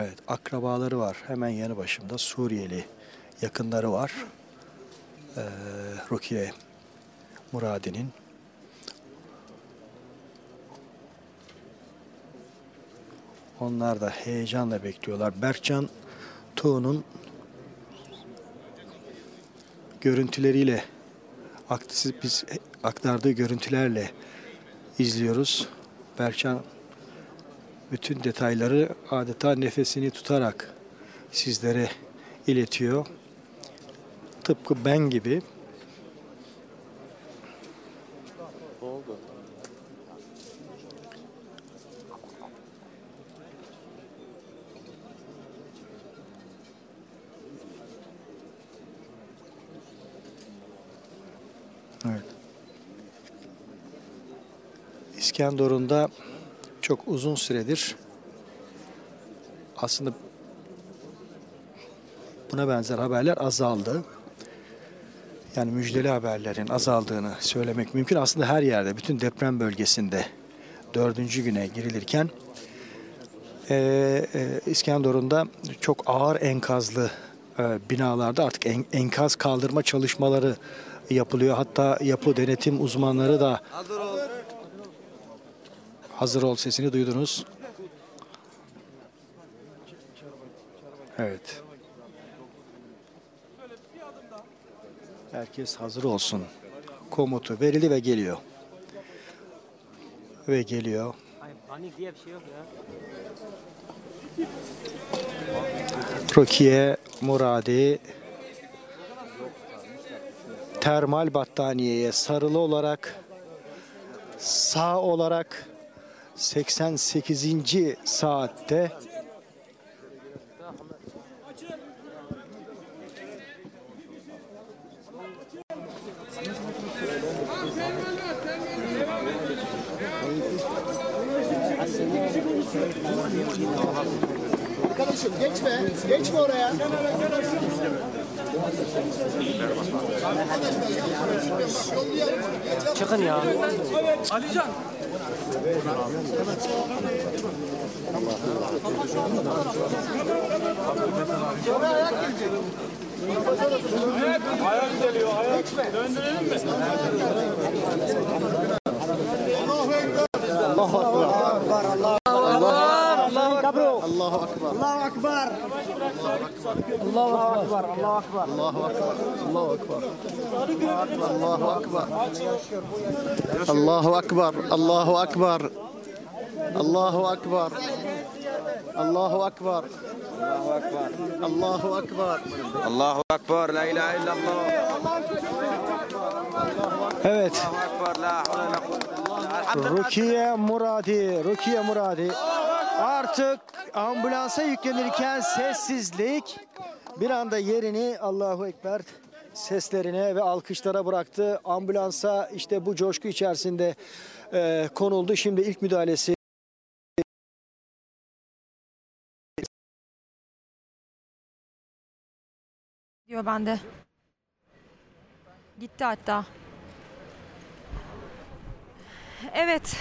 Evet, akrabaları var. Hemen yanı başımda Suriyeli yakınları var. Ee, Rukiye Muradi'nin. Onlar da heyecanla bekliyorlar. Berkcan Tuğ'un görüntüleriyle biz aktardığı görüntülerle izliyoruz. Berkcan bütün detayları adeta nefesini tutarak sizlere iletiyor. Tıpkı ben gibi. İskenderun'da çok uzun süredir aslında buna benzer haberler azaldı. Yani müjdeli haberlerin azaldığını söylemek mümkün. Aslında her yerde, bütün deprem bölgesinde dördüncü güne girilirken e, e, İskenderun'da çok ağır enkazlı e, binalarda artık en- enkaz kaldırma çalışmaları yapılıyor. Hatta yapı denetim uzmanları da Hazır ol. hazır ol sesini duydunuz. Evet. Herkes hazır olsun. Komutu verildi ve geliyor. Ve geliyor. Panik diye bir şey yok ya. Rukiye Muradi termal battaniyeye sarılı olarak sağ olarak 88. saatte geçme. Oraya. Çıkın ya. Alican. Ayak geliyor, ayak. Döndürelim mi? Allahu Akbar. Allahu Akbar. Allahu Akbar. Allahu Akbar. Allahu Akbar. Allahu Akbar. Allahu Akbar. Allahu Akbar. Allahu Akbar. Allahu Akbar. Allahu Akbar. Allahu Akbar. Allahu Akbar. Allahu Akbar. Allahu Ekber, la ilahe illallah. Evet. Allahu Ekber, la havle ve la kuvvete Rukiye Muradi, Rukiye Muradi. Artık ambulansa yüklenirken sessizlik bir anda yerini Allahu Ekber seslerine ve alkışlara bıraktı. Ambulansa işte bu coşku içerisinde e, konuldu. Şimdi ilk müdahalesi Diyor bende. Gitti hatta. Evet.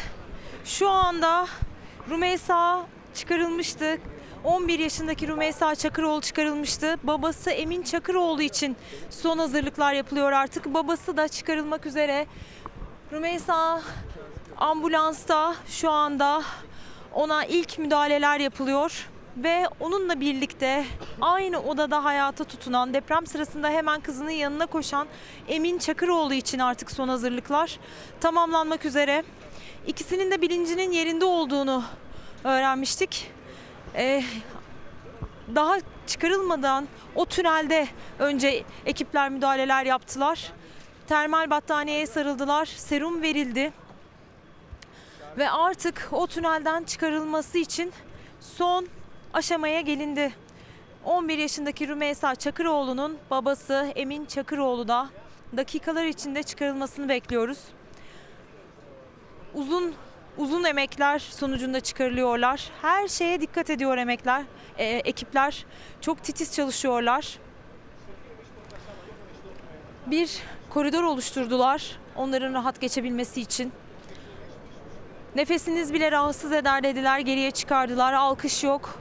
Şu anda Rümeysa çıkarılmıştı. 11 yaşındaki Rümeysa Çakıroğlu çıkarılmıştı. Babası Emin Çakıroğlu için son hazırlıklar yapılıyor artık. Babası da çıkarılmak üzere. Rümeysa ambulansta şu anda ona ilk müdahaleler yapılıyor ve onunla birlikte aynı odada hayata tutunan deprem sırasında hemen kızının yanına koşan Emin Çakıroğlu için artık son hazırlıklar tamamlanmak üzere. İkisinin de bilincinin yerinde olduğunu öğrenmiştik. Ee, daha çıkarılmadan o tünelde önce ekipler müdahaleler yaptılar. Termal battaniyeye sarıldılar, serum verildi. Ve artık o tünelden çıkarılması için son aşamaya gelindi. 11 yaşındaki Rümeysa Çakıroğlu'nun babası Emin Çakıroğlu da dakikalar içinde çıkarılmasını bekliyoruz. Uzun uzun emekler sonucunda çıkarılıyorlar. Her şeye dikkat ediyor emekler, e, ekipler. Çok titiz çalışıyorlar. Bir koridor oluşturdular onların rahat geçebilmesi için. Nefesiniz bile rahatsız eder dediler, geriye çıkardılar. Alkış yok.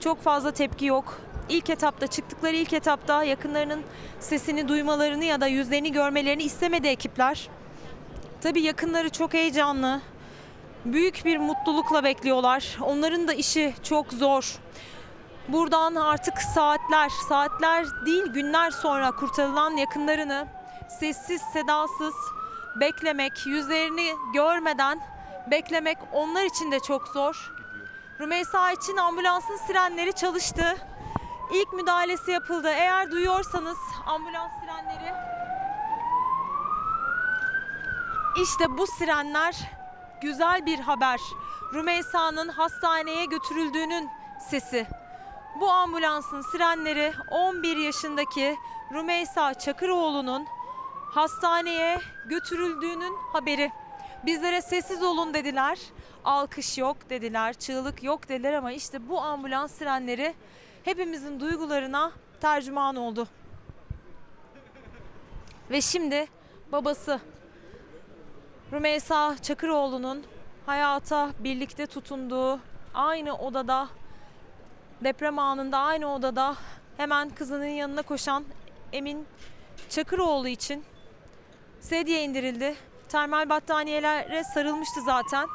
Çok fazla tepki yok. İlk etapta çıktıkları ilk etapta yakınlarının sesini duymalarını ya da yüzlerini görmelerini istemedi ekipler. Tabii yakınları çok heyecanlı. Büyük bir mutlulukla bekliyorlar. Onların da işi çok zor. Buradan artık saatler, saatler değil günler sonra kurtarılan yakınlarını sessiz sedasız beklemek, yüzlerini görmeden beklemek onlar için de çok zor. Rümeysa için ambulansın sirenleri çalıştı. İlk müdahalesi yapıldı. Eğer duyuyorsanız ambulans sirenleri işte bu sirenler güzel bir haber. Rümeysa'nın hastaneye götürüldüğünün sesi. Bu ambulansın sirenleri 11 yaşındaki Rümeysa Çakıroğlu'nun hastaneye götürüldüğünün haberi. Bizlere sessiz olun dediler. Alkış yok dediler, çığlık yok dediler ama işte bu ambulans sirenleri hepimizin duygularına tercüman oldu. Ve şimdi babası Rümeysa Çakıroğlu'nun hayata birlikte tutunduğu aynı odada deprem anında aynı odada hemen kızının yanına koşan Emin Çakıroğlu için sedye indirildi. Termal battaniyelere sarılmıştı zaten.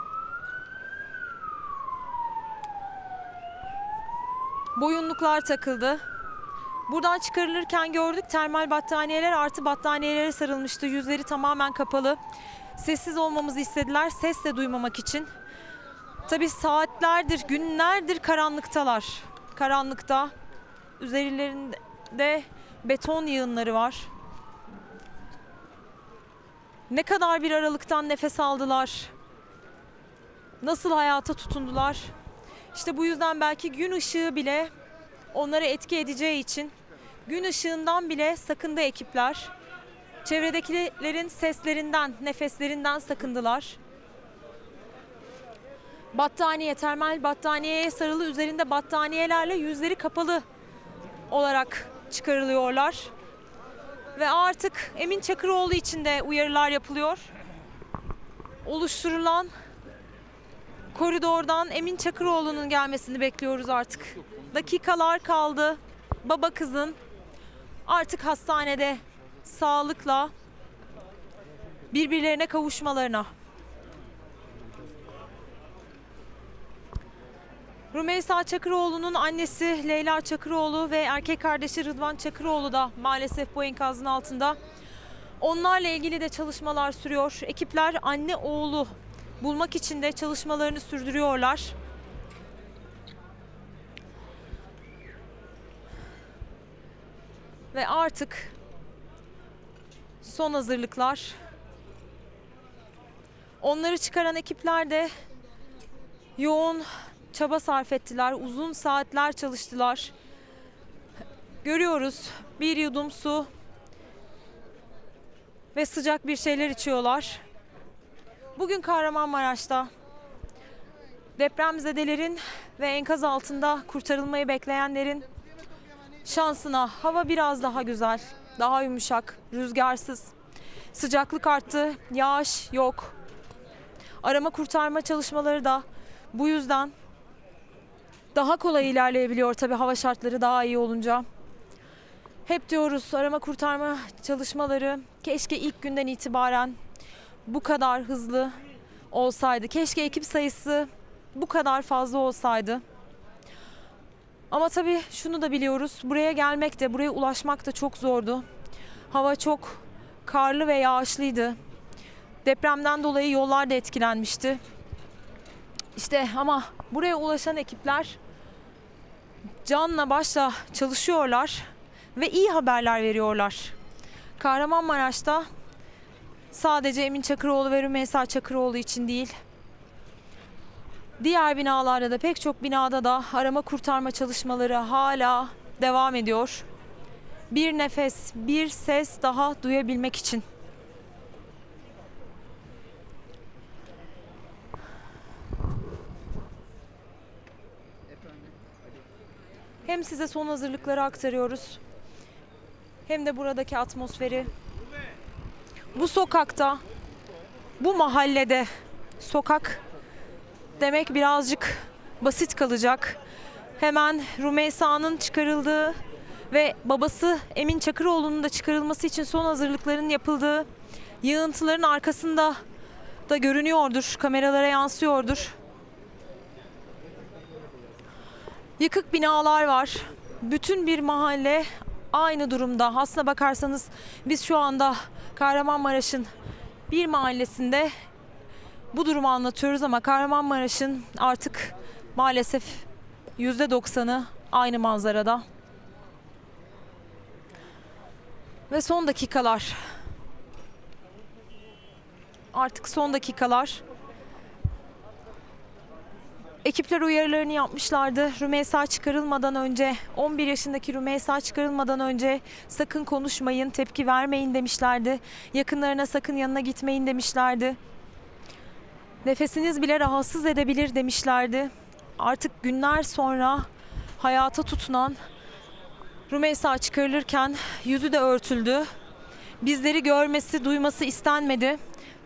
Boyunluklar takıldı. Buradan çıkarılırken gördük termal battaniyeler artı battaniyelere sarılmıştı. Yüzleri tamamen kapalı. Sessiz olmamızı istediler. Ses de duymamak için. Tabi saatlerdir, günlerdir karanlıktalar. Karanlıkta. Üzerlerinde beton yığınları var. Ne kadar bir aralıktan nefes aldılar. Nasıl hayata tutundular. İşte bu yüzden belki gün ışığı bile onlara etki edeceği için gün ışığından bile sakındı ekipler. Çevredekilerin seslerinden, nefeslerinden sakındılar. Battaniye, termal battaniyeye sarılı üzerinde battaniyelerle yüzleri kapalı olarak çıkarılıyorlar. Ve artık Emin Çakıroğlu için de uyarılar yapılıyor. Oluşturulan koridordan Emin Çakıroğlu'nun gelmesini bekliyoruz artık. Dakikalar kaldı. Baba kızın artık hastanede sağlıkla birbirlerine kavuşmalarına. Rümeysa Çakıroğlu'nun annesi Leyla Çakıroğlu ve erkek kardeşi Rıdvan Çakıroğlu da maalesef bu enkazın altında. Onlarla ilgili de çalışmalar sürüyor. Ekipler anne oğlu bulmak için de çalışmalarını sürdürüyorlar. Ve artık son hazırlıklar. Onları çıkaran ekipler de yoğun çaba sarf ettiler. Uzun saatler çalıştılar. Görüyoruz bir yudum su ve sıcak bir şeyler içiyorlar. Bugün Kahramanmaraş'ta depremzedelerin ve enkaz altında kurtarılmayı bekleyenlerin şansına hava biraz daha güzel, daha yumuşak, rüzgarsız. Sıcaklık arttı, yağış yok. Arama kurtarma çalışmaları da bu yüzden daha kolay ilerleyebiliyor tabii hava şartları daha iyi olunca. Hep diyoruz arama kurtarma çalışmaları keşke ilk günden itibaren bu kadar hızlı olsaydı. Keşke ekip sayısı bu kadar fazla olsaydı. Ama tabii şunu da biliyoruz. Buraya gelmek de, buraya ulaşmak da çok zordu. Hava çok karlı ve yağışlıydı. Depremden dolayı yollar da etkilenmişti. İşte ama buraya ulaşan ekipler canla başla çalışıyorlar ve iyi haberler veriyorlar. Kahramanmaraş'ta sadece Emin Çakıroğlu ve Rümeysa Çakıroğlu için değil, diğer binalarda da pek çok binada da arama kurtarma çalışmaları hala devam ediyor. Bir nefes, bir ses daha duyabilmek için. Hem size son hazırlıkları aktarıyoruz. Hem de buradaki atmosferi. Bu sokakta, bu mahallede sokak demek birazcık basit kalacak. Hemen Rumeysa'nın çıkarıldığı ve babası Emin Çakıroğlu'nun da çıkarılması için son hazırlıkların yapıldığı yığıntıların arkasında da görünüyordur, kameralara yansıyordur. Yıkık binalar var. Bütün bir mahalle aynı durumda. Aslına bakarsanız biz şu anda Kahramanmaraş'ın bir mahallesinde bu durumu anlatıyoruz ama Kahramanmaraş'ın artık maalesef %90'ı aynı manzarada. Ve son dakikalar. Artık son dakikalar. Ekipler uyarılarını yapmışlardı. Rümeysa çıkarılmadan önce, 11 yaşındaki Rümeysa çıkarılmadan önce sakın konuşmayın, tepki vermeyin demişlerdi. Yakınlarına sakın yanına gitmeyin demişlerdi. Nefesiniz bile rahatsız edebilir demişlerdi. Artık günler sonra hayata tutunan Rümeysa çıkarılırken yüzü de örtüldü. Bizleri görmesi, duyması istenmedi.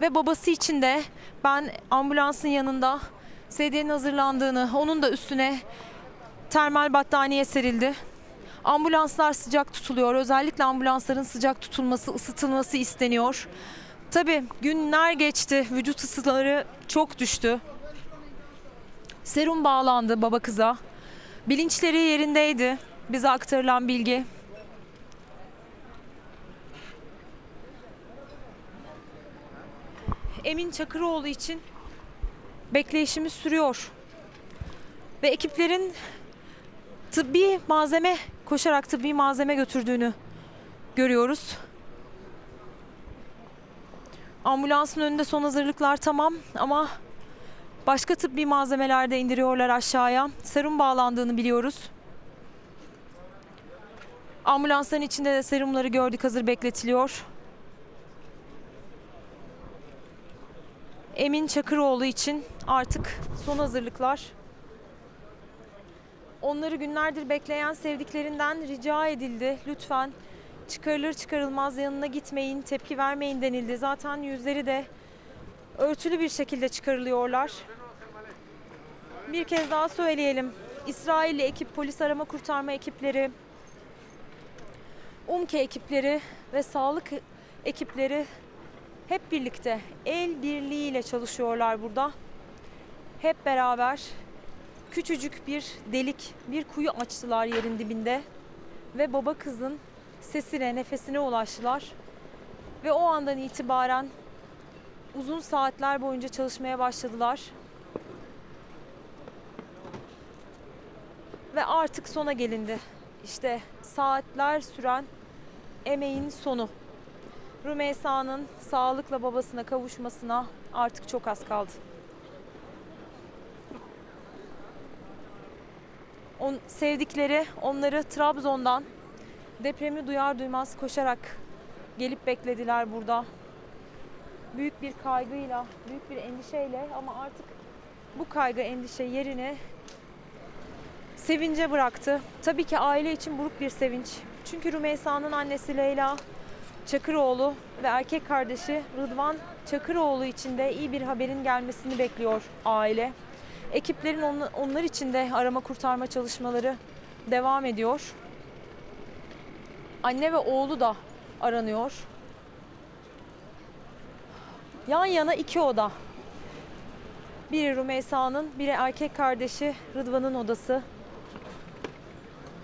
Ve babası için de ben ambulansın yanında sedyenin hazırlandığını, onun da üstüne termal battaniye serildi. Ambulanslar sıcak tutuluyor. Özellikle ambulansların sıcak tutulması, ısıtılması isteniyor. Tabii günler geçti. Vücut ısıları çok düştü. Serum bağlandı baba kıza. Bilinçleri yerindeydi. Bize aktarılan bilgi. Emin Çakıroğlu için bekleyişimiz sürüyor. Ve ekiplerin tıbbi malzeme koşarak tıbbi malzeme götürdüğünü görüyoruz. Ambulansın önünde son hazırlıklar tamam ama başka tıbbi malzemeler de indiriyorlar aşağıya. Serum bağlandığını biliyoruz. Ambulansların içinde de serumları gördük hazır bekletiliyor. Emin Çakıroğlu için artık son hazırlıklar. Onları günlerdir bekleyen sevdiklerinden rica edildi. Lütfen çıkarılır çıkarılmaz yanına gitmeyin, tepki vermeyin denildi. Zaten yüzleri de örtülü bir şekilde çıkarılıyorlar. Bir kez daha söyleyelim. İsrailli ekip, polis arama kurtarma ekipleri, UMKE ekipleri ve sağlık ekipleri hep birlikte el birliğiyle çalışıyorlar burada. Hep beraber küçücük bir delik, bir kuyu açtılar yerin dibinde ve baba kızın sesine, nefesine ulaştılar. Ve o andan itibaren uzun saatler boyunca çalışmaya başladılar. Ve artık sona gelindi. İşte saatler süren emeğin sonu. Rümeysa'nın sağlıkla babasına kavuşmasına artık çok az kaldı. On, sevdikleri onları Trabzon'dan depremi duyar duymaz koşarak gelip beklediler burada. Büyük bir kaygıyla, büyük bir endişeyle ama artık bu kaygı endişe yerine sevince bıraktı. Tabii ki aile için buruk bir sevinç. Çünkü Rümeysa'nın annesi Leyla Çakıroğlu ve erkek kardeşi Rıdvan Çakıroğlu için de iyi bir haberin gelmesini bekliyor aile. Ekiplerin on- onlar için de arama kurtarma çalışmaları devam ediyor. Anne ve oğlu da aranıyor. Yan yana iki oda. Biri Rümeysa'nın, biri erkek kardeşi Rıdvan'ın odası.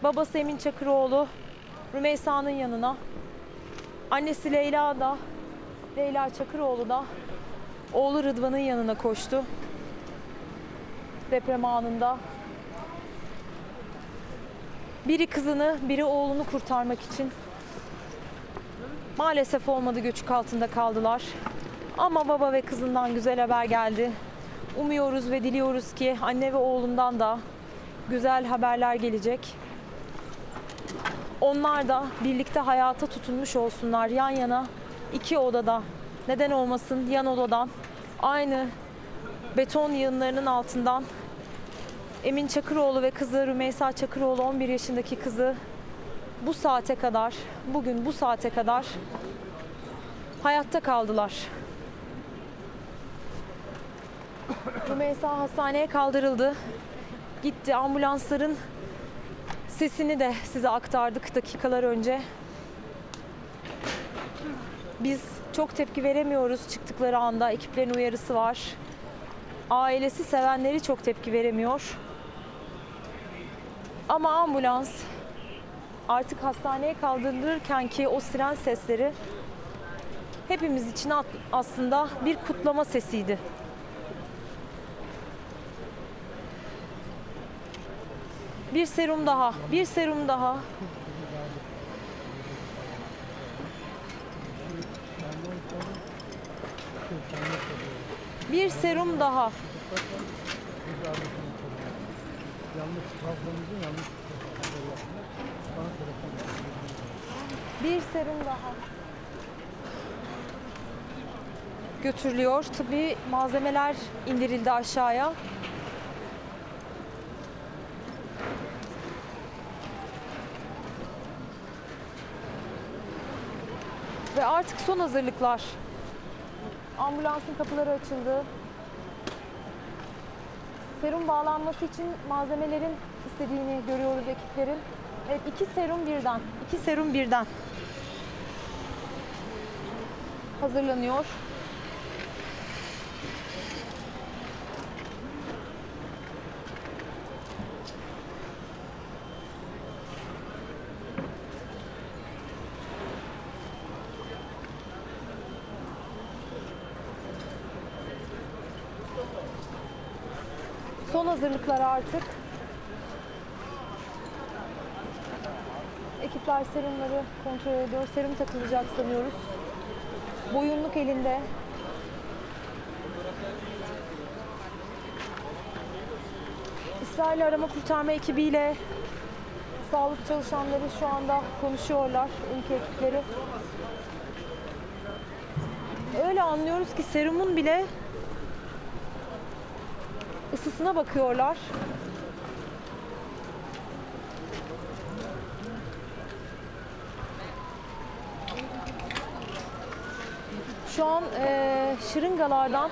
Babası Emin Çakıroğlu Rümeysa'nın yanına. Annesi Leyla da, Leyla Çakıroğlu da oğlu Rıdvan'ın yanına koştu. Deprem anında. Biri kızını, biri oğlunu kurtarmak için. Maalesef olmadı göçük altında kaldılar. Ama baba ve kızından güzel haber geldi. Umuyoruz ve diliyoruz ki anne ve oğlundan da güzel haberler gelecek. Onlar da birlikte hayata tutunmuş olsunlar yan yana iki odada. Neden olmasın yan odadan aynı beton yığınlarının altından Emin Çakıroğlu ve kızı Rümeysa Çakıroğlu 11 yaşındaki kızı bu saate kadar, bugün bu saate kadar hayatta kaldılar. Rümeysa hastaneye kaldırıldı. Gitti ambulansların sesini de size aktardık dakikalar önce. Biz çok tepki veremiyoruz çıktıkları anda. Ekiplerin uyarısı var. Ailesi sevenleri çok tepki veremiyor. Ama ambulans artık hastaneye kaldırılırken ki o siren sesleri hepimiz için aslında bir kutlama sesiydi. Bir serum daha, bir serum daha. Bir serum daha. Bir serum daha. Götürülüyor. Tıbbi malzemeler indirildi aşağıya. Ve artık son hazırlıklar. Ambulansın kapıları açıldı. Serum bağlanması için malzemelerin istediğini görüyoruz ekiplerin. Evet iki serum birden. iki serum birden. Hazırlanıyor. Son hazırlıklar artık. Ekipler serumları kontrol ediyor. Serum takılacak sanıyoruz. Boyunluk elinde. İsrail arama kurtarma ekibiyle sağlık çalışanları şu anda konuşuyorlar. Ülke ekipleri. Öyle anlıyoruz ki serumun bile ısısına bakıyorlar. Şu an e, şırıngalardan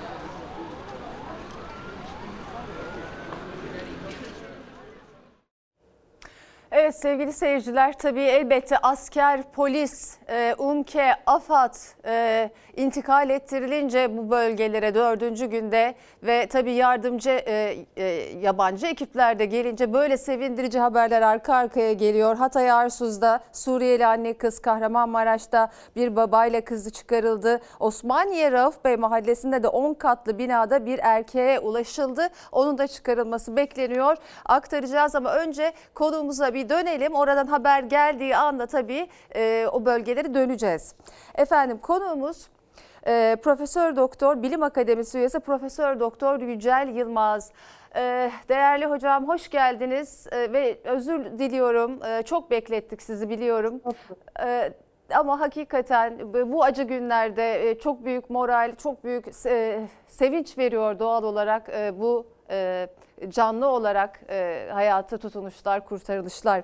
sevgili seyirciler tabii elbette asker, polis, e, UMKE, AFAD e, intikal ettirilince bu bölgelere dördüncü günde ve tabii yardımcı e, e, yabancı ekipler de gelince böyle sevindirici haberler arka arkaya geliyor. Hatay Arsuz'da Suriyeli anne kız Kahramanmaraş'ta bir babayla kızı çıkarıldı. Osmaniye Rauf Bey mahallesinde de 10 katlı binada bir erkeğe ulaşıldı. Onun da çıkarılması bekleniyor. Aktaracağız ama önce konuğumuza bir dönelim. Oradan haber geldiği anda tabii e, o bölgeleri döneceğiz. Efendim konuğumuz e, Profesör Doktor Bilim Akademisi üyesi Profesör Doktor Yücel Yılmaz. E, değerli hocam hoş geldiniz e, ve özür diliyorum. E, çok beklettik sizi biliyorum. E, ama hakikaten bu acı günlerde e, çok büyük moral, çok büyük e, sevinç veriyor doğal olarak e, bu canlı olarak e, hayata tutunuşlar, kurtarılışlar.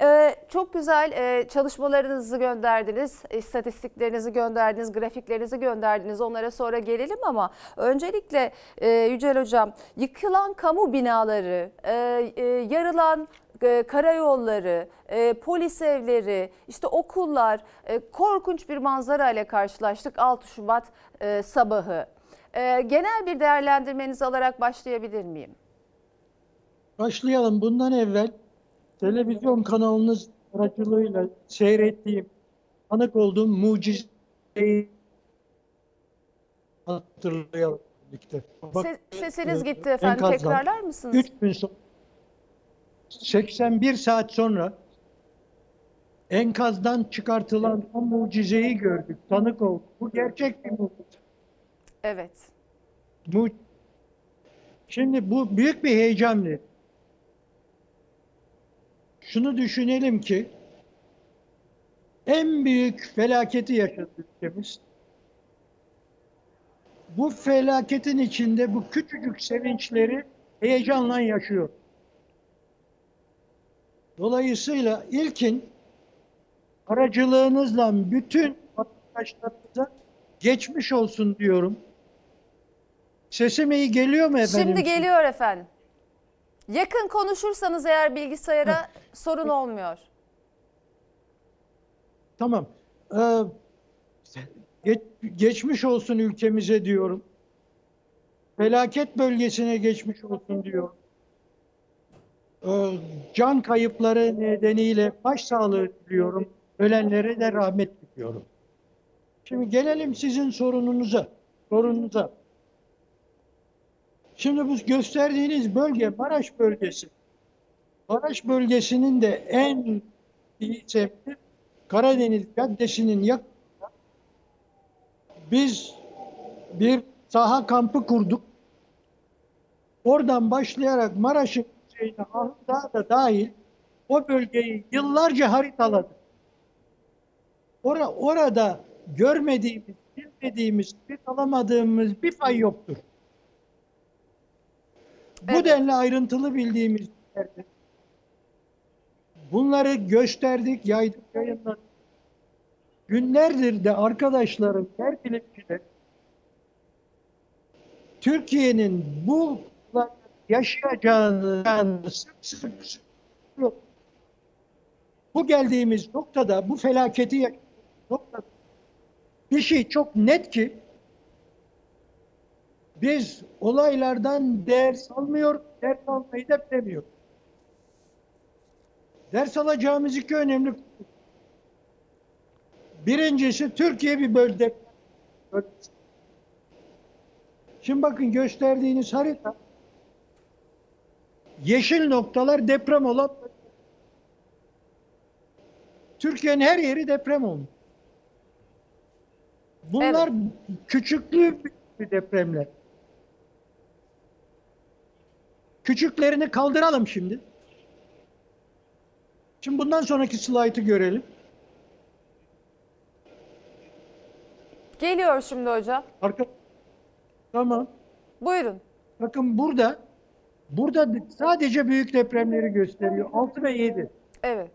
E, çok güzel e, çalışmalarınızı gönderdiniz, istatistiklerinizi gönderdiniz, grafiklerinizi gönderdiniz. Onlara sonra gelelim ama öncelikle e, Yücel Hocam yıkılan kamu binaları, e, e, yarılan e, karayolları, e, polis evleri, işte okullar e, korkunç bir manzara ile karşılaştık 6 Şubat e, sabahı. E, genel bir değerlendirmenizi alarak başlayabilir miyim? Başlayalım. Bundan evvel televizyon kanalınız aracılığıyla seyrettiğim, tanık olduğum mucizeyi hatırlayalım birlikte. Bak, Se- sesiniz e, gitti efendim. enkazdan Tekrarlar mısınız? Üç gün sonra 81 saat sonra enkazdan çıkartılan o mucizeyi gördük, tanık olduk. Bu gerçek bir mucize. Evet. Bu Şimdi bu büyük bir heyecanlı. Şunu düşünelim ki en büyük felaketi yaşadı ülkemiz. Bu felaketin içinde bu küçücük sevinçleri heyecanla yaşıyor. Dolayısıyla ilkin aracılığınızla bütün vatandaşlarımıza geçmiş olsun diyorum. Sesim iyi geliyor mu efendim? Şimdi geliyor efendim. Yakın konuşursanız eğer bilgisayara sorun olmuyor. Tamam. Ee, geç- geçmiş olsun ülkemize diyorum. Felaket bölgesine geçmiş olsun diyorum. Ee, can kayıpları nedeniyle başsağlığı diliyorum. Ölenlere de rahmet diliyorum. Şimdi gelelim sizin sorununuza. Sorunuza. Şimdi bu gösterdiğiniz bölge Maraş bölgesi. Maraş bölgesinin de en iyi semti Karadeniz Caddesi'nin yakınında biz bir saha kampı kurduk. Oradan başlayarak Maraş'ın kuzeyine Ahıdağ da dahil o bölgeyi yıllarca haritaladık. Ora, orada görmediğimiz, bilmediğimiz, bir alamadığımız bir fay yoktur. Bu denli ayrıntılı bildiğimiz yerde bunları gösterdik, yaydık, yayınladık. Günlerdir de arkadaşlarım, her bilimciler Türkiye'nin bu yaşayacağını sık sık sık. Bu geldiğimiz noktada, bu felaketi noktada bir şey çok net ki biz olaylardan ders almıyor, ders almayı da bilemiyor. Ders alacağımız iki önemli. Birincisi Türkiye bir bölge. Şimdi bakın gösterdiğiniz harita yeşil noktalar deprem olan. Türkiye'nin her yeri deprem olmuş. Bunlar küçüklüğü bir depremler. Küçüklerini kaldıralım şimdi. Şimdi bundan sonraki slaytı görelim. Geliyor şimdi hocam. Arka... Tamam. Buyurun. Bakın burada burada sadece büyük depremleri gösteriyor. 6 ve 7. Evet.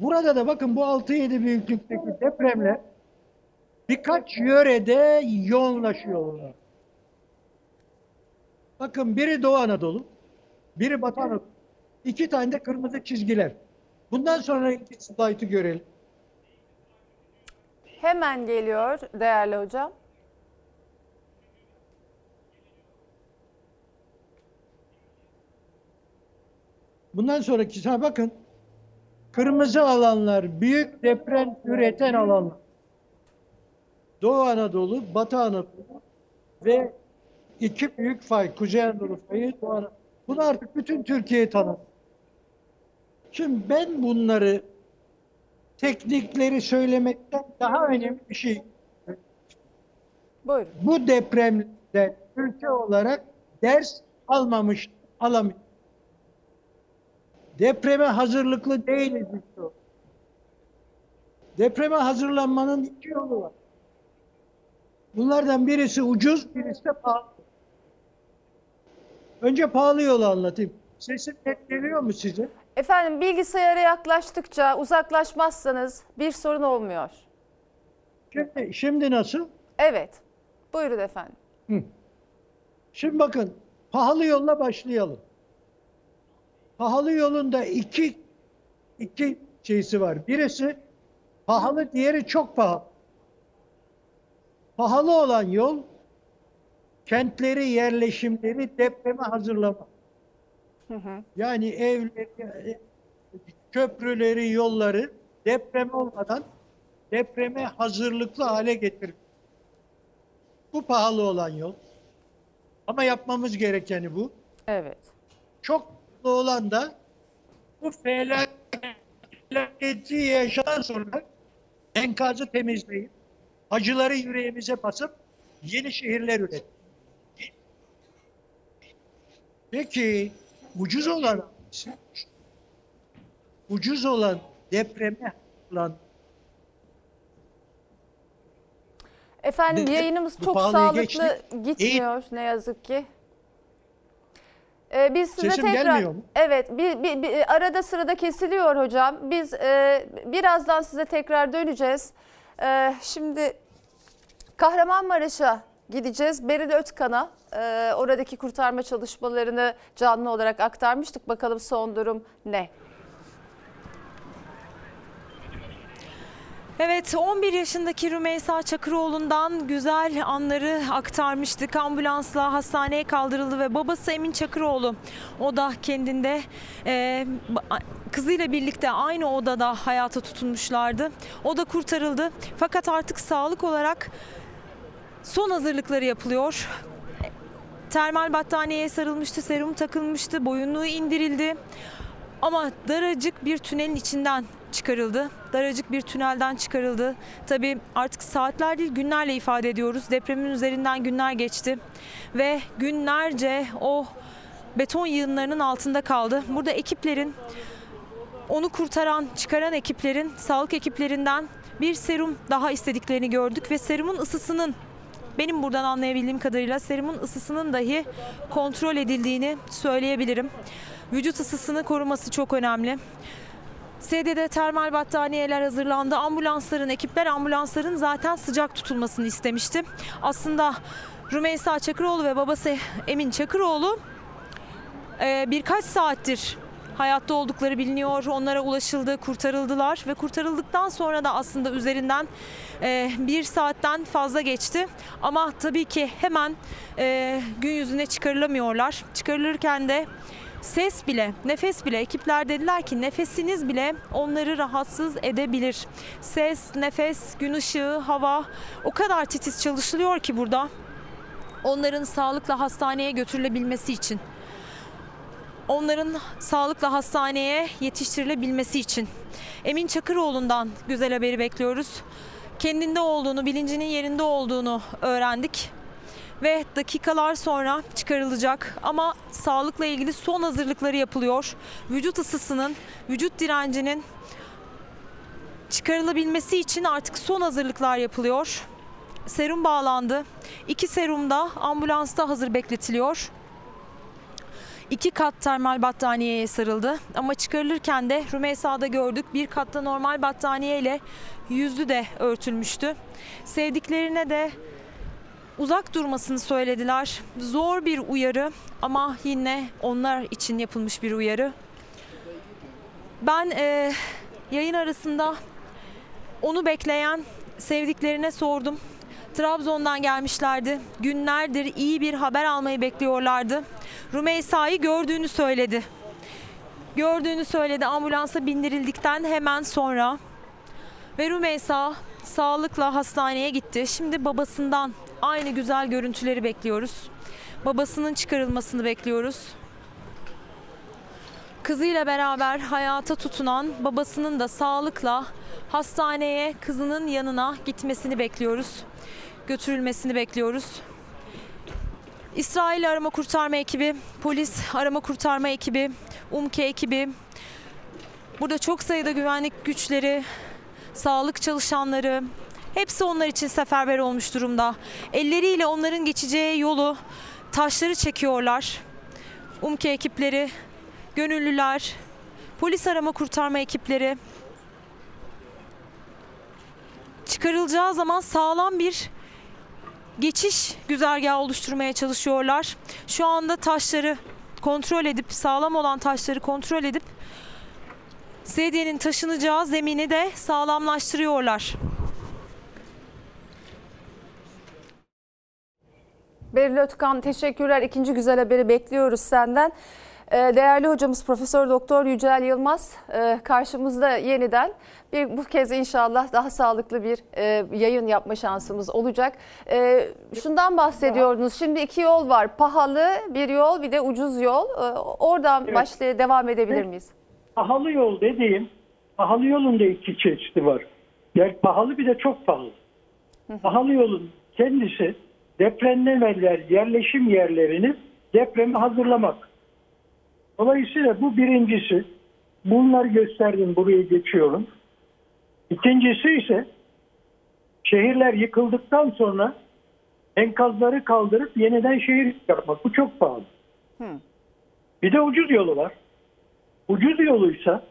Burada da bakın bu 6-7 büyüklükteki depremler birkaç yörede yoğunlaşıyorlar. Bakın biri Doğu Anadolu, biri Batı Anadolu. İki tane de kırmızı çizgiler. Bundan sonra slaytı görelim. Hemen geliyor değerli hocam. Bundan sonrakisine bakın. Kırmızı alanlar büyük deprem üreten alanlar. Doğu Anadolu, Batı Anadolu ve iki büyük fay, Kuzey Anadolu fayı, Doğu Anadolu. Bunu artık bütün Türkiye tanır. Şimdi ben bunları teknikleri söylemekten daha önemli bir şey. Buyurun. Bu depremde ülke olarak ders almamış, alamıyor. Depreme hazırlıklı değiliz işte. Depreme hazırlanmanın iki yolu var. Bunlardan birisi ucuz, birisi de pahalı. Önce pahalı yolu anlatayım. Sesim net geliyor mu size? Efendim bilgisayara yaklaştıkça uzaklaşmazsanız bir sorun olmuyor. Şimdi, şimdi nasıl? Evet. Buyurun efendim. Hı. Şimdi bakın pahalı yolla başlayalım. Pahalı yolunda iki iki şeysi var. Birisi pahalı, diğeri çok pahalı. Pahalı olan yol kentleri, yerleşimleri depreme hazırlama. Yani evleri, köprüleri, yolları deprem olmadan depreme hazırlıklı hale getirmek. Bu pahalı olan yol. Ama yapmamız gerekeni bu. Evet. Çok pahalı olan da bu felaketi yaşadan sonra enkazı temizleyip acıları yüreğimize basıp yeni şehirler üret. Peki ucuz olan ucuz olan depreme olan Efendim yayınımız çok sağlıklı geçtik. gitmiyor ne yazık ki. Ee, biz size Sesim tekrar evet bir, bir, bir arada sırada kesiliyor hocam. Biz e, birazdan size tekrar döneceğiz. E, şimdi Kahramanmaraş'a gideceğiz. Beril Ötkan'a e, oradaki kurtarma çalışmalarını canlı olarak aktarmıştık. Bakalım son durum ne? Evet 11 yaşındaki Rümeysa Çakıroğlu'ndan güzel anları aktarmıştık. Ambulansla hastaneye kaldırıldı ve babası Emin Çakıroğlu o da kendinde e, kızıyla birlikte aynı odada hayata tutunmuşlardı. O da kurtarıldı fakat artık sağlık olarak son hazırlıkları yapılıyor. Termal battaniyeye sarılmıştı, serum takılmıştı, boyunluğu indirildi. Ama daracık bir tünelin içinden çıkarıldı. Daracık bir tünelden çıkarıldı. Tabii artık saatler değil günlerle ifade ediyoruz. Depremin üzerinden günler geçti ve günlerce o beton yığınlarının altında kaldı. Burada ekiplerin onu kurtaran, çıkaran ekiplerin, sağlık ekiplerinden bir serum daha istediklerini gördük ve serumun ısısının benim buradan anlayabildiğim kadarıyla serumun ısısının dahi kontrol edildiğini söyleyebilirim. Vücut ısısını koruması çok önemli. SD'de termal battaniyeler hazırlandı. Ambulansların, ekipler ambulansların zaten sıcak tutulmasını istemişti. Aslında Rümeysa Çakıroğlu ve babası Emin Çakıroğlu e, birkaç saattir hayatta oldukları biliniyor. Onlara ulaşıldı, kurtarıldılar ve kurtarıldıktan sonra da aslında üzerinden e, bir saatten fazla geçti. Ama tabii ki hemen e, gün yüzüne çıkarılamıyorlar. Çıkarılırken de ses bile, nefes bile ekipler dediler ki nefesiniz bile onları rahatsız edebilir. Ses, nefes, gün ışığı, hava o kadar titiz çalışılıyor ki burada onların sağlıkla hastaneye götürülebilmesi için onların sağlıkla hastaneye yetiştirilebilmesi için. Emin Çakıroğlu'ndan güzel haberi bekliyoruz. Kendinde olduğunu, bilincinin yerinde olduğunu öğrendik. Ve dakikalar sonra çıkarılacak ama sağlıkla ilgili son hazırlıkları yapılıyor. Vücut ısısının, vücut direncinin çıkarılabilmesi için artık son hazırlıklar yapılıyor. Serum bağlandı. İki serum da ambulansta hazır bekletiliyor. İki kat termal battaniyeye sarıldı. Ama çıkarılırken de Rümeysa'da gördük bir katta normal battaniyeyle yüzü de örtülmüştü. Sevdiklerine de uzak durmasını söylediler. Zor bir uyarı ama yine onlar için yapılmış bir uyarı. Ben e, yayın arasında onu bekleyen sevdiklerine sordum. Trabzon'dan gelmişlerdi. Günlerdir iyi bir haber almayı bekliyorlardı. Rümeysa'yı gördüğünü söyledi. Gördüğünü söyledi ambulansa bindirildikten hemen sonra. Ve Rümeysa sağlıkla hastaneye gitti. Şimdi babasından aynı güzel görüntüleri bekliyoruz. Babasının çıkarılmasını bekliyoruz. Kızıyla beraber hayata tutunan babasının da sağlıkla hastaneye kızının yanına gitmesini bekliyoruz. Götürülmesini bekliyoruz. İsrail arama kurtarma ekibi, polis arama kurtarma ekibi, UMKE ekibi, burada çok sayıda güvenlik güçleri, sağlık çalışanları, hepsi onlar için seferber olmuş durumda. Elleriyle onların geçeceği yolu, taşları çekiyorlar. UMKE ekipleri, gönüllüler, polis arama kurtarma ekipleri çıkarılacağı zaman sağlam bir geçiş güzergahı oluşturmaya çalışıyorlar. Şu anda taşları kontrol edip sağlam olan taşları kontrol edip sedyenin taşınacağı zemini de sağlamlaştırıyorlar. Beril Ötkan teşekkürler. İkinci güzel haberi bekliyoruz senden. Ee, Değerli hocamız Profesör Doktor Yücel Yılmaz e, karşımızda yeniden bir bu kez inşallah daha sağlıklı bir e, yayın yapma şansımız olacak. E, Şundan bahsediyordunuz. Şimdi iki yol var. Pahalı bir yol bir de ucuz yol. Oradan Evet. başlaya devam edebilir miyiz? Pahalı yol dediğim, pahalı yolun da iki çeşidi var. Yani pahalı bir de çok pahalı. Pahalı yolun kendisi depremlemeler, yerleşim yerlerini depreme hazırlamak. Dolayısıyla bu birincisi. Bunları gösterdim, buraya geçiyorum. İkincisi ise şehirler yıkıldıktan sonra enkazları kaldırıp yeniden şehir yapmak. Bu çok pahalı. Bir de ucuz yolu var. Ucuz yoluysa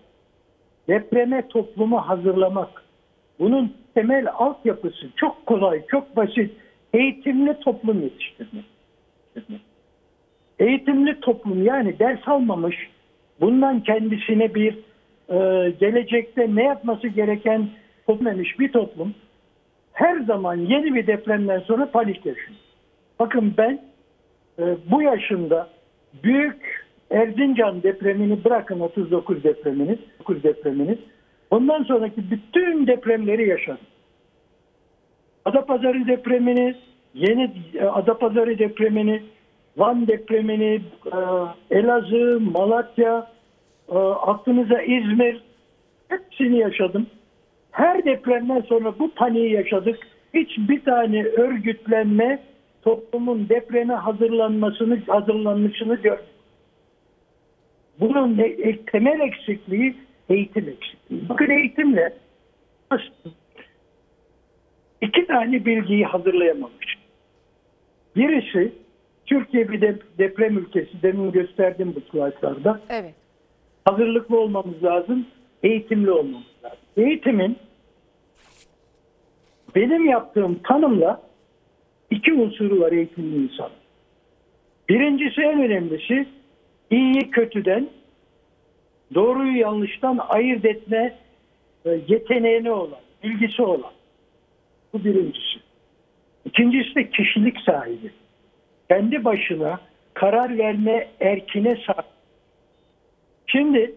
depreme toplumu hazırlamak. Bunun temel altyapısı çok kolay, çok basit. Eğitimli toplum yetiştirmek. Eğitimli toplum yani ders almamış, bundan kendisine bir e, gelecekte ne yapması gereken toplamış bir toplum her zaman yeni bir depremden sonra panik yaşıyor. Bakın ben e, bu yaşımda büyük Erzincan depremini bırakın 39 depremini, 9 depremini. Ondan sonraki bütün depremleri yaşadım. Adapazarı depremini, yeni e, Adapazarı depremini, Van depremini, e, Elazığ, Malatya, e, aklınıza İzmir hepsini yaşadım. Her depremden sonra bu paniği yaşadık. Hiçbir tane örgütlenme toplumun depreme hazırlanmasını hazırlanmışını gördük. Bunun ne- temel eksikliği eğitim eksikliği. Bakın eğitimle iki tane bilgiyi hazırlayamamış. Birisi Türkiye bir de- deprem ülkesi. Demin gösterdim bu slaytlarda. Evet. Hazırlıklı olmamız lazım. Eğitimli olmamız lazım. Eğitimin benim yaptığım tanımla iki unsuru var eğitimli insan. Birincisi en önemlisi iyiyi kötüden, doğruyu yanlıştan ayırt etme e, yeteneğine olan, bilgisi olan. Bu birincisi. İkincisi de kişilik sahibi. Kendi başına karar verme erkine sahip. Şimdi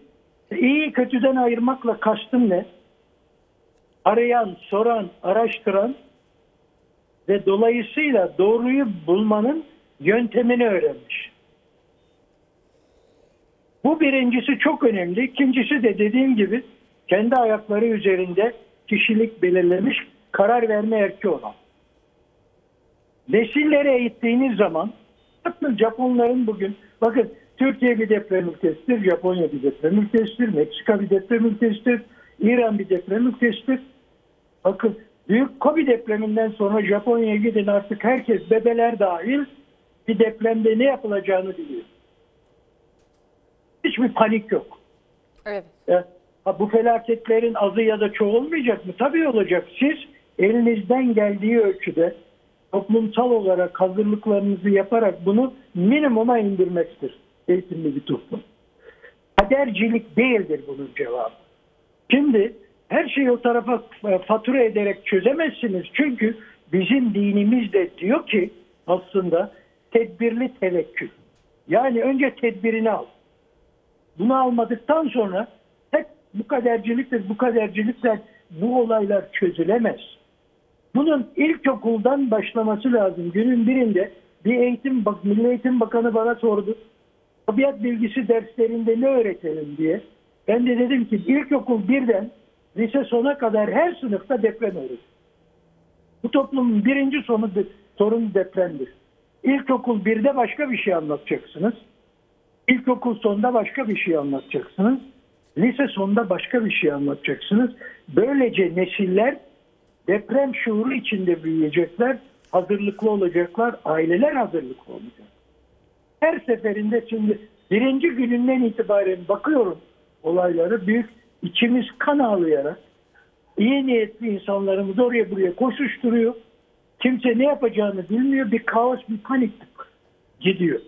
iyi kötüden ayırmakla kastım ne? Arayan, soran, araştıran ve dolayısıyla doğruyu bulmanın yöntemini öğrenmiş. Bu birincisi çok önemli. İkincisi de dediğim gibi kendi ayakları üzerinde kişilik belirlemiş, karar verme erki olan. Nesilleri eğittiğiniz zaman bakın Japonların bugün bakın Türkiye bir deprem ülkesidir, Japonya bir deprem ülkesidir, Meksika bir deprem ülkesidir, İran bir deprem ülkesidir. Bakın büyük Kobe depreminden sonra Japonya'ya gidin artık herkes bebeler dahil bir depremde ne yapılacağını biliyor. hiçbir panik yok. Evet. E, ha, bu felaketlerin azı ya da çoğu olmayacak mı? Tabii olacak. Siz elinizden geldiği ölçüde toplumsal olarak hazırlıklarınızı yaparak bunu minimuma indirmektir eğitimli bir toplum. Kadercilik değildir bunun cevabı. Şimdi her şeyi o tarafa e, fatura ederek çözemezsiniz. Çünkü bizim dinimiz de diyor ki aslında tedbirli tevekkül. Yani önce tedbirini al. Bunu almadıktan sonra hep bu kaderciliktir, bu kadercilikler bu olaylar çözülemez. Bunun ilkokuldan başlaması lazım. Günün birinde bir eğitim bak Milli Eğitim Bakanı bana sordu. Tabiat bilgisi derslerinde ne öğretelim diye. Ben de dedim ki ilkokul birden lise sona kadar her sınıfta deprem öğretin. Bu toplumun birinci sonu de, sorunu depremdir. İlkokul birde başka bir şey anlatacaksınız. İlkokul sonunda başka bir şey anlatacaksınız. Lise sonunda başka bir şey anlatacaksınız. Böylece nesiller deprem şuuru içinde büyüyecekler, hazırlıklı olacaklar, aileler hazırlıklı olacak. Her seferinde şimdi birinci gününden itibaren bakıyorum olayları büyük içimiz kan ağlayarak iyi niyetli insanlarımız oraya buraya koşuşturuyor. Kimse ne yapacağını bilmiyor. Bir kaos, bir panik gidiyor.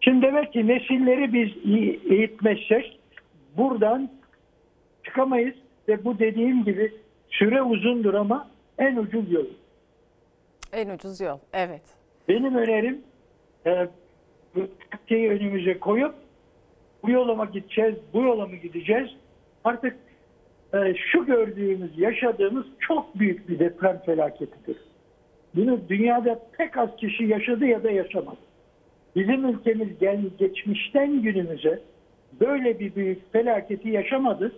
Şimdi demek ki nesilleri biz eğitmezsek buradan çıkamayız ve bu dediğim gibi süre uzundur ama en ucuz yol. En ucuz yol. Evet. Benim önerim e, bu Türkiye'yi önümüze koyup bu yola mı gideceğiz, bu yola mı gideceğiz? Artık e, şu gördüğümüz, yaşadığımız çok büyük bir deprem felaketidir. Bunu dünyada pek az kişi yaşadı ya da yaşamadı. Bizim ülkemiz gel, geçmişten günümüze böyle bir büyük felaketi yaşamadı.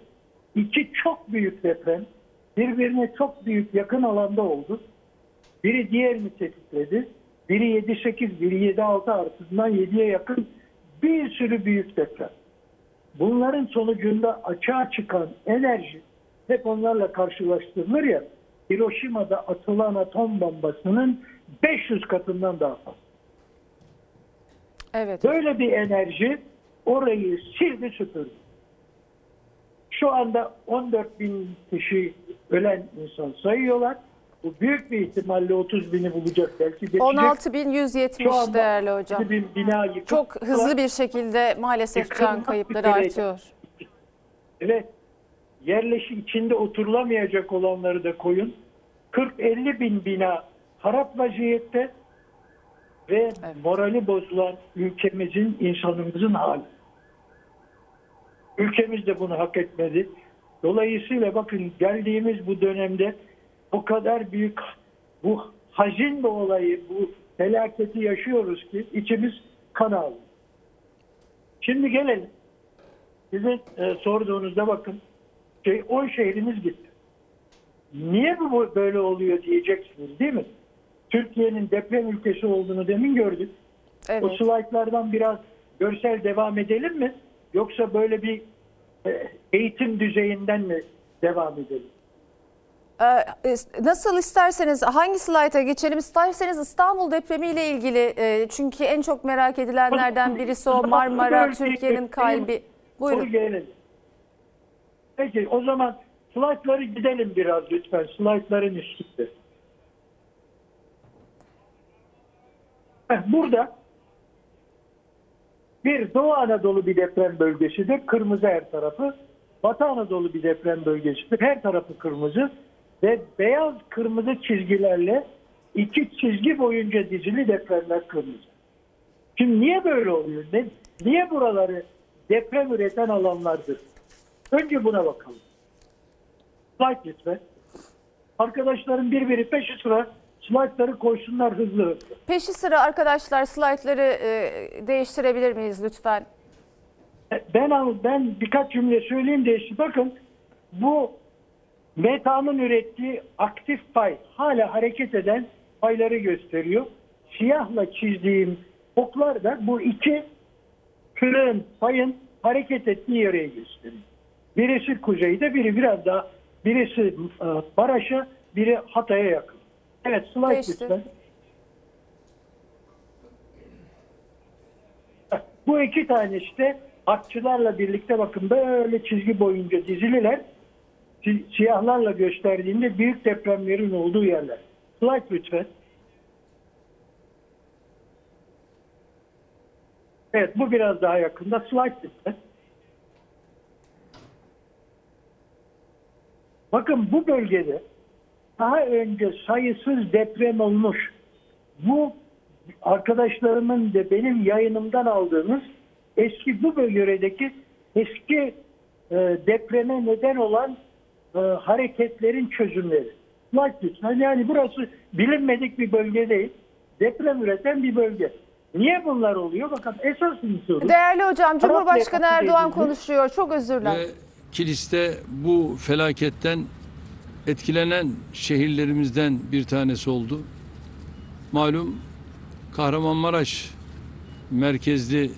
İki çok büyük deprem birbirine çok büyük yakın alanda oldu. Biri diğerini tetikledi. Biri 7-8, biri 7-6 artısından 7'ye yakın bir sürü büyük deprem. Bunların sonucunda açığa çıkan enerji hep onlarla karşılaştırılır ya Hiroşima'da atılan atom bombasının 500 katından daha fazla. Evet. Böyle bir enerji orayı sildi süpürdü. Şu anda 14 bin kişi ölen insan sayıyorlar. Bu büyük bir ihtimalle 30 bini bulacak belki geçecek. Şu 16.170 anda değerli hocam. 6 bin bina yıkık. Çok hızlı bir şekilde maalesef can kayıpları üzere. artıyor. Evet. Yerleşik içinde oturulamayacak olanları da koyun. 40-50 bin bina harap vaziyette ve morali bozulan ülkemizin, insanımızın hali. Ülkemiz de bunu hak etmedi. Dolayısıyla bakın geldiğimiz bu dönemde o kadar büyük bu hazin bir olayı, bu felaketi yaşıyoruz ki içimiz kan ağlıyor. Şimdi gelelim. Sizin e, sorduğunuzda bakın şey, 10 şehrimiz gitti. Niye bu bu böyle oluyor diyeceksiniz değil mi? Türkiye'nin deprem ülkesi olduğunu demin gördük. Evet. O slaytlardan biraz görsel devam edelim mi? Yoksa böyle bir eğitim düzeyinden mi devam edelim? Ee, Nasıl isterseniz hangi slayta geçelim isterseniz İstanbul depremiyle ilgili e, çünkü en çok merak edilenlerden birisi o Marmara Türkiye'nin kalbi. Buyurun. Peki o zaman slaytları gidelim biraz lütfen. Slaytların üstünde. Burada bir Doğu Anadolu bir deprem bölgesidir. Kırmızı her tarafı. Batı Anadolu bir deprem bölgesidir. Her tarafı kırmızı. Ve beyaz kırmızı çizgilerle iki çizgi boyunca dizili depremler kırmızı. Şimdi niye böyle oluyor? Ne, niye buraları deprem üreten alanlardır? Önce buna bakalım. Slide lütfen. Arkadaşlarım birbiri peşi sıra slaytları koysunlar hızlı hızlı. Peşi sıra arkadaşlar slaytları e, değiştirebilir miyiz lütfen? Ben al- ben birkaç cümle söyleyeyim de işte bakın bu metanın ürettiği aktif pay hala hareket eden payları gösteriyor. Siyahla çizdiğim oklar da bu iki kırığın payın hareket ettiği yere gösteriyor. Birisi kuzeyde, biri biraz daha birisi e, Maraş'a, biri Hatay'a yakın. Evet, slide Geçti. lütfen. Bu iki tanesi de akçılarla birlikte bakın böyle çizgi boyunca dizililer. Si- Siyahlarla gösterdiğinde büyük depremlerin olduğu yerler. Slide lütfen. Evet bu biraz daha yakında. Slide lütfen. Bakın bu bölgede daha önce sayısız deprem olmuş. Bu arkadaşlarımın da benim yayınımdan aldığımız eski bu bölgedeki eski e, depreme neden olan e, hareketlerin çözümleri. Lütfen. Yani burası bilinmedik bir bölge değil. Deprem üreten bir bölge. Niye bunlar oluyor? Bakın esas unsuru. Değerli hocam, Cumhurbaşkanı Erdoğan konuşuyor. Çok özürler. Ve Kilis'te bu felaketten etkilenen şehirlerimizden bir tanesi oldu. Malum Kahramanmaraş merkezli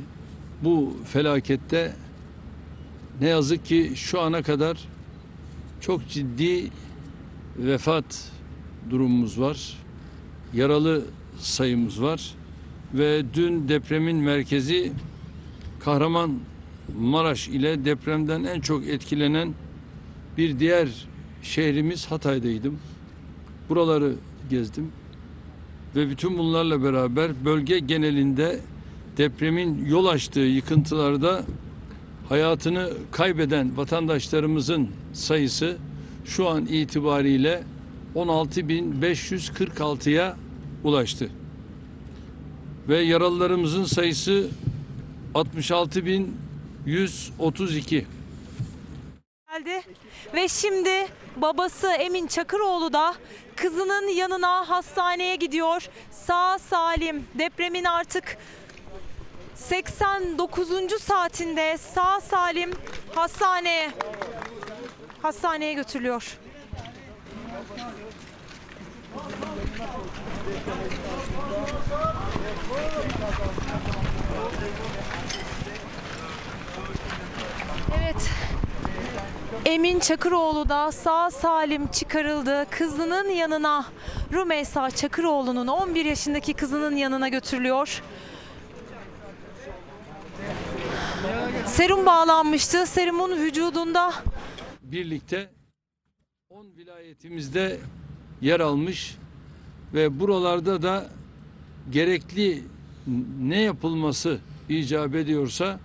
bu felakette ne yazık ki şu ana kadar çok ciddi vefat durumumuz var. Yaralı sayımız var ve dün depremin merkezi Kahramanmaraş ile depremden en çok etkilenen bir diğer şehrimiz Hatay'daydım. Buraları gezdim ve bütün bunlarla beraber bölge genelinde depremin yol açtığı yıkıntılarda hayatını kaybeden vatandaşlarımızın sayısı şu an itibariyle 16.546'ya ulaştı. Ve yaralılarımızın sayısı 66.132. geldi ve şimdi babası Emin Çakıroğlu da kızının yanına hastaneye gidiyor. Sağ salim depremin artık 89. saatinde sağ salim hastaneye hastaneye götürülüyor. Evet. Emin Çakıroğlu da sağ salim çıkarıldı. Kızının yanına Rümeysa Çakıroğlu'nun 11 yaşındaki kızının yanına götürülüyor. Serum bağlanmıştı. Serumun vücudunda birlikte 10 vilayetimizde yer almış ve buralarda da gerekli ne yapılması icap ediyorsa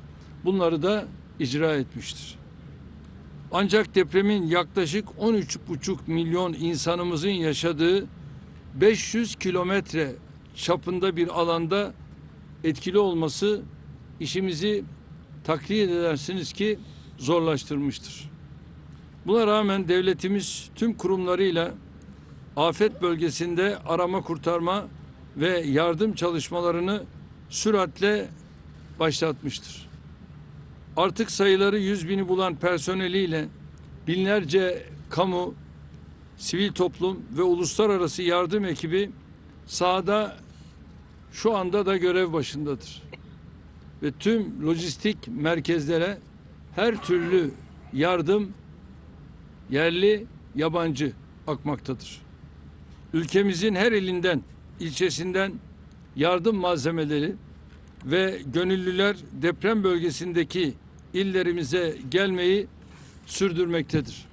bunları da icra etmiştir. Ancak depremin yaklaşık 13,5 milyon insanımızın yaşadığı 500 kilometre çapında bir alanda etkili olması işimizi taklit edersiniz ki zorlaştırmıştır. Buna rağmen devletimiz tüm kurumlarıyla afet bölgesinde arama kurtarma ve yardım çalışmalarını süratle başlatmıştır. Artık sayıları yüz bini bulan personeliyle binlerce kamu, sivil toplum ve uluslararası yardım ekibi sahada şu anda da görev başındadır. Ve tüm lojistik merkezlere her türlü yardım yerli, yabancı akmaktadır. Ülkemizin her ilinden, ilçesinden yardım malzemeleri ve gönüllüler deprem bölgesindeki illerimize gelmeyi sürdürmektedir.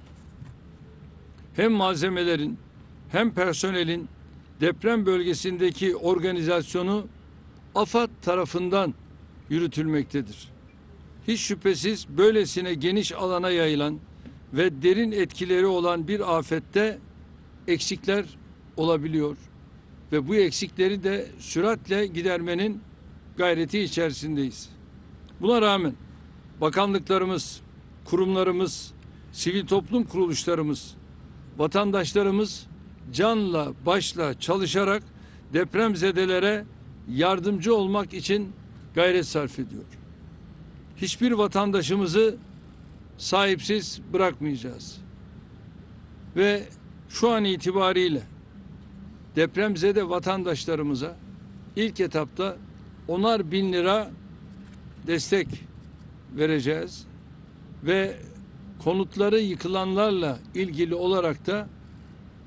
Hem malzemelerin hem personelin deprem bölgesindeki organizasyonu AFAD tarafından yürütülmektedir. Hiç şüphesiz böylesine geniş alana yayılan ve derin etkileri olan bir afette eksikler olabiliyor ve bu eksikleri de süratle gidermenin gayreti içerisindeyiz. Buna rağmen bakanlıklarımız, kurumlarımız, sivil toplum kuruluşlarımız, vatandaşlarımız canla başla çalışarak depremzedelere yardımcı olmak için gayret sarf ediyor. Hiçbir vatandaşımızı sahipsiz bırakmayacağız. Ve şu an itibariyle depremzede vatandaşlarımıza ilk etapta onar bin lira destek vereceğiz ve konutları yıkılanlarla ilgili olarak da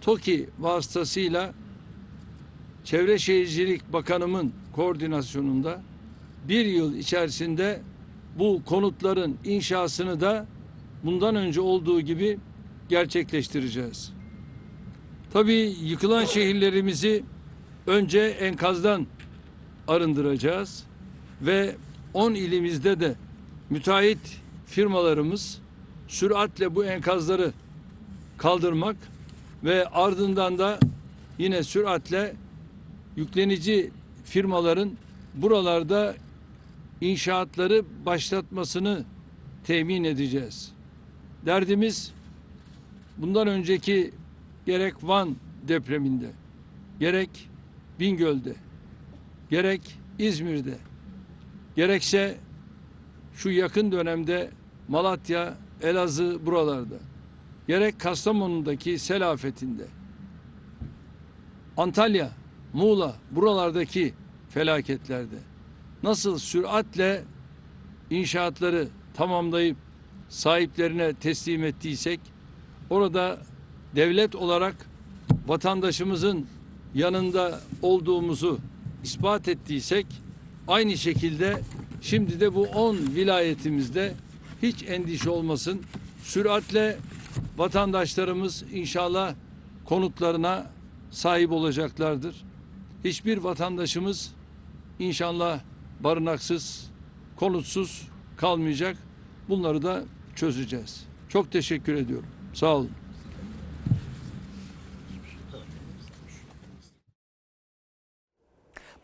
TOKİ vasıtasıyla Çevre Şehircilik Bakanımın koordinasyonunda bir yıl içerisinde bu konutların inşasını da bundan önce olduğu gibi gerçekleştireceğiz. Tabii yıkılan şehirlerimizi önce enkazdan arındıracağız ve 10 ilimizde de müteahhit firmalarımız süratle bu enkazları kaldırmak ve ardından da yine süratle yüklenici firmaların buralarda inşaatları başlatmasını temin edeceğiz. Derdimiz bundan önceki gerek Van depreminde, gerek Bingöl'de, gerek İzmir'de, gerekse şu yakın dönemde Malatya, Elazığ buralarda, gerek Kastamonu'daki sel afetinde, Antalya, Muğla buralardaki felaketlerde nasıl süratle inşaatları tamamlayıp sahiplerine teslim ettiysek orada devlet olarak vatandaşımızın yanında olduğumuzu ispat ettiysek aynı şekilde şimdi de bu 10 vilayetimizde hiç endişe olmasın. Süratle vatandaşlarımız inşallah konutlarına sahip olacaklardır. Hiçbir vatandaşımız inşallah barınaksız, konutsuz kalmayacak. Bunları da çözeceğiz. Çok teşekkür ediyorum. Sağ olun.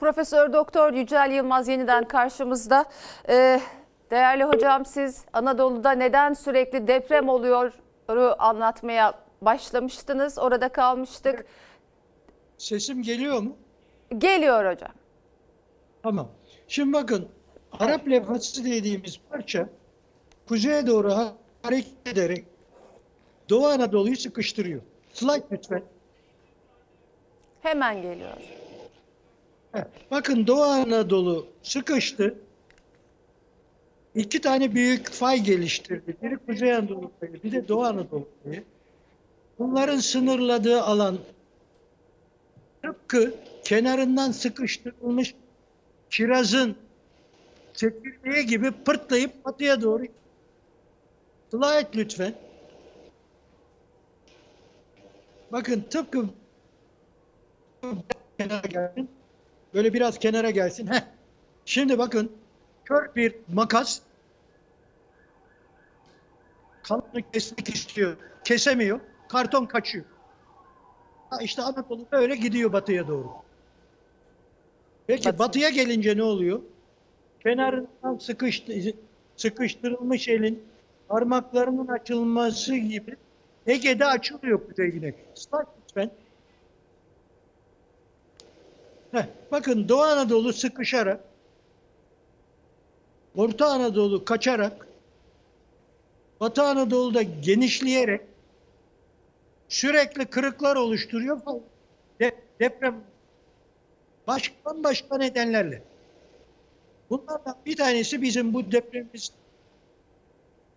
Profesör Doktor Yücel Yılmaz yeniden karşımızda. Ee, değerli hocam siz Anadolu'da neden sürekli deprem oluyor anlatmaya başlamıştınız. Orada kalmıştık. Sesim geliyor mu? Geliyor hocam. Tamam. Şimdi bakın Arap levhası dediğimiz parça kuzeye doğru ha- hareket ederek Doğu Anadolu'yu sıkıştırıyor. Slide lütfen. Hemen geliyor. Bakın Doğu Anadolu sıkıştı. İki tane büyük fay geliştirdi. Biri Kuzey Anadolu fayı, bir de Doğu Anadolu fayı. Bunların sınırladığı alan tıpkı kenarından sıkıştırılmış kirazın çekirdeği gibi pırtlayıp batıya doğru. Slide lütfen. Bakın tıpkı kenara gelsin. Böyle biraz kenara gelsin. Heh. Şimdi bakın kör bir makas kanını kesmek istiyor. Kesemiyor. Karton kaçıyor. Ha işte Anadolu böyle gidiyor batıya doğru. Peki batıya gelince ne oluyor? Kenarından sıkıştı, sıkıştırılmış elin parmaklarının açılması gibi Ege'de açılıyor kuzeyine. Slide lütfen. Heh, bakın Doğu Anadolu sıkışarak, Orta Anadolu kaçarak, Batı Anadolu'da genişleyerek sürekli kırıklar oluşturuyor. De, deprem başka başka nedenlerle. Bunlardan bir tanesi bizim bu depremimiz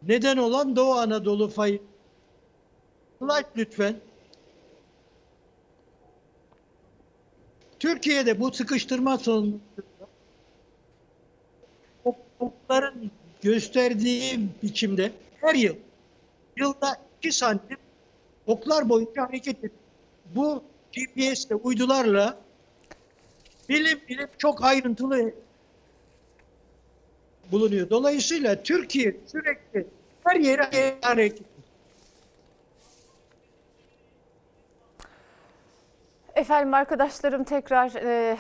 neden olan Doğu Anadolu fayı. Slide lütfen. Türkiye'de bu sıkıştırma sonucunda okların gösterdiği biçimde her yıl yılda 2 santim oklar boyunca hareket ediyor. Bu GPS'le uydularla bilim bilim çok ayrıntılı bulunuyor. Dolayısıyla Türkiye sürekli her yere hareket Efendim arkadaşlarım tekrar e,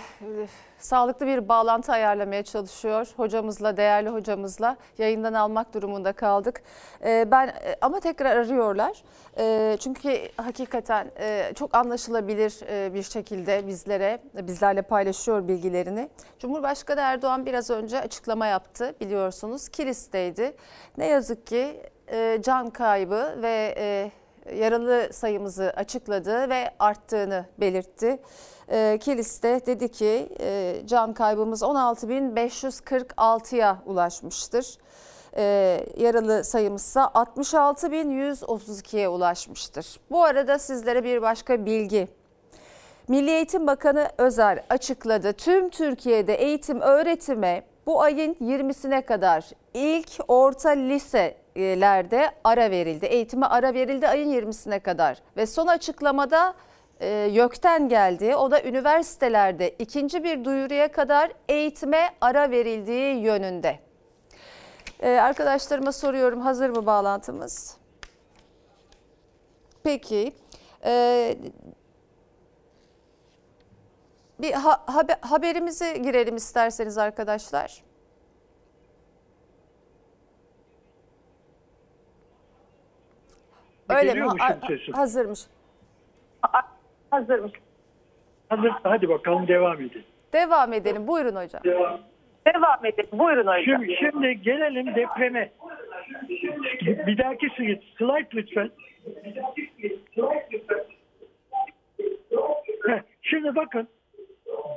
sağlıklı bir bağlantı ayarlamaya çalışıyor hocamızla, değerli hocamızla yayından almak durumunda kaldık. E, ben e, ama tekrar arıyorlar e, çünkü hakikaten e, çok anlaşılabilir e, bir şekilde bizlere, bizlerle paylaşıyor bilgilerini. Cumhurbaşkanı Erdoğan biraz önce açıklama yaptı biliyorsunuz Kilis'teydi. Ne yazık ki e, can kaybı ve e, yaralı sayımızı açıkladı ve arttığını belirtti. E, Kilis'te dedi ki e, can kaybımız 16.546'ya ulaşmıştır. E, yaralı sayımız ise 66.132'ye ulaşmıştır. Bu arada sizlere bir başka bilgi Milli Eğitim Bakanı Özer açıkladı. Tüm Türkiye'de eğitim öğretime Bu ayın 20'sine kadar ilk orta liselerde ara verildi. Eğitime ara verildi ayın 20'sine kadar. Ve son açıklamada e, YÖK'ten geldi. O da üniversitelerde ikinci bir duyuruya kadar eğitime ara verildiği yönünde. Ee, arkadaşlarıma soruyorum hazır mı bağlantımız? Peki. Ee, bir ha- haber- haberimize girelim isterseniz arkadaşlar. Öyle mi? Ha- sesim? Hazırmış. Hazırmış. Hazır. Hadi bakalım devam edelim. Devam edelim. Buyurun hocam. Devam edelim. Buyurun hocam. Şimdi, şimdi gelelim depreme. Bir dahaki slide, slide lütfen. Heh, Şimdi bakın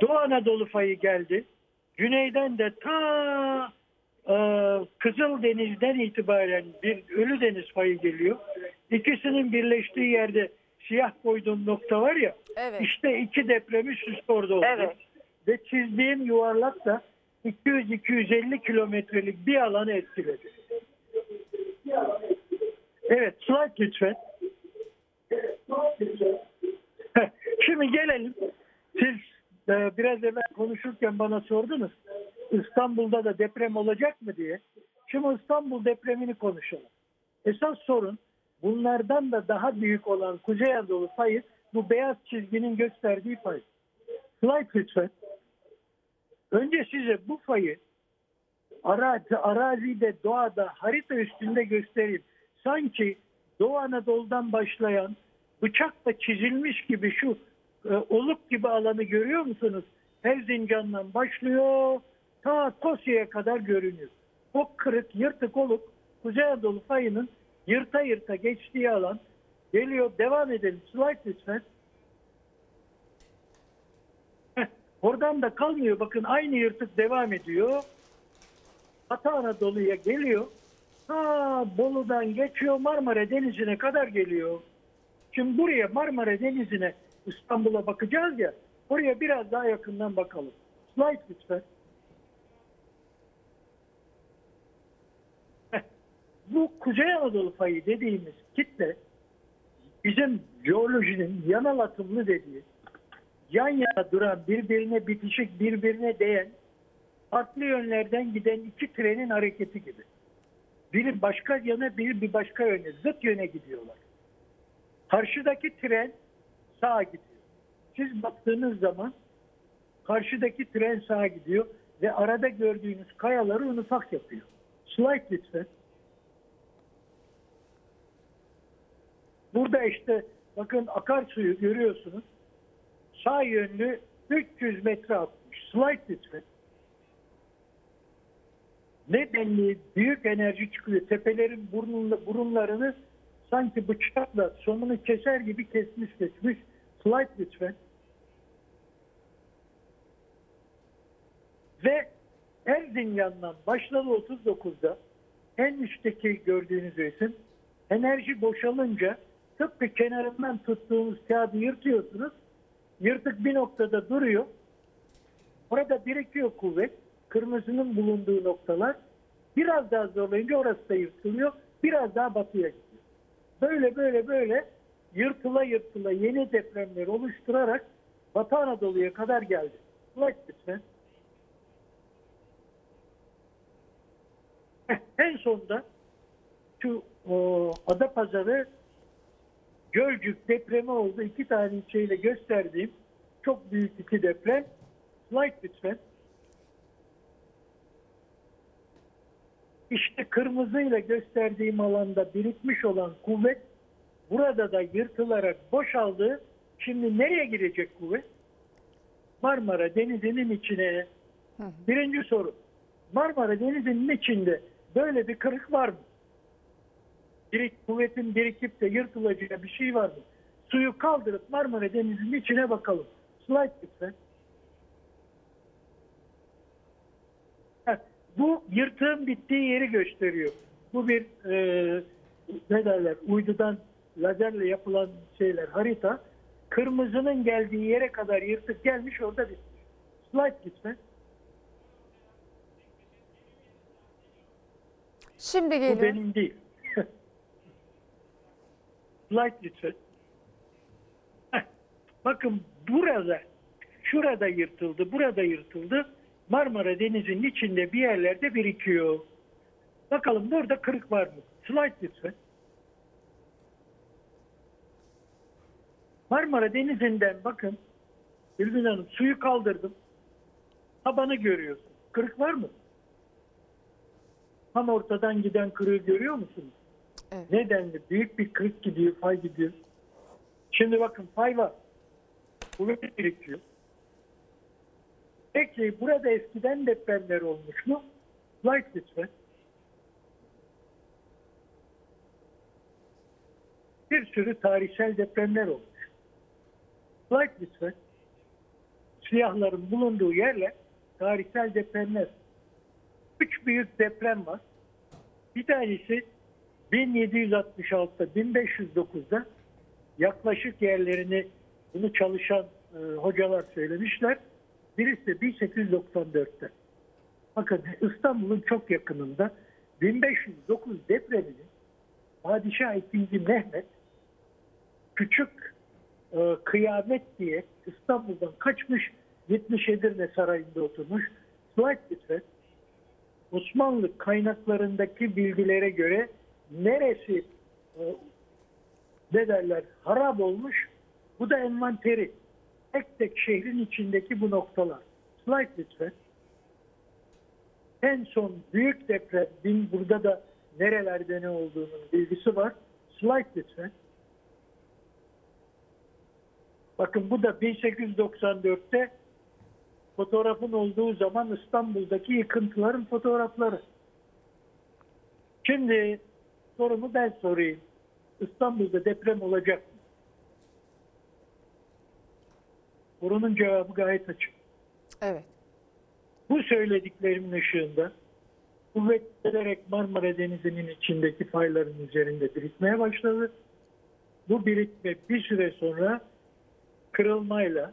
Doğu Anadolu fayı geldi. Güneyden de ta e, Kızıldeniz'den itibaren bir Ölüdeniz fayı geliyor. İkisinin birleştiği yerde siyah koyduğum nokta var ya. Evet. İşte iki deprem üst orada oldu. Evet. Ve çizdiğim yuvarlak da 200-250 kilometrelik bir alanı etkiledi. Evet, slide lütfen. Şimdi gelelim. Siz e, biraz evvel konuşurken bana sordunuz. İstanbul'da da deprem olacak mı diye. Şimdi İstanbul depremini konuşalım. Esas sorun bunlardan da daha büyük olan Kuzey Anadolu fayı bu beyaz çizginin gösterdiği fay. Slide lütfen. Önce size bu fayı arazi, arazide, doğada, harita üstünde göstereyim. Sanki Doğu Anadolu'dan başlayan bıçakla çizilmiş gibi şu e, oluk gibi alanı görüyor musunuz? Erzincan'dan başlıyor ta Tosya'ya kadar görünüyor. O kırık, yırtık oluk Kuzey Anadolu fayının yırta yırta geçtiği alan geliyor. Devam edelim. Slide lütfen. Heh, Oradan da kalmıyor. Bakın aynı yırtık devam ediyor. Batı Anadolu'ya geliyor. Ha Bolu'dan geçiyor Marmara Denizi'ne kadar geliyor. Şimdi buraya Marmara Denizi'ne İstanbul'a bakacağız ya. Oraya biraz daha yakından bakalım. Slide lütfen. Bu Kuzey Anadolu fayı dediğimiz kitle bizim jeolojinin yanal atımlı dediği yan yana duran birbirine bitişik birbirine değen farklı yönlerden giden iki trenin hareketi gibi. Biri başka yana biri bir başka yöne zıt yöne gidiyorlar. Karşıdaki tren sağa gidiyor. Siz baktığınız zaman karşıdaki tren sağa gidiyor ve arada gördüğünüz kayaları un ufak yapıyor. Slide lütfen. Burada işte bakın akarsuyu görüyorsunuz. Sağ yönlü 300 metre atmış. Slide lütfen. Ne denli büyük enerji çıkıyor. Tepelerin burnunda, burunlarını sanki bıçakla sonunu keser gibi kesmiş geçmiş. Slide lütfen. Ve Erzincan'dan başladı 39'da en üstteki gördüğünüz resim enerji boşalınca tıpkı kenarından tuttuğunuz kağıdı yırtıyorsunuz. Yırtık bir noktada duruyor. Orada birikiyor kuvvet. Kırmızının bulunduğu noktalar. Biraz daha zorlayınca orası da yırtılıyor. Biraz daha batıya gidiyor. Böyle böyle böyle yırtıla yırtıla yeni depremler oluşturarak Batı Anadolu'ya kadar geldi. Slide lütfen. En sonda şu o, Adapazarı Gölcük depremi oldu. İki tane ilçeyle gösterdiğim çok büyük iki deprem. Slide lütfen. İşte kırmızıyla gösterdiğim alanda birikmiş olan kuvvet burada da yırtılarak boşaldı. Şimdi nereye girecek kuvvet? Marmara Denizi'nin içine. Birinci soru. Marmara Denizi'nin içinde böyle bir kırık var mı? Birik, kuvvetin birikip de yırtılacağı bir şey var mı? Suyu kaldırıp Marmara Denizi'nin içine bakalım. Slide lütfen. Bu yırtığın bittiği yeri gösteriyor. Bu bir e, ne derler uydudan lazerle yapılan şeyler harita. Kırmızının geldiği yere kadar yırtık gelmiş orada bitmiş. Slide lütfen. Şimdi Bu geliyor. benim değil. Slide lütfen. Bakın burada, şurada yırtıldı, burada yırtıldı. Marmara Denizi'nin içinde bir yerlerde birikiyor. Bakalım burada kırık var mı? Slide lütfen. Marmara Denizi'nden bakın. Gülbin Hanım suyu kaldırdım. Tabanı görüyorsun. Kırık var mı? Tam ortadan giden kırığı görüyor musunuz? Evet. Nedenli? Büyük bir kırık gidiyor, fay gidiyor. Şimdi bakın fay var. Kuvvet birikiyor. Peki burada eskiden depremler olmuş mu? Slide lütfen. Bir sürü tarihsel depremler olmuş. Slide lütfen. Siyahların bulunduğu yerler tarihsel depremler. Üç büyük deprem var. Bir tanesi 1766'da, 1509'da yaklaşık yerlerini bunu çalışan e, hocalar söylemişler. Birisi de 1894'te. Bakın İstanbul'un çok yakınında 1509 depremini Padişah II. Mehmet küçük e, kıyamet diye İstanbul'dan kaçmış 70 Edirne Sarayı'nda oturmuş. Slide. Osmanlı kaynaklarındaki bilgilere göre neresi e, ne derler harap olmuş bu da envanteri. Tek tek şehrin içindeki bu noktalar. Slide lütfen. En son büyük deprem, bin burada da nerelerde ne olduğunun bilgisi var. Slide lütfen. Bakın bu da 1894'te fotoğrafın olduğu zaman İstanbul'daki yıkıntıların fotoğrafları. Şimdi sorumu ben sorayım. İstanbul'da deprem olacak mı? Sorunun cevabı gayet açık. Evet. Bu söylediklerimin ışığında kuvvetlenerek Marmara Denizi'nin içindeki fayların üzerinde birikmeye başladı. Bu birikme bir süre sonra kırılmayla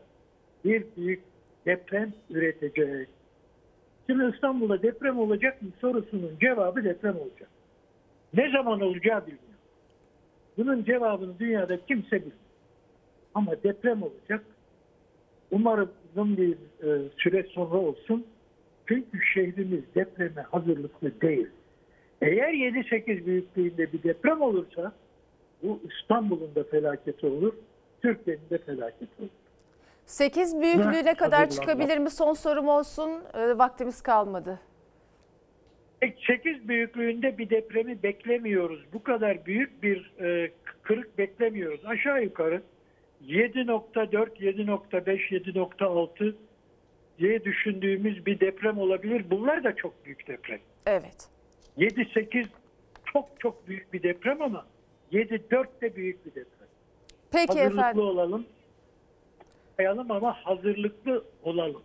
bir büyük deprem üretecek. Şimdi İstanbul'da deprem olacak mı sorusunun cevabı deprem olacak. Ne zaman olacağı bilmiyor. Bunun cevabını dünyada kimse bilmiyor. Ama deprem olacak. Umarım uzun bir e, süre sonra olsun. Çünkü şehrimiz depreme hazırlıklı değil. Eğer 7-8 büyüklüğünde bir deprem olursa bu İstanbul'un da felaketi olur, Türkiye'nin de felaketi olur. 8 büyüklüğüne kadar çıkabilir mi? Son sorum olsun. Ee, vaktimiz kalmadı. 8 büyüklüğünde bir depremi beklemiyoruz. Bu kadar büyük bir e, kırık beklemiyoruz. Aşağı yukarı 7.4, 7.5, 7.6 diye düşündüğümüz bir deprem olabilir. Bunlar da çok büyük deprem. Evet. 7-8 çok çok büyük bir deprem ama 7-4 de büyük bir deprem. Peki hazırlıklı efendim. olalım. Sayalım ama hazırlıklı olalım.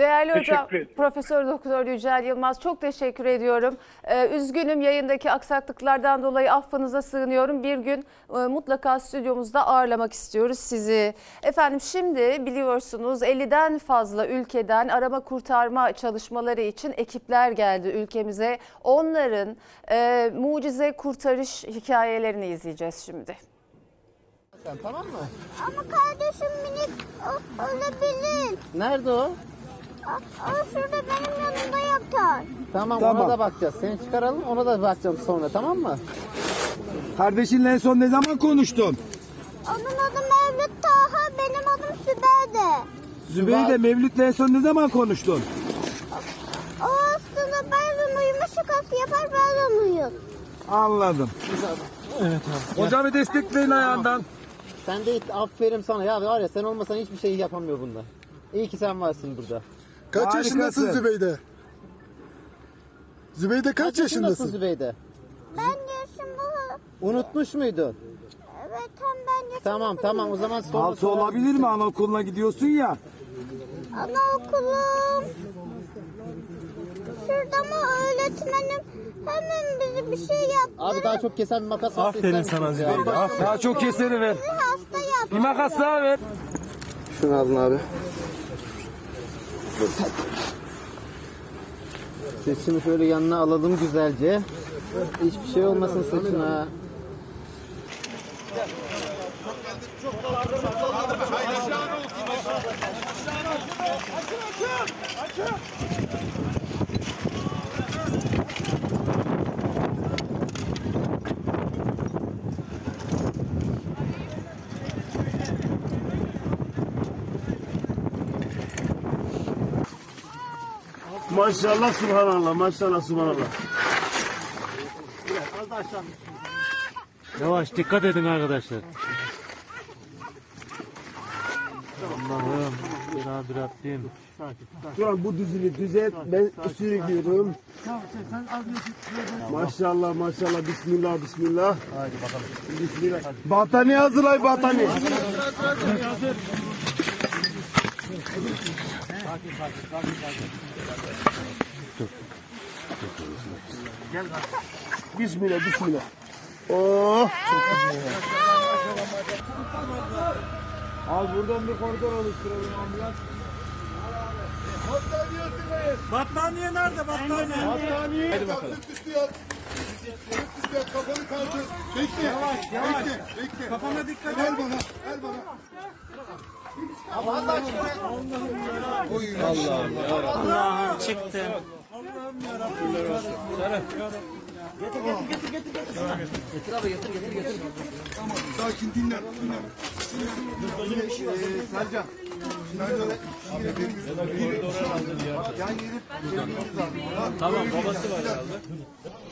Değerli Teşekkür hocam, ederim. Profesör Doktor Yücel Yılmaz çok teşekkür ediyorum. Ee, üzgünüm yayındaki aksaklıklardan dolayı affınıza sığınıyorum. Bir gün e, mutlaka stüdyomuzda ağırlamak istiyoruz sizi. Efendim şimdi biliyorsunuz 50'den fazla ülkeden arama kurtarma çalışmaları için ekipler geldi ülkemize. Onların e, mucize kurtarış hikayelerini izleyeceğiz şimdi. Sen tamam mı? Ama kardeşim minik o- olabilir. Nerede o? O, o şurada benim yanımda yatar. Tamam, Tamam. ona da bakacağız. Seni çıkaralım ona da bakacağım sonra tamam mı? Kardeşinle en son ne zaman konuştun? Onun adı Mevlüt Taha, benim adım Sübeyde. Zübeyde Mevlüt'le en son ne zaman konuştun? O aslında bazen uyuma şakası yapar, bazen uyur. Anladım. Evet abi. Hocamı destekleyin ayağından. Sen de aferin sana ya var ya sen olmasan hiçbir şey yapamıyor bunda. İyi ki sen varsın burada. Kaç Harikasın. yaşındasın Zübeyde? Zübeyde kaç, yaşındasın Zübeyde? Ben yaşım bu. Unutmuş muydun? Evet tam ben yaşım Tamam tamam o zaman sonra Altı olabilir mi? Anaokuluna gidiyorsun ya. Anaokulum. Şurada mı öğretmenim hemen bize bir şey yaptı. Abi daha çok kesen bir makas var. Aferin sana Zübeyde. Daha çok keseri ver. Bizi hasta yaptı. Bir makas daha ver. Şunu alın abi. Saçını şöyle yanına alalım güzelce. Hiçbir şey olmasın saçına. Maşallah subhanallah maşallah subhanallah. Yavaş dikkat edin arkadaşlar. Allah'ım ya Rabbim. Şu an bu düzünü düzelt ben sürüklüyorum. Maşallah maşallah bismillah bismillah. Hadi bakalım. Bismillah. Battaniye hazırlay battaniye. Bismillah bismillah. Oh. Abi buradan bir koridor oluşturalım ambulans. Battaniye nerede battaniye? Battaniye. Hadi bakalım. Kafanı kaldır. Bekle. Yavaş yavaş. Bekle. Bekle. Kafana dikkat et. Ver bana. Ver bana. Allah Allah'ım Allah'ım çıktı. Allah'ım yarabbim. Getir getir getir getir getir. Abi getir getir getir. Tamam sakin dinle. dinle. Ee, Sercan. Tamam babası var herhalde.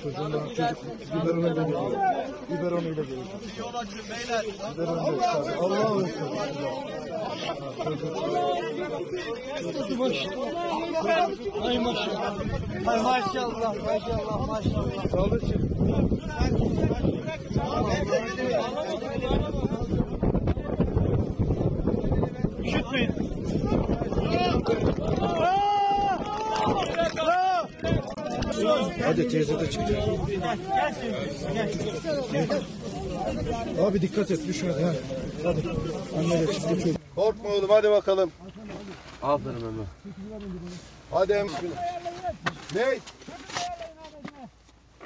Çocuğun da çocuk biberona geliyor. Biberona ile geliyor. Biberona ile Allah'ım. Ay maşallah. Ay maşallah maşallah maşallah. Salıçım. Üşütmeyin. Hadi teyze de çıkacak. Abi dikkat et düşme. Ha. Hadi. Anne de çıktı çocuk. Korkma oğlum hadi bakalım. Aferin Emre. Hadi em. Ne?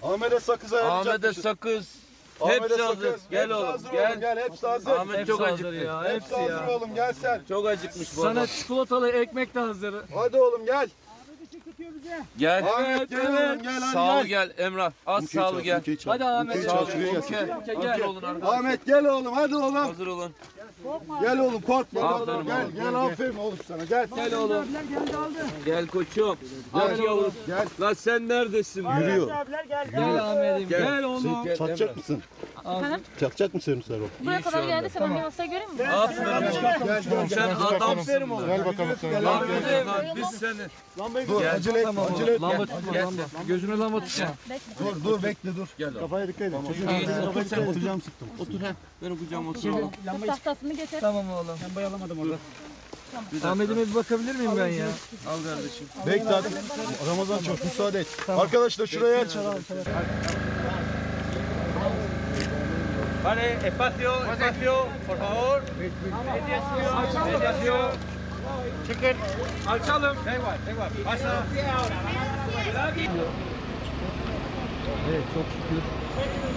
Ahmet'e sakız ayarlayacak. Ahmet'e sakız. Hepsi hazır. Gel Hepsi oğlum, hazır gel. Oğlum, gel. Hepsi hazır. Ahmet çok acıktı. ya, Hepsi, hepsi hazır ya. oğlum gel sen. Çok acıkmış bu Sana adam. çikolatalı ekmek de hazır. Hadi oğlum gel. Gel. Ahmet, evet, gel evet. oğlum, gel, hadi Sağ ol gel. gel Emrah. Az sağ ol gel. Hadi Ahmet. Şuraya Ülke, gel. arkadaşlar. Ahmet gel oğlum hadi oğlum. Hazır olun. Gel oğlum korkma. Aferin korkma. Gel oğlum, gel gel, aferin oğlum sana gel. Gel oğlum. Gel koçum. Gel Gel yavrum. Gel. Lan sen neredesin? Yürüyor. Gel Ahmet'im. Gel, Gel. oğlum. Sen Çakacak mısın? Çakacak mısın Serap? Buraya kadar geldiyse ben bir hastayı göreyim mi? Aferin. Gel gel Sen adamsın. Gel bakalım sen. Gel Lan gel. lan biz seni. Dur Gel. acele etme acele etme. Lamba tutma lamba. Gözüne lamba tut. Gel. Dur dur bekle dur. Gel. Kafaya dikkat edin. Çocuğun kafaya otur dikkat sen, edin. otur. Oturacağım sıktım. Otur he. Benim kucağıma otur. Tıp tahtasını getir. Tamam oğlum. Lambayı alamadım orada. Ahmet'ime bir bakabilir miyim ben ya? Al kardeşim. Bekle hadi. Ramazan çok müsaade et. Arkadaşlar şuraya aç. Vale, espacio, espacio, por favor. Mediación. Chicken. Alçalım. Da igual. Pasa. Evet çok şükür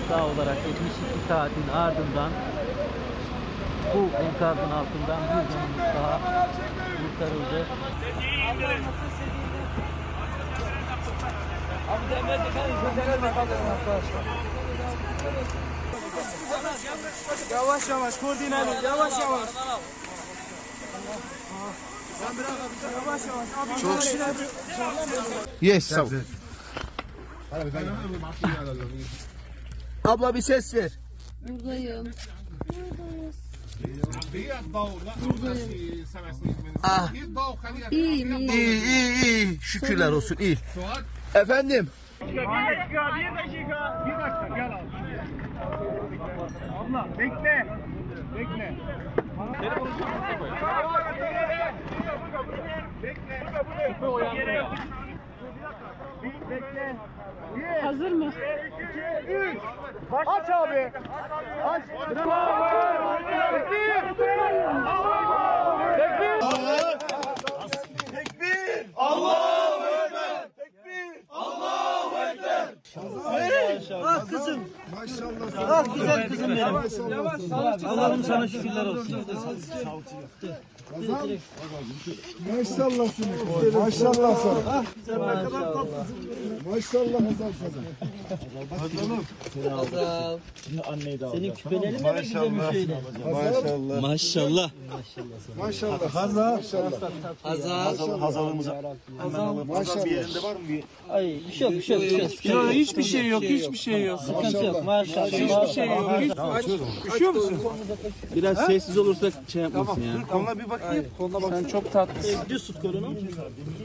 sağ olarak 72 saatin ardından bu enkazın altından bir canımız daha kurtarıldı. Yavaş yavaş koordine edin. Yavaş yavaş. Yavaş yavaş. Çok Yes. Sağ Abla bir ses ver. Buradayım. Ah. İyiyim. İyi iyi iyi. Şükürler olsun iyi. Efendim. Bir dakika, bir dakika. Bir dakika, gel abi. Abla, bekle. Bekle. Bekle. Hazır mı? Aç abi. Aç. Tekbir! Allahu Ekber! Tekbir! Allahu Ekber! Tekbir. Ah kızım. Maşallah. Ah güzel kızım benim. Allah'ım sana şükürler olsun. Maşallah seni. Maşallah sana. Sen ne kadar tatlısın. Maşallah Hazal sana. Hazal. Anneyi de Senin küpelerin de ne güzelmiş öyle. Maşallah. Maşallah. Maşallah. Hazal. Hazal. Hazalımıza. Hazal. Maşallah. Bir yerinde var mı bir? Ay bir şey yok bir şey yok. Bir şey yok. Yok hiçbir şey yok, şey. Sıkıntı yok. Maşallah. Hiçbir şey yok. Hiç... Üşüyor musun? Biraz sessiz olursak şey yapmasın ya. Koluna bir bakayım. Koluna bak. Sen çok tatlısın. Düz tut kolunu.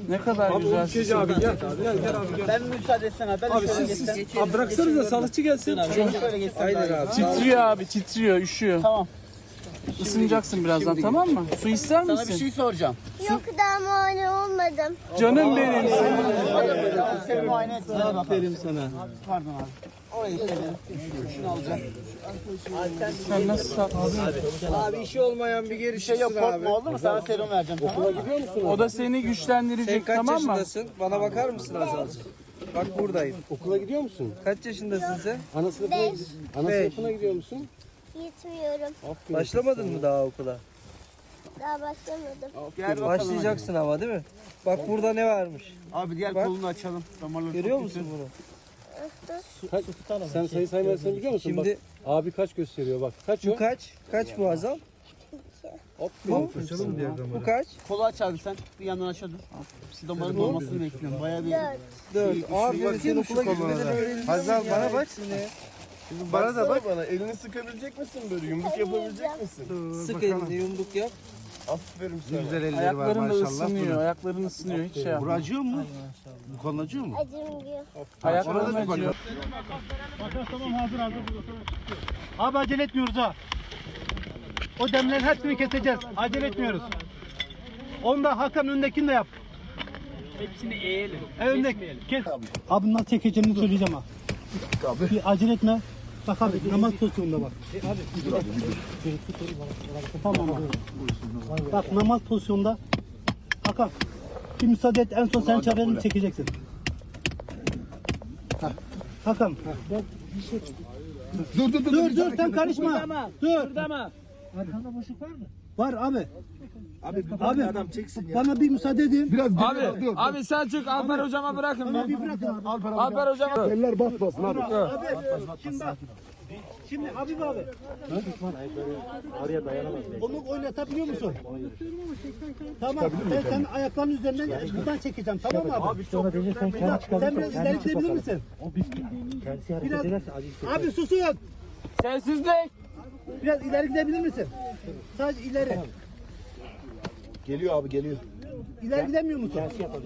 Ne kadar güzelsin. abi gel. Gel gel abi gel. Ben müsaade etsene abi. Ben Abi şöyle siz- geçsem. siz- Abi bıraksanıza salıkçı gelsin. Şöyle geçsem. Aynen abi. Titriyor abi, titriyor, üşüyor. Tamam. Isınacaksın birazdan tamam mı? Su ister misin? Sana bir şey soracağım. Yok daha muayene olmadım. Canım benim. Seni muayene et. Aferin sana. Pardon abi. Orayı senin. Şunu alacağım. Sen nasıl tatlısın? Abi işi olmayan bir geri şey yok korkma oldu mu? Sana serum vereceğim. Okula gidiyor musun? O da seni güçlendirecek tamam mı? Bana bakar mısın azalcık? Bak buradayım. Okula gidiyor musun? Kaç yaşındasın sen? Ana sınıfına, ana sınıfına gidiyor musun? Gitmiyorum. Başlamadın mı daha okula? Daha başlamadım. Gel Başlayacaksın ama değil mi? Bak burada ne varmış? Abi diğer Bak. kolunu açalım. Damarları Görüyor çok musun kötü. bunu? Kaç, sen sayı saymasını biliyor musun? Şimdi Bak, abi kaç gösteriyor bak. Kaç bu kaç? Kaç bu Azal? Bu? Bu kaç? Kolu aç abi sen. Bir yandan aşağı dur. Damarın dolmasını bekliyorum. Bayağı bir... Dört. Aferin sen okula gitmeden öğrendin. Hazal bana bak. Bana da bak. Bana elini sıkabilecek misin böyle? Yumruk yapabilecek misin? Sık elini yumruk yap. Aferin sana. Güzel elleri var Ayakların da maşallah. ısınıyor, ayakların ısınıyor hiç şey yapma. acıyor mu? Bu kolun acıyor mu? Acımıyor. Ayakların acıyor. Tamam hazır hazır. Abi acele etmiyoruz ha. O demlerin hepsini keseceğiz. Acele etmiyoruz. Onda Hakan öndekini de yap. Hepsini eğelim. E, öndeki. Kes. Abi nasıl çekeceğini söyleyeceğim ha. Bir acele etme. Bak abi namaz pozisyonunda bak. Tamam abi. Bak namaz pozisyonunda. Hakan. Bir müsaade et en son sen çaberini çekeceksin. Hakan. Dur dur dur. Dur dur sen karışma. Dur. Tamam. Arkanda boşluk var mı? Var abi. Abi, Abi adam çeksin ya. bana bir müsaade edin. Biraz Abi, geri- dur, dur. abi Selçuk Alper hocama bırakın. Bana bir bırakın abi. Alper abi. Alper hocama. Eller bas basın abi. Abi şimdi bak. Şimdi Habib abi. Onu oynatabiliyor musun? Tamam. Ben senin ayaklarının üzerinden buradan çekeceğim. Tamam mı abi? Abi sonra sen kendi Sen biraz ileri gidebilir misin? O biz biraz, Abi susun. Sessizlik. Biraz ileri gidebilir misin? Sadece ileri. Geliyor abi geliyor. İleri gidemiyor musun?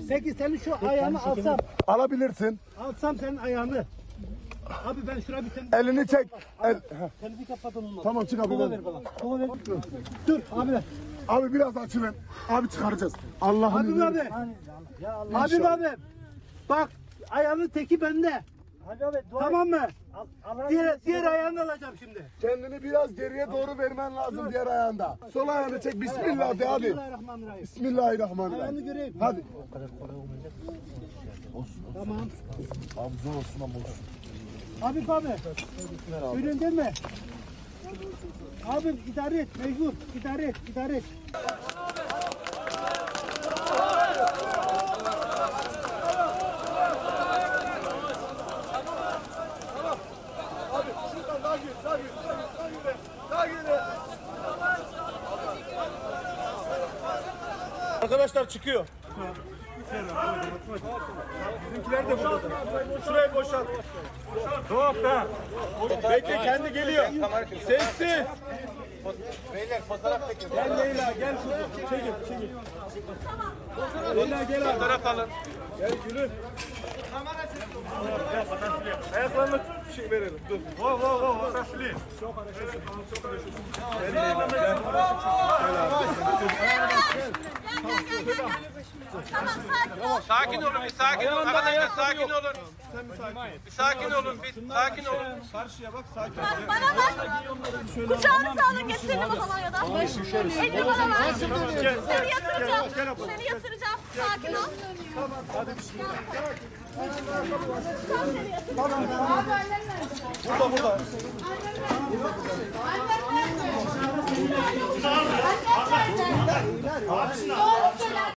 Peki senin şu ayağını alsam. Alabilirsin. Alsam senin ayağını. Abi ben şuraya bir tane... Elini çek. El. Telefonu kapatın olmaz. Tamam çık abi. Kova ver. bana. Kova ver. Dur abi ver. Abi biraz açılın. Abi çıkaracağız. Allah'ım. Habib abi. Habib abi. Bak ayağının teki bende. Tamam mı? Diğer, diğer ayağını alacağım şimdi. Kendini biraz geriye doğru vermen lazım diğer ayağında. Sol ayağını çek. Bismillah de hadi. Bismillahirrahmanirrahim. Bismillahirrahmanirrahim. Ayağını göreyim. Hadi. Tamam. Abi zor olsun ama olsun. Habib abi. Önünde mi? Abi idare et mecbur. İdare et. idare et. Abi şuradan daha gir. Daha gir. Daha gir. Daha gir. Arkadaşlar çıkıyor. Bizimkiler de burada. Şurayı boşalt. Tuhaf da. Bekle kendi geliyor. Sessiz. Beyler fotoğraf çekin. Gel Leyla gel kuzum. Çekil çekil. Leyla gel abi. Fotoğraf alın. Gel gülüm. Ayaklarına şey verelim. Dur. Wow wow wow. Tasli. Gel Leyla gel. Sakin olun bir sakin olun. Arkadaşlar sakin olun. Bir sakin olun bir sakin olun. Karşıya bak sakin. Bana bak. Kucağınıza alın getirin o zaman ya da. Elini bana ver. Seni yatıracağım. Seni yatıracağım. Sakin ol. Hadi bismillah. Burada burada. Abisini al.